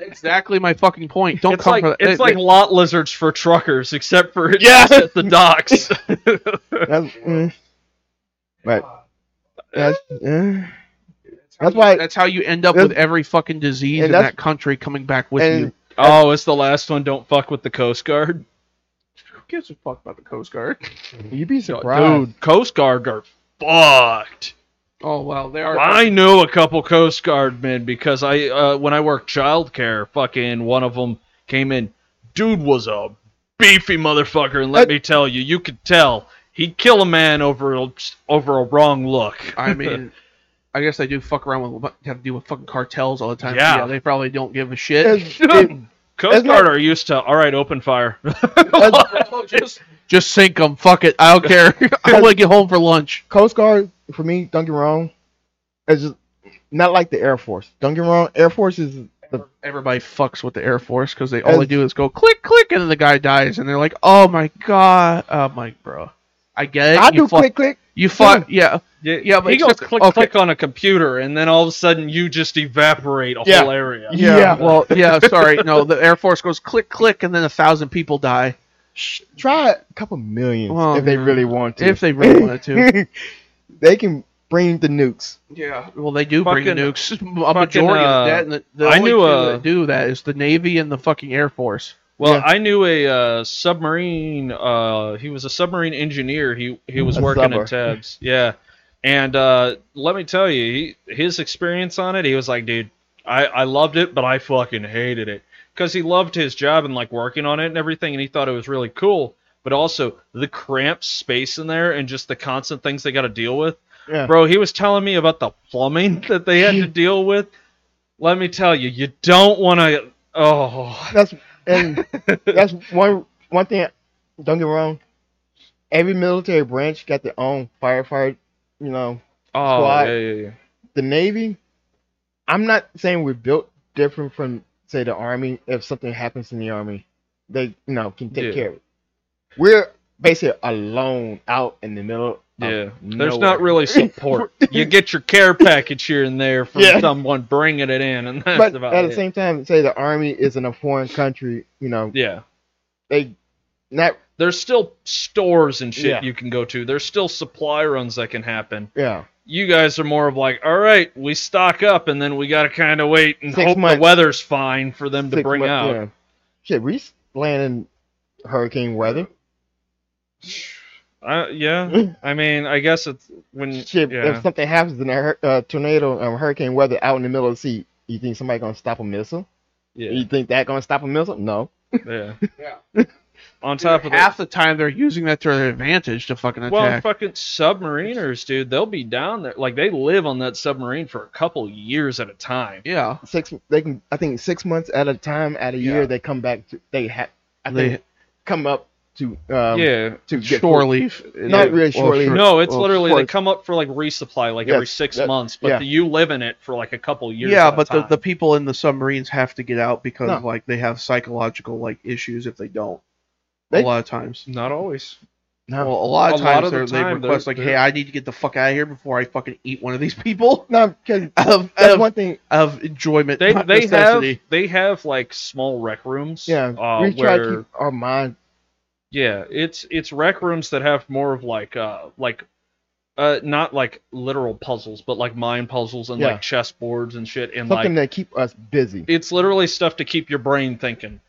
Speaker 3: Exactly my fucking point. Don't
Speaker 1: it's
Speaker 3: come
Speaker 1: like
Speaker 3: for that.
Speaker 1: it's
Speaker 3: they-
Speaker 1: like
Speaker 3: they-
Speaker 1: lot lizards for truckers, except for it's
Speaker 2: Yeah.
Speaker 1: at the docks.
Speaker 2: that's, mm, but that's eh. That's why-
Speaker 3: that's how you end up with every fucking disease in that country coming back with
Speaker 2: and
Speaker 3: you.
Speaker 1: oh, it's the last one. Don't fuck with the Coast Guard,
Speaker 3: Who gives a fuck about the Coast Guard?
Speaker 2: you'd be surprised.
Speaker 1: dude. Coast Guard are fucked.
Speaker 3: Oh well, they are.
Speaker 1: I know a couple Coast Guard men because I uh, when I worked childcare, fucking one of them came in. Dude was a beefy motherfucker, and let
Speaker 2: Uh,
Speaker 1: me tell you, you could tell he'd kill a man over a, over a wrong look.
Speaker 3: I mean, I guess they do fuck around with have to deal with fucking cartels all the time.
Speaker 1: Yeah.
Speaker 3: they probably don't give a shit.
Speaker 2: It's- it-
Speaker 1: Coast Guard are used to all right, open fire.
Speaker 3: just just sink them. Fuck it. I don't care. I want to get home for lunch.
Speaker 2: Coast Guard, for me, don't get wrong, it's just not like the Air Force. Don't get wrong, Air Force is the
Speaker 3: Everybody fucks with the Air Force because they all they do is go click click and then the guy dies and they're like, oh my god, oh my bro. I get it.
Speaker 2: I
Speaker 3: you
Speaker 2: do
Speaker 3: fought,
Speaker 2: click click.
Speaker 3: You fought, yeah.
Speaker 1: Yeah,
Speaker 3: Yeah, but
Speaker 1: he goes
Speaker 3: except-
Speaker 1: click
Speaker 3: okay.
Speaker 1: click on a computer, and then all of a sudden you just evaporate a
Speaker 2: Yeah.
Speaker 1: whole area.
Speaker 2: Yeah.
Speaker 3: Well, yeah. Sorry, no. The Air Force goes click click and then a thousand people die
Speaker 2: Sh- Try a couple million
Speaker 3: Well,
Speaker 2: if they really want to.
Speaker 3: if they really wanted to.
Speaker 2: they can bring the nukes.
Speaker 3: Yeah, well, they do bring
Speaker 1: Fucking-
Speaker 3: nukes. A majority
Speaker 1: uh,
Speaker 3: of that, and the, the
Speaker 1: I
Speaker 3: only
Speaker 1: knew,
Speaker 3: two
Speaker 1: uh,
Speaker 3: that do that is the Navy and the fucking Air Force.
Speaker 1: Well,
Speaker 2: Yeah.
Speaker 1: I knew a uh, submarine. Uh, he was a submarine engineer. He he was
Speaker 2: A
Speaker 1: working in
Speaker 2: subber.
Speaker 1: tabs. Yeah, and uh, let me tell you, he, his experience on it. He was like, dude, I I loved it, but I fucking hated it because he loved his job and like working on it and everything, and he thought it was really cool. But also the cramped space in there and just the constant things they got to deal with.
Speaker 2: Yeah.
Speaker 1: Bro, he was telling me about the plumbing that they had to deal with. Let me tell you, you don't want to. Oh,
Speaker 2: That's and that's one one thing. Don't get me wrong. Every military branch got their own firefighter. You know,
Speaker 1: oh,
Speaker 2: Squad.
Speaker 1: yeah, yeah, yeah.
Speaker 2: the Navy. I'm not saying we're built different from say the Army. If something happens in the Army, they you know can take
Speaker 1: Yeah.
Speaker 2: care of it. We're basically alone out in the middle
Speaker 1: Yeah, there's
Speaker 4: nowhere.
Speaker 1: not really support. you get your care package here and there from
Speaker 2: Yeah.
Speaker 1: someone bringing it in, and that's
Speaker 2: but
Speaker 1: about
Speaker 2: at
Speaker 1: it.
Speaker 2: the same time, say the army is in a foreign country, you know,
Speaker 1: yeah,
Speaker 2: they not
Speaker 1: there's still stores and shit
Speaker 2: Yeah.
Speaker 1: you can go to. There's still supply runs that can happen.
Speaker 2: yeah.
Speaker 1: You guys are more of like, all right, we stock up, and then we got to kind of wait and
Speaker 2: Six
Speaker 1: hope
Speaker 2: months.
Speaker 1: the weather's fine for them to bring
Speaker 2: months-
Speaker 1: out.
Speaker 2: yeah. Shit, we land in hurricane weather.
Speaker 1: Uh, yeah, I mean, I guess it's when
Speaker 2: Shit,
Speaker 1: yeah.
Speaker 2: if something happens in a hur- uh, tornado, um, hurricane weather out in the middle of the sea, you think somebody gonna stop a missile?
Speaker 1: yeah,
Speaker 2: You think that gonna stop a missile? No.
Speaker 1: yeah.
Speaker 3: Yeah.
Speaker 1: On top of that,
Speaker 3: half the time they're using that to their advantage to fucking attack.
Speaker 1: Well,
Speaker 3: attack.
Speaker 1: fucking submariners, dude, they'll be down there. Like, they live on that submarine for a couple years at a time.
Speaker 3: yeah,
Speaker 2: Six. They can. I think six months at a time, at a year, they come back. To, they have. I
Speaker 3: They-
Speaker 2: think come up to. Um,
Speaker 1: yeah.
Speaker 2: To get
Speaker 3: shore leave.
Speaker 2: Not really shore leave.
Speaker 1: No, it's
Speaker 2: well,
Speaker 1: literally,
Speaker 2: for-
Speaker 1: they come up for, like, resupply, like,
Speaker 2: Yes,
Speaker 1: every six
Speaker 2: that-
Speaker 1: months, but
Speaker 2: yeah.
Speaker 1: you live in it for, like, a couple years
Speaker 3: Yeah, but the,
Speaker 1: time.
Speaker 3: the people in the submarines have to get out because
Speaker 2: No.
Speaker 3: like they have psychological like issues if they don't.
Speaker 2: They-
Speaker 3: a lot of times.
Speaker 1: Not always.
Speaker 2: No.
Speaker 3: Well, a lot of
Speaker 1: A lot
Speaker 3: times
Speaker 1: of the
Speaker 3: they're- they request like, "Hey, I need to get the fuck out of here before I fucking eat one of these people."
Speaker 2: no, because
Speaker 3: of,
Speaker 2: that's
Speaker 3: of,
Speaker 2: one thing.
Speaker 3: of enjoyment,
Speaker 1: They, they have, they have, like, small rec rooms.
Speaker 2: Yeah,
Speaker 1: uh,
Speaker 2: we try
Speaker 1: where,
Speaker 2: to keep our mind.
Speaker 1: Yeah, it's it's rec rooms that have more of like uh like uh not like literal puzzles, but like mind puzzles and
Speaker 2: Yeah.
Speaker 1: like chess boards and shit and
Speaker 2: Something
Speaker 1: like
Speaker 2: that keep us busy.
Speaker 1: it's literally stuff to keep your brain thinking.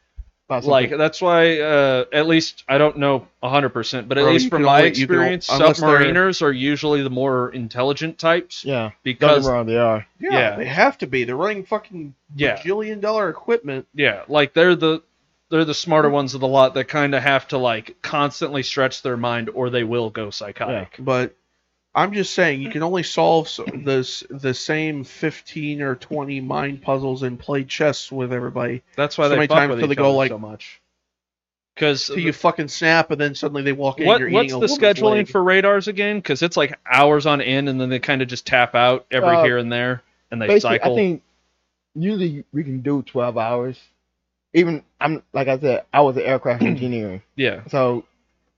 Speaker 2: about
Speaker 1: Like that's why uh at least I don't know 100%, but at
Speaker 3: Bro,
Speaker 1: least
Speaker 3: you
Speaker 1: from
Speaker 3: can
Speaker 1: my
Speaker 3: only- you can o-
Speaker 1: experience,
Speaker 3: unless they're-
Speaker 1: submariners are usually the more intelligent types
Speaker 2: yeah. Don't get
Speaker 1: because
Speaker 2: me wrong, they are.
Speaker 3: yeah,
Speaker 1: yeah.
Speaker 3: they have to be. They're running fucking
Speaker 1: yeah,
Speaker 3: bajillion dollar equipment.
Speaker 1: yeah, like they're the they're the smarter ones of the lot that kind of have to like constantly stretch their mind or they will go psychotic.
Speaker 3: But I'm just saying, you can only solve this the same 15 or 20 mind puzzles and play chess with everybody
Speaker 1: That's why
Speaker 3: So
Speaker 1: they
Speaker 3: many
Speaker 1: fuck
Speaker 3: times
Speaker 1: with
Speaker 3: till
Speaker 1: each
Speaker 3: they go, like-
Speaker 1: so much. Because
Speaker 3: till you fucking snap, and then suddenly they walk in.
Speaker 1: what,
Speaker 3: and you're
Speaker 1: what's the scheduling
Speaker 3: leg.
Speaker 1: for radars again? Because it's like hours on end, and then they kind of just tap out every
Speaker 2: Uh,
Speaker 1: here and there, and they
Speaker 2: Basically,
Speaker 1: cycle.
Speaker 2: I think usually we can do 12 hours. Even I'm like I said, I was an aircraft engineer,
Speaker 1: yeah,
Speaker 2: so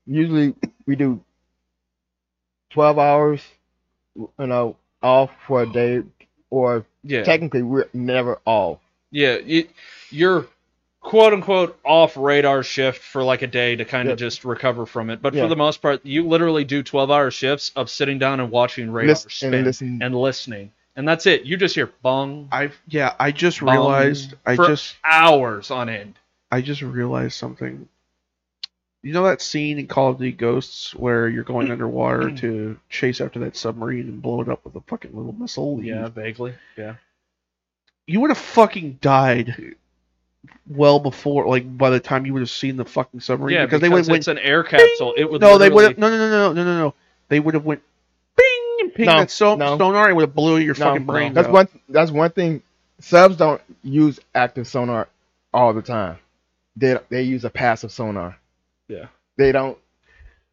Speaker 2: usually we do 12 hours, you know, off for a day, or
Speaker 1: yeah,
Speaker 2: technically we're never off.
Speaker 1: yeah. You, you're quote unquote off radar shift for like a day to kind of
Speaker 2: Yeah.
Speaker 1: just recover from it. But
Speaker 2: Yeah.
Speaker 1: for the most part, you literally do 12 hour shifts of sitting down and watching radar
Speaker 2: Listen-
Speaker 1: spin
Speaker 2: and listen.
Speaker 1: and listening, and that's it. You just hear bong.
Speaker 3: I've yeah, I just
Speaker 1: bong
Speaker 3: realized. I
Speaker 1: for
Speaker 3: just
Speaker 1: hours on end.
Speaker 3: I just realized something. You know that scene in Call of Duty Ghosts where you're going underwater to chase after that submarine and blow it up with a fucking little missile?
Speaker 1: Yeah, vaguely. Yeah.
Speaker 3: You would have fucking died well before, like by the time you would have seen the fucking submarine.
Speaker 1: Yeah,
Speaker 3: because,
Speaker 1: because
Speaker 3: they would have
Speaker 1: it's
Speaker 3: went.
Speaker 1: an air capsule. It would
Speaker 3: No, they would have. No, no, no, no, no, no, no. They would have went. Bing and
Speaker 2: No,
Speaker 3: that so,
Speaker 2: no.
Speaker 3: sonar and would have blew your
Speaker 2: No,
Speaker 3: fucking brain.
Speaker 2: That's
Speaker 3: out.
Speaker 2: one. That's one thing. Subs don't use active sonar all the time. They they use a passive sonar.
Speaker 1: Yeah.
Speaker 2: They don't.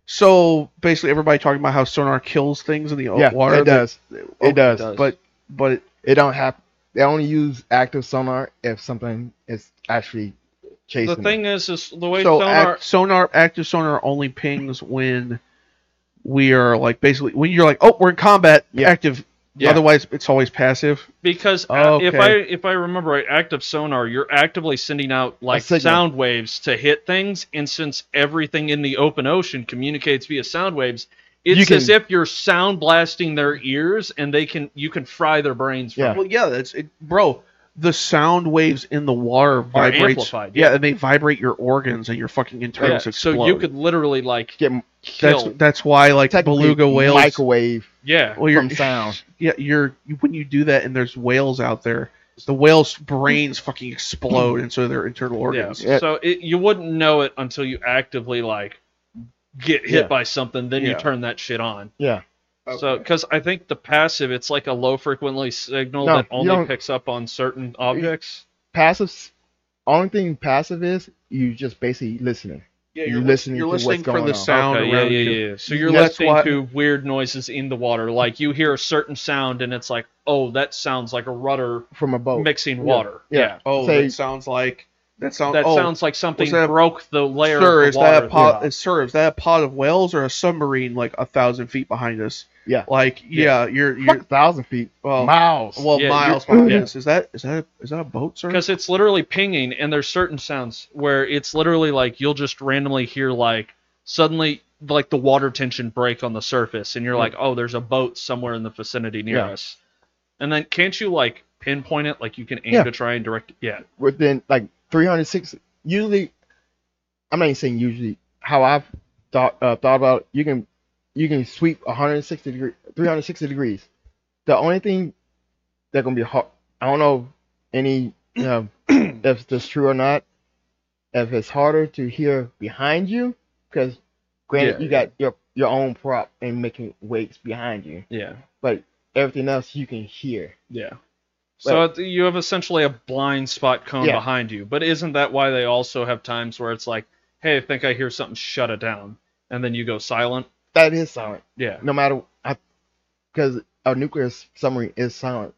Speaker 3: So basically, everybody talking about how sonar kills things in the
Speaker 2: Yeah,
Speaker 3: water.
Speaker 2: it does.
Speaker 3: Oh,
Speaker 2: It does.
Speaker 1: does.
Speaker 3: But but
Speaker 2: It don't have. They only use active sonar if something is actually chasing.
Speaker 1: The
Speaker 2: them.
Speaker 1: thing is, is the way
Speaker 3: so
Speaker 1: sonar.
Speaker 3: act, sonar active sonar only pings when we are like basically when you're like oh we're in combat
Speaker 2: Yeah.
Speaker 3: active.
Speaker 1: Yeah.
Speaker 3: Otherwise, it's always passive.
Speaker 1: because
Speaker 3: Oh,
Speaker 1: uh, if. I if I remember right, active sonar, you're actively sending out like sound waves to hit things, and since everything in the open ocean communicates via sound waves, it's
Speaker 2: can-
Speaker 1: as if you're sound blasting their ears, and they can you can fry their brains. From
Speaker 2: Yeah.
Speaker 1: it.
Speaker 3: Well, yeah, that's it, bro. The sound waves in the water vibrates.
Speaker 1: amplified,
Speaker 3: yeah.
Speaker 1: yeah.
Speaker 3: and they vibrate your organs and your fucking
Speaker 1: Yeah,
Speaker 3: internals
Speaker 1: so you could literally like
Speaker 2: get
Speaker 1: kill.
Speaker 3: That's that's why like
Speaker 2: technically
Speaker 3: beluga whales.
Speaker 2: microwave
Speaker 1: yeah,
Speaker 3: well, you're,
Speaker 2: from sound.
Speaker 3: Yeah, you're you, when you do that and there's whales out there, the whales' brains fucking explode, and so their internal
Speaker 1: yeah.
Speaker 3: organs.
Speaker 2: Yeah.
Speaker 1: So it, you wouldn't know it until you actively like get hit
Speaker 2: Yeah.
Speaker 1: by something, then
Speaker 3: Yeah.
Speaker 1: you turn that shit on.
Speaker 2: Yeah.
Speaker 1: So, because I think the passive, it's like a low frequency signal
Speaker 2: No,
Speaker 1: that only picks up on certain objects.
Speaker 2: Passive. Only thing passive is you just basically listening.
Speaker 3: Yeah,
Speaker 2: You're listening
Speaker 3: You're
Speaker 2: to what's
Speaker 3: listening for
Speaker 2: going
Speaker 3: the
Speaker 2: on.
Speaker 3: sound
Speaker 1: okay, yeah,
Speaker 3: around
Speaker 1: yeah, yeah. So you're
Speaker 3: That's
Speaker 1: listening
Speaker 3: why-
Speaker 1: to weird noises in the water. Like you hear a certain sound, and it's like, oh, that sounds like a rudder
Speaker 2: from a boat.
Speaker 1: mixing
Speaker 2: Yeah.
Speaker 1: water.
Speaker 2: Yeah.
Speaker 1: Yeah.
Speaker 3: Oh,
Speaker 2: Say-
Speaker 3: that sounds like That sounds.
Speaker 1: that
Speaker 3: oh,
Speaker 1: sounds like something
Speaker 3: was that a-
Speaker 1: broke the layer
Speaker 3: Sir,
Speaker 1: of
Speaker 3: is
Speaker 1: the water.
Speaker 3: that a pot?
Speaker 2: Yeah.
Speaker 3: Sir, is that a pot of whales or a submarine like a thousand feet behind us?
Speaker 2: Yeah.
Speaker 3: Like, yeah, you're you're
Speaker 2: Fuck thousand feet,
Speaker 3: well,
Speaker 2: miles.
Speaker 3: well
Speaker 1: Yeah,
Speaker 3: miles behind
Speaker 1: yeah.
Speaker 3: us. Is that is that is that a boat, sir?
Speaker 1: because it's literally pinging and there's certain sounds where it's literally like you'll just randomly hear like suddenly like the water tension break on the surface and you're like oh there's a boat somewhere in the vicinity near
Speaker 2: Yeah.
Speaker 1: us and then can't you like pinpoint it like you can aim
Speaker 2: Yeah.
Speaker 1: to try and direct yeah
Speaker 2: within like 360 usually i'm not even saying usually how i've thought uh, thought about it, you can you can sweep 160 degree 360 degrees. The only thing that's gonna be hard i don't know any if this true or not if it's harder to hear behind you because granted
Speaker 1: Yeah.
Speaker 2: you got your your own prop and making weights behind you.
Speaker 1: Yeah.
Speaker 2: But everything else you can hear.
Speaker 1: Yeah so you have essentially a blind spot cone
Speaker 2: Yeah.
Speaker 1: behind you but isn't that why they also have times where it's like hey i think i hear something shut it down and then you go silent?
Speaker 2: That is silent.
Speaker 1: Yeah.
Speaker 2: No matter because a nuclear submarine is silent.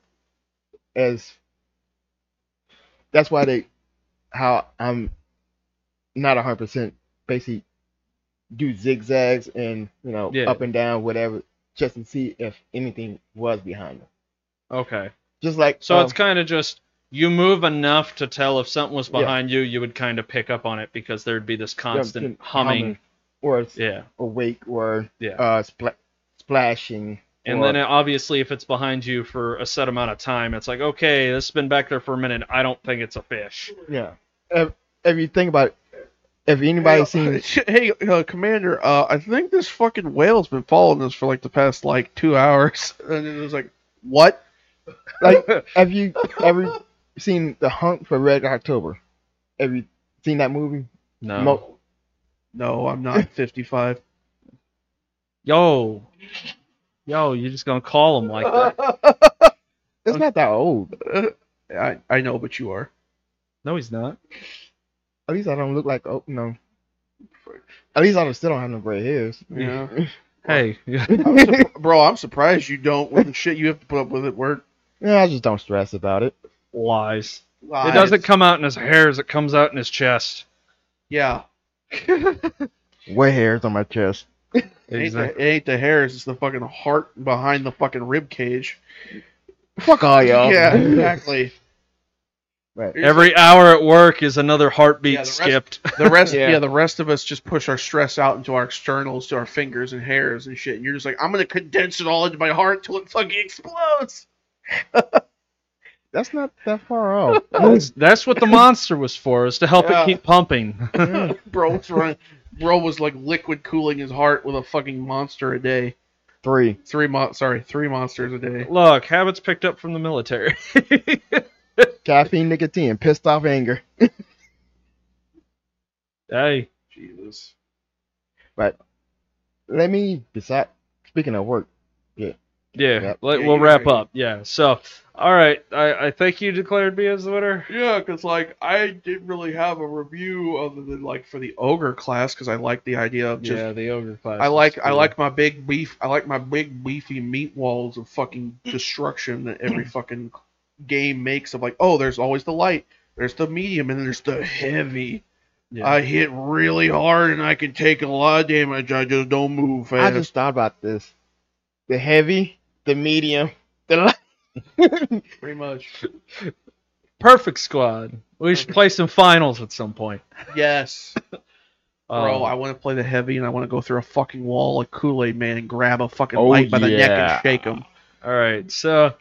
Speaker 2: As that's why they how i'm not 100% basically do zigzags and you know
Speaker 1: Yeah.
Speaker 2: up and down whatever just to see if anything was behind them.
Speaker 1: Okay
Speaker 2: just like
Speaker 1: So
Speaker 2: um,
Speaker 1: it's kind of just you move enough to tell if something was
Speaker 2: Yeah.
Speaker 1: behind you, you would kind of pick up on it because there'd be this constant
Speaker 2: can-
Speaker 1: humming.
Speaker 2: humming. or it's
Speaker 1: Yeah,
Speaker 2: awake or
Speaker 1: yeah.
Speaker 2: uh spla- splashing
Speaker 1: and
Speaker 2: or-
Speaker 1: then it, obviously, if it's behind you for a set amount of time, it's like, okay, this has been back there for a minute. I don't think it's a fish.
Speaker 2: yeah if, if you think about it if anybody's seen
Speaker 3: Hey, uh, Commander, uh, I think this fucking whale's been following us for like the past like two hours. And it was like, what?
Speaker 2: Like have you ever seen the hunt for red october have you seen that movie
Speaker 1: No.
Speaker 2: Mo-
Speaker 3: No, I'm not 55.
Speaker 1: Yo, yo, you're just gonna call him like that?
Speaker 2: it's not that old
Speaker 3: I I know, but you are.
Speaker 1: No, he's not.
Speaker 2: At least I don't look like oh no. At least I still don't have no gray hairs.
Speaker 3: Yeah.
Speaker 1: Hey,
Speaker 2: yeah,
Speaker 3: Bro, I'm surprised you don't with the shit you have to put up with it. Where
Speaker 2: I just don't stress about it.
Speaker 1: lies. It doesn't come out in his hairs. It comes out in his chest.
Speaker 3: Yeah.
Speaker 2: Way hairs on my chest.
Speaker 3: It ain't, the, it ain't the hairs, it's the fucking heart behind the fucking rib cage.
Speaker 2: Fuck all y'all.
Speaker 3: Yeah, exactly.
Speaker 2: Right.
Speaker 1: Every hour at work is another heartbeat
Speaker 3: Yeah, the rest-
Speaker 1: skipped.
Speaker 3: The rest,
Speaker 2: Yeah.
Speaker 3: yeah. the rest of us just push our stress out into our externals, to our fingers and hairs and shit. And you're just like, I'm gonna condense it all into my heart till it fucking explodes.
Speaker 2: That's not that far off.
Speaker 1: That's, that's what the monster was for, is to help
Speaker 3: Yeah.
Speaker 1: it keep pumping.
Speaker 3: bro was running, bro was like liquid cooling his heart with a fucking monster a day.
Speaker 2: Three.
Speaker 3: Three mon, sorry, three monsters a day.
Speaker 1: Look, habits picked up from the military.
Speaker 2: Caffeine, nicotine, pissed off anger.
Speaker 1: hey,
Speaker 3: Jesus.
Speaker 2: But let me decide. Speaking of work,
Speaker 1: yeah,
Speaker 2: Yep.
Speaker 1: let,
Speaker 3: Yeah,
Speaker 1: we'll wrap
Speaker 3: right.
Speaker 1: up. Yeah, so, all right, I, I think you declared me as the winner.
Speaker 3: Yeah, because like I didn't really have a review other than like for the ogre class because I like the idea of just
Speaker 1: yeah, the ogre class.
Speaker 3: I
Speaker 1: is
Speaker 3: like I like my big beef I like my big beefy meat walls of fucking destruction that every fucking game makes of like oh there's always the light there's the medium and there's the heavy
Speaker 1: Yeah.
Speaker 3: I hit really hard and I can take a lot of damage I just don't move fast.
Speaker 2: I just thought about this. The heavy, the medium, the light.
Speaker 3: pretty much
Speaker 1: Perfect squad. We should play some finals at some point.
Speaker 3: yes bro
Speaker 1: Um,
Speaker 3: I want to play the heavy and I want to go through a fucking wall like Kool-Aid man and grab a fucking
Speaker 2: Oh,
Speaker 3: light by the neck and shake him
Speaker 1: All right, so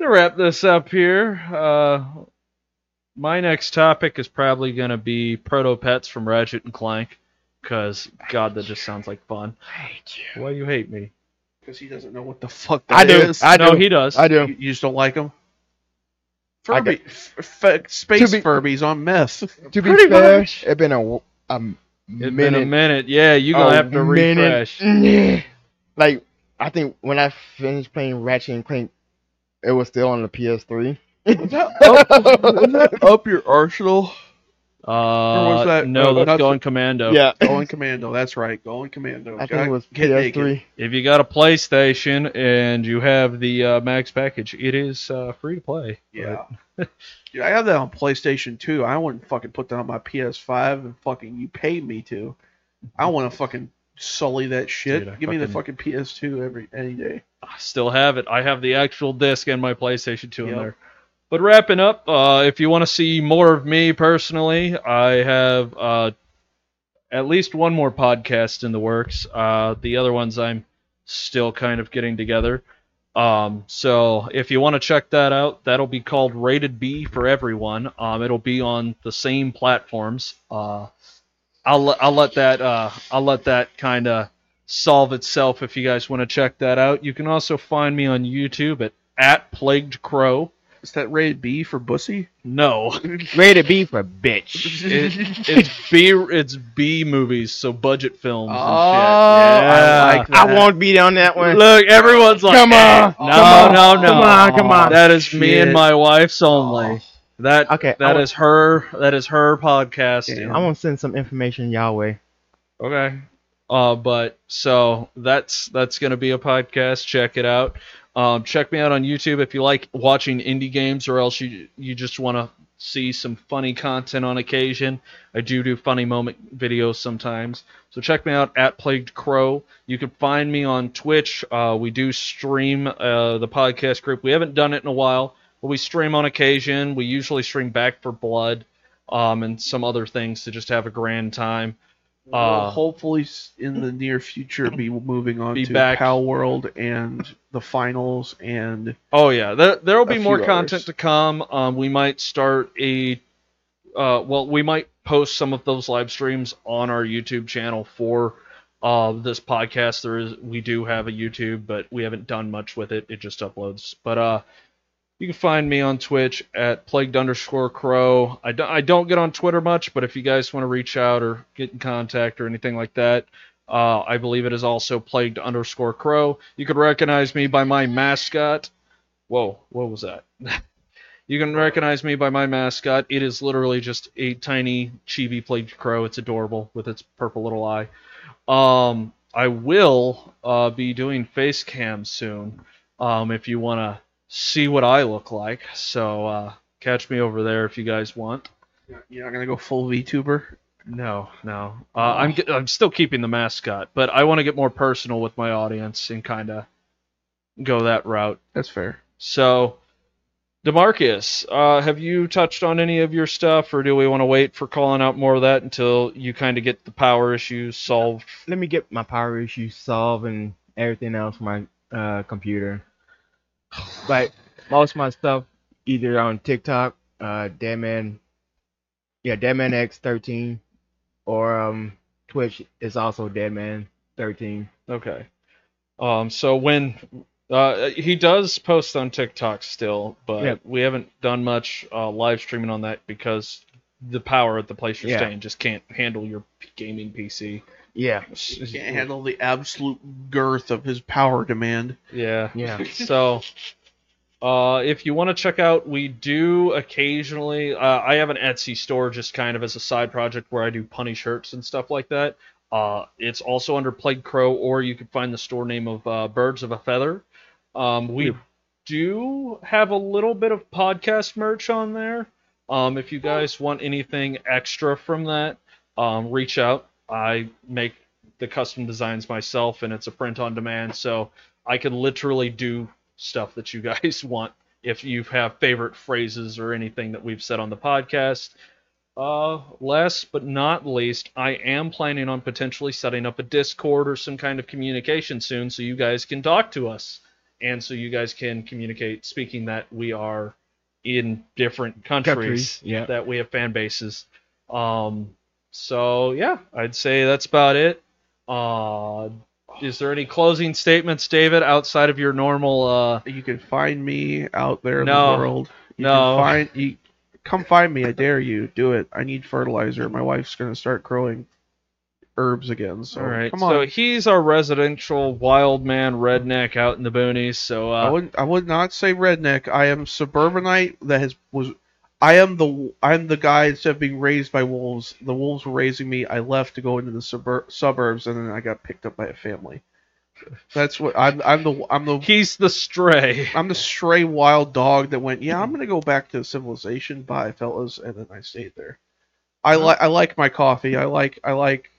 Speaker 1: to wrap this up here, uh, my next topic is probably going to be proto pets from Ratchet and Clank, because God, that just sounds like fun. Why do you hate me?
Speaker 3: Because he doesn't know what the fuck
Speaker 2: I do.
Speaker 3: is.
Speaker 2: I
Speaker 1: no,
Speaker 2: do.
Speaker 1: he does.
Speaker 2: I
Speaker 3: You,
Speaker 2: do.
Speaker 3: you just don't like him.
Speaker 2: I
Speaker 3: Furby, f- f- space
Speaker 2: To be-
Speaker 3: Furbies on meth.
Speaker 2: To be
Speaker 1: Pretty
Speaker 2: fair,
Speaker 1: much.
Speaker 2: it's been a, w- a
Speaker 1: It's
Speaker 2: minute.
Speaker 1: been a minute. Yeah, you gonna have to
Speaker 2: minute.
Speaker 1: refresh.
Speaker 2: Like I think when I finished playing Ratchet and Clank, it was still on the PS3.
Speaker 3: Is that up, is that up your arsenal?
Speaker 1: Uh,
Speaker 3: was that?
Speaker 1: no, that's
Speaker 3: that's-
Speaker 1: going commando.
Speaker 2: Yeah.
Speaker 3: Going Commando. That's right. Going Commando.
Speaker 2: I think it was
Speaker 3: get.
Speaker 2: PS3.
Speaker 1: If you got a PlayStation and you have the uh, Max package, it is uh, free to play.
Speaker 3: Yeah. Dude, I have that on PlayStation 2. I wouldn't fucking put that on my PS5 and fucking you paid me to. I want to fucking sully that shit.
Speaker 1: Dude, I
Speaker 3: Give me the
Speaker 1: fucking-
Speaker 3: fucking PS2 every any day.
Speaker 1: I still have it. I have the actual disc and my PlayStation 2 in there. But wrapping up, uh, if you want to see more of me personally, I have uh, at least one more podcast in the works. Uh, the other ones I'm still kind of getting together. Um, so if you want to check that out, that'll be called Rated B for everyone. Um, it'll be on the same platforms. Uh, I'll I'll let that uh, I'll let that kind of solve itself if you guys want to check that out. You can also find me on YouTube at at Plagued Crow.
Speaker 3: Is that rated B for Bussy?
Speaker 1: No,
Speaker 2: Rated B for bitch.
Speaker 1: it, it's B it's B movies, so budget films and
Speaker 3: Oh,
Speaker 1: shit.
Speaker 3: I like that.
Speaker 2: I won't be on that one.
Speaker 1: Look, everyone's like,
Speaker 2: Come on,
Speaker 1: "Eh."
Speaker 2: come
Speaker 1: no,
Speaker 2: on,
Speaker 1: no, no,
Speaker 2: come on, come on.
Speaker 1: That is me and my wife's only. That
Speaker 2: Okay,
Speaker 1: that
Speaker 2: I
Speaker 1: is her. That is her podcast.
Speaker 3: Damn.
Speaker 2: I want to send some information y'all way.
Speaker 1: Okay. Uh, but so that's that's gonna be a podcast. Check it out. Um, check me out on YouTube if you like watching indie games, or else you you just want to see some funny content on occasion. I do do funny moment videos sometimes. So check me out at Plagued Crow. You can find me on Twitch. Uh, we do stream uh, the podcast group. We haven't done it in a while, but we stream on occasion. We usually stream Back 4 Blood, um, and some other things to just have a grand time.
Speaker 3: We'll
Speaker 1: Uh,
Speaker 3: hopefully in the near future be moving on
Speaker 1: Be
Speaker 3: to
Speaker 1: back.
Speaker 3: Palworld and the finals and
Speaker 1: Oh yeah, there there will be more content to come. Um, we might start a, uh, well, we might post some of those live streams on our YouTube channel for, uh, this podcast. There is we do have a YouTube, but we haven't done much with it. It just uploads. But uh, you can find me on Twitch at plagued underscore crow. I don't I don't get on Twitter much, but if you guys want to reach out or get in contact or anything like that. Uh, I believe it is also plagued underscore crow. You could recognize me by my mascot. Whoa, what was that? you can recognize me by my mascot. It is literally just a tiny chibi plagued crow. It's adorable with its purple little eye. Um, I will uh, be doing face cam soon. Um, if you want to see what I look like, so uh, catch me over there if you guys want.
Speaker 3: you're not gonna go full VTuber.
Speaker 1: No, no. Uh, I'm I'm still keeping the mascot, but I want to get more personal with my audience and kind of go that route.
Speaker 3: That's fair.
Speaker 1: So, Damarcus, uh, have you touched on any of your stuff, or do we want to wait for calling out more of that until you kind of get the power issues solved?
Speaker 2: Let me get my power issues solved and everything else on my uh, computer. Like most of my stuff, either on TikTok, uh, Deadman, yeah, Deadman X13, or um, Twitch is also Deadman13.
Speaker 1: Okay. Um, so when uh, he does post on TikTok still, but
Speaker 2: Yeah.
Speaker 1: we haven't done much uh, live streaming on that because the power at the place you're
Speaker 2: Yeah.
Speaker 1: staying just can't handle your gaming PC.
Speaker 2: Yeah, he
Speaker 3: Can't handle the absolute girth of his power demand.
Speaker 1: Yeah.
Speaker 2: yeah.
Speaker 1: So, uh, if you want to check out, we do occasionally. Uh, I have an Etsy store just kind of as a side project where I do punny shirts and stuff like that. Uh, it's also under Plague Crow, or you can find the store name of uh, Birds of a Feather. Um, we do have a little bit of podcast merch on there. Um, if you guys want anything extra from that, um, reach out. I make the custom designs myself, and it's a print on demand, so I can literally do stuff that you guys want. If you have favorite phrases or anything that we've said on the podcast. Uh, last but not least, I am planning on potentially setting up a Discord or some kind of communication soon, so you guys can talk to us, and so you guys can communicate. Speaking that we are in different countries,
Speaker 2: Countries, yeah.
Speaker 1: that we have fan bases. Um, so yeah, I'd say that's about it. Uh, is there any closing statements, David, outside of your normal? Uh,
Speaker 3: You can find me out there in
Speaker 1: No.
Speaker 3: the world. You
Speaker 1: No.
Speaker 3: Can find you. Come find me. I dare you. Do it. I need fertilizer. My wife's gonna start growing herbs again. So
Speaker 1: all right.
Speaker 3: come on.
Speaker 1: So he's our residential wild man redneck out in the boonies. So
Speaker 3: I
Speaker 1: uh,
Speaker 3: would I would not say redneck. I am suburbanite that has was I am the I'm the guy instead of being raised by wolves. The wolves were raising me. I left to go into the subur- suburbs, and then I got picked up by a family. That's what I'm. I'm the I'm the
Speaker 1: He's the stray.
Speaker 3: I'm the stray wild dog that went. Yeah, I'm gonna go back to civilization. Bye, fellas, and then I stayed there. I like I like my coffee. I like I like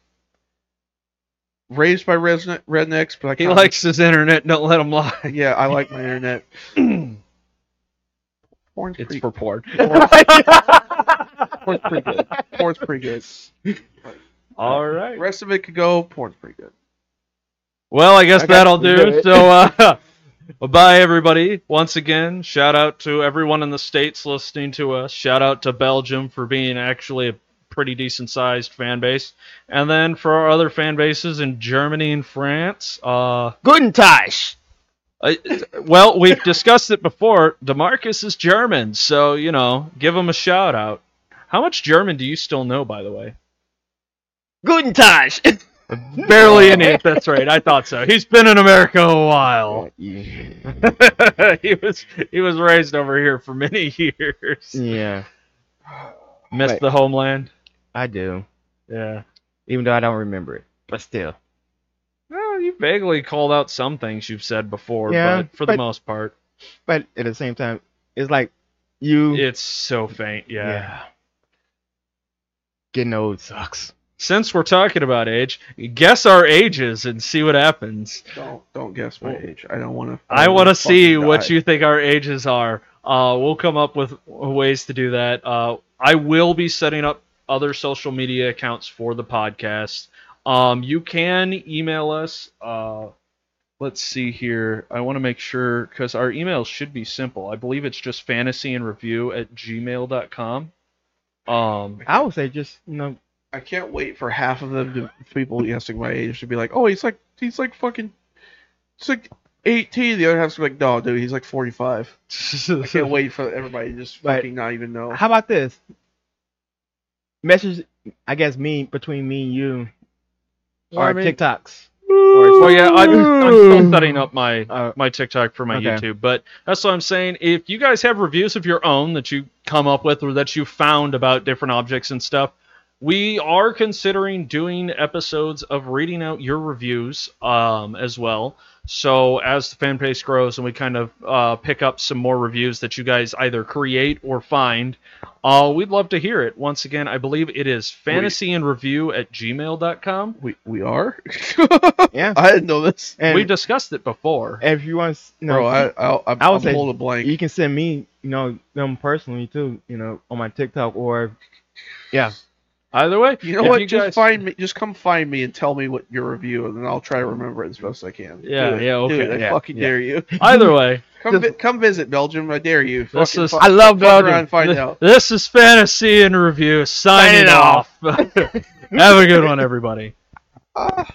Speaker 3: raised by rednecks, but I
Speaker 1: He likes his internet. Don't let him lie.
Speaker 3: Yeah, I like my internet. Porn's
Speaker 1: It's
Speaker 3: pretty,
Speaker 1: for porn.
Speaker 3: porn's pretty good. Porn's pretty good.
Speaker 1: All
Speaker 3: The rest of it could go. Porn's pretty good.
Speaker 1: Well, I guess
Speaker 2: I
Speaker 1: that'll do. So, uh, bye everybody. Once again, shout out to everyone in the states listening to us. Shout out to Belgium for being actually a pretty decent sized fan base, and then for our other fan bases in Germany and France. Uh,
Speaker 2: Guten Tag.
Speaker 1: I, well, we've discussed it before. Damarcus is German, so you know, give him a shout out. How much German do you still know, by the way?
Speaker 2: Guten Tag.
Speaker 1: Barely any. That's right. I thought so. He's been in America a while. he was he was raised over here for many years.
Speaker 2: yeah,
Speaker 1: Missed
Speaker 2: Right.
Speaker 1: the homeland.
Speaker 2: I do.
Speaker 1: Yeah.
Speaker 2: Even though I don't remember it, but still.
Speaker 1: Well, you vaguely called out some things you've said before,
Speaker 2: Yeah,
Speaker 1: but for the most part,
Speaker 2: But at the same time, it's like you.
Speaker 1: it's so faint. Yeah.
Speaker 2: yeah. Getting old sucks.
Speaker 1: Since we're talking about age, guess our ages and see what happens.
Speaker 3: Don't don't guess my age. I don't want to.
Speaker 1: I want to see what you think our ages are. Uh, we'll come up with ways to do that. Uh, I will be setting up other social media accounts for the podcast. Um, you can email us. Uh, let's see here. I want to make sure because our email should be simple. I believe it's just fantasy in review at gmail.com. Um,
Speaker 2: I would say just you know
Speaker 3: I can't wait for half of them to people guessing my age to be like, oh, he's like he's like fucking, he's like eighteen. The other half's like, no, dude, he's like forty five. I can't wait for everybody to just
Speaker 2: Right.
Speaker 3: fucking not even know.
Speaker 2: How about this? Message, I guess, me between me and you
Speaker 1: Well, I mean-
Speaker 2: TikToks.
Speaker 1: Well, yeah, I'm, I'm still setting up my
Speaker 2: Uh,
Speaker 1: my TikTok for my
Speaker 2: Okay.
Speaker 1: YouTube, but that's what I'm saying. If you guys have reviews of your own that you come up with or that you found about different objects and stuff, we are considering doing episodes of reading out your reviews um, as well. So as the fan base grows and we kind of uh, pick up some more reviews that you guys either create or find, uh, we'd love to hear it. Once again, I believe it is fantasyinreview at gmail.com.
Speaker 3: we we are.
Speaker 2: Yeah.
Speaker 3: I didn't know this,
Speaker 2: And
Speaker 1: we discussed it before.
Speaker 2: if you want, you know,
Speaker 3: bro. I I I'm,
Speaker 2: I would
Speaker 3: I'm
Speaker 2: say
Speaker 3: holding a blank.
Speaker 2: you can send me, you know, them personally too, you know, on my TikTok or, yeah,
Speaker 1: Either way,
Speaker 3: You know what?
Speaker 1: you
Speaker 3: just
Speaker 1: guys-
Speaker 3: find me. Just come find me and tell me what your review, and then I'll try to remember it as best I can.
Speaker 1: Yeah,
Speaker 3: Do it.
Speaker 1: yeah, okay,
Speaker 3: Do it. I
Speaker 2: yeah,
Speaker 3: fucking
Speaker 2: yeah.
Speaker 3: dare you.
Speaker 1: Either way,
Speaker 3: Come vi- come visit Belgium. I dare you.
Speaker 1: This
Speaker 3: Fucking
Speaker 1: is-
Speaker 3: fu-
Speaker 2: I love Belgium.
Speaker 3: and find
Speaker 1: th-
Speaker 3: out.
Speaker 1: this is fantasy in review signing
Speaker 2: Signing
Speaker 1: off. Have a good one, everybody.
Speaker 3: Ah.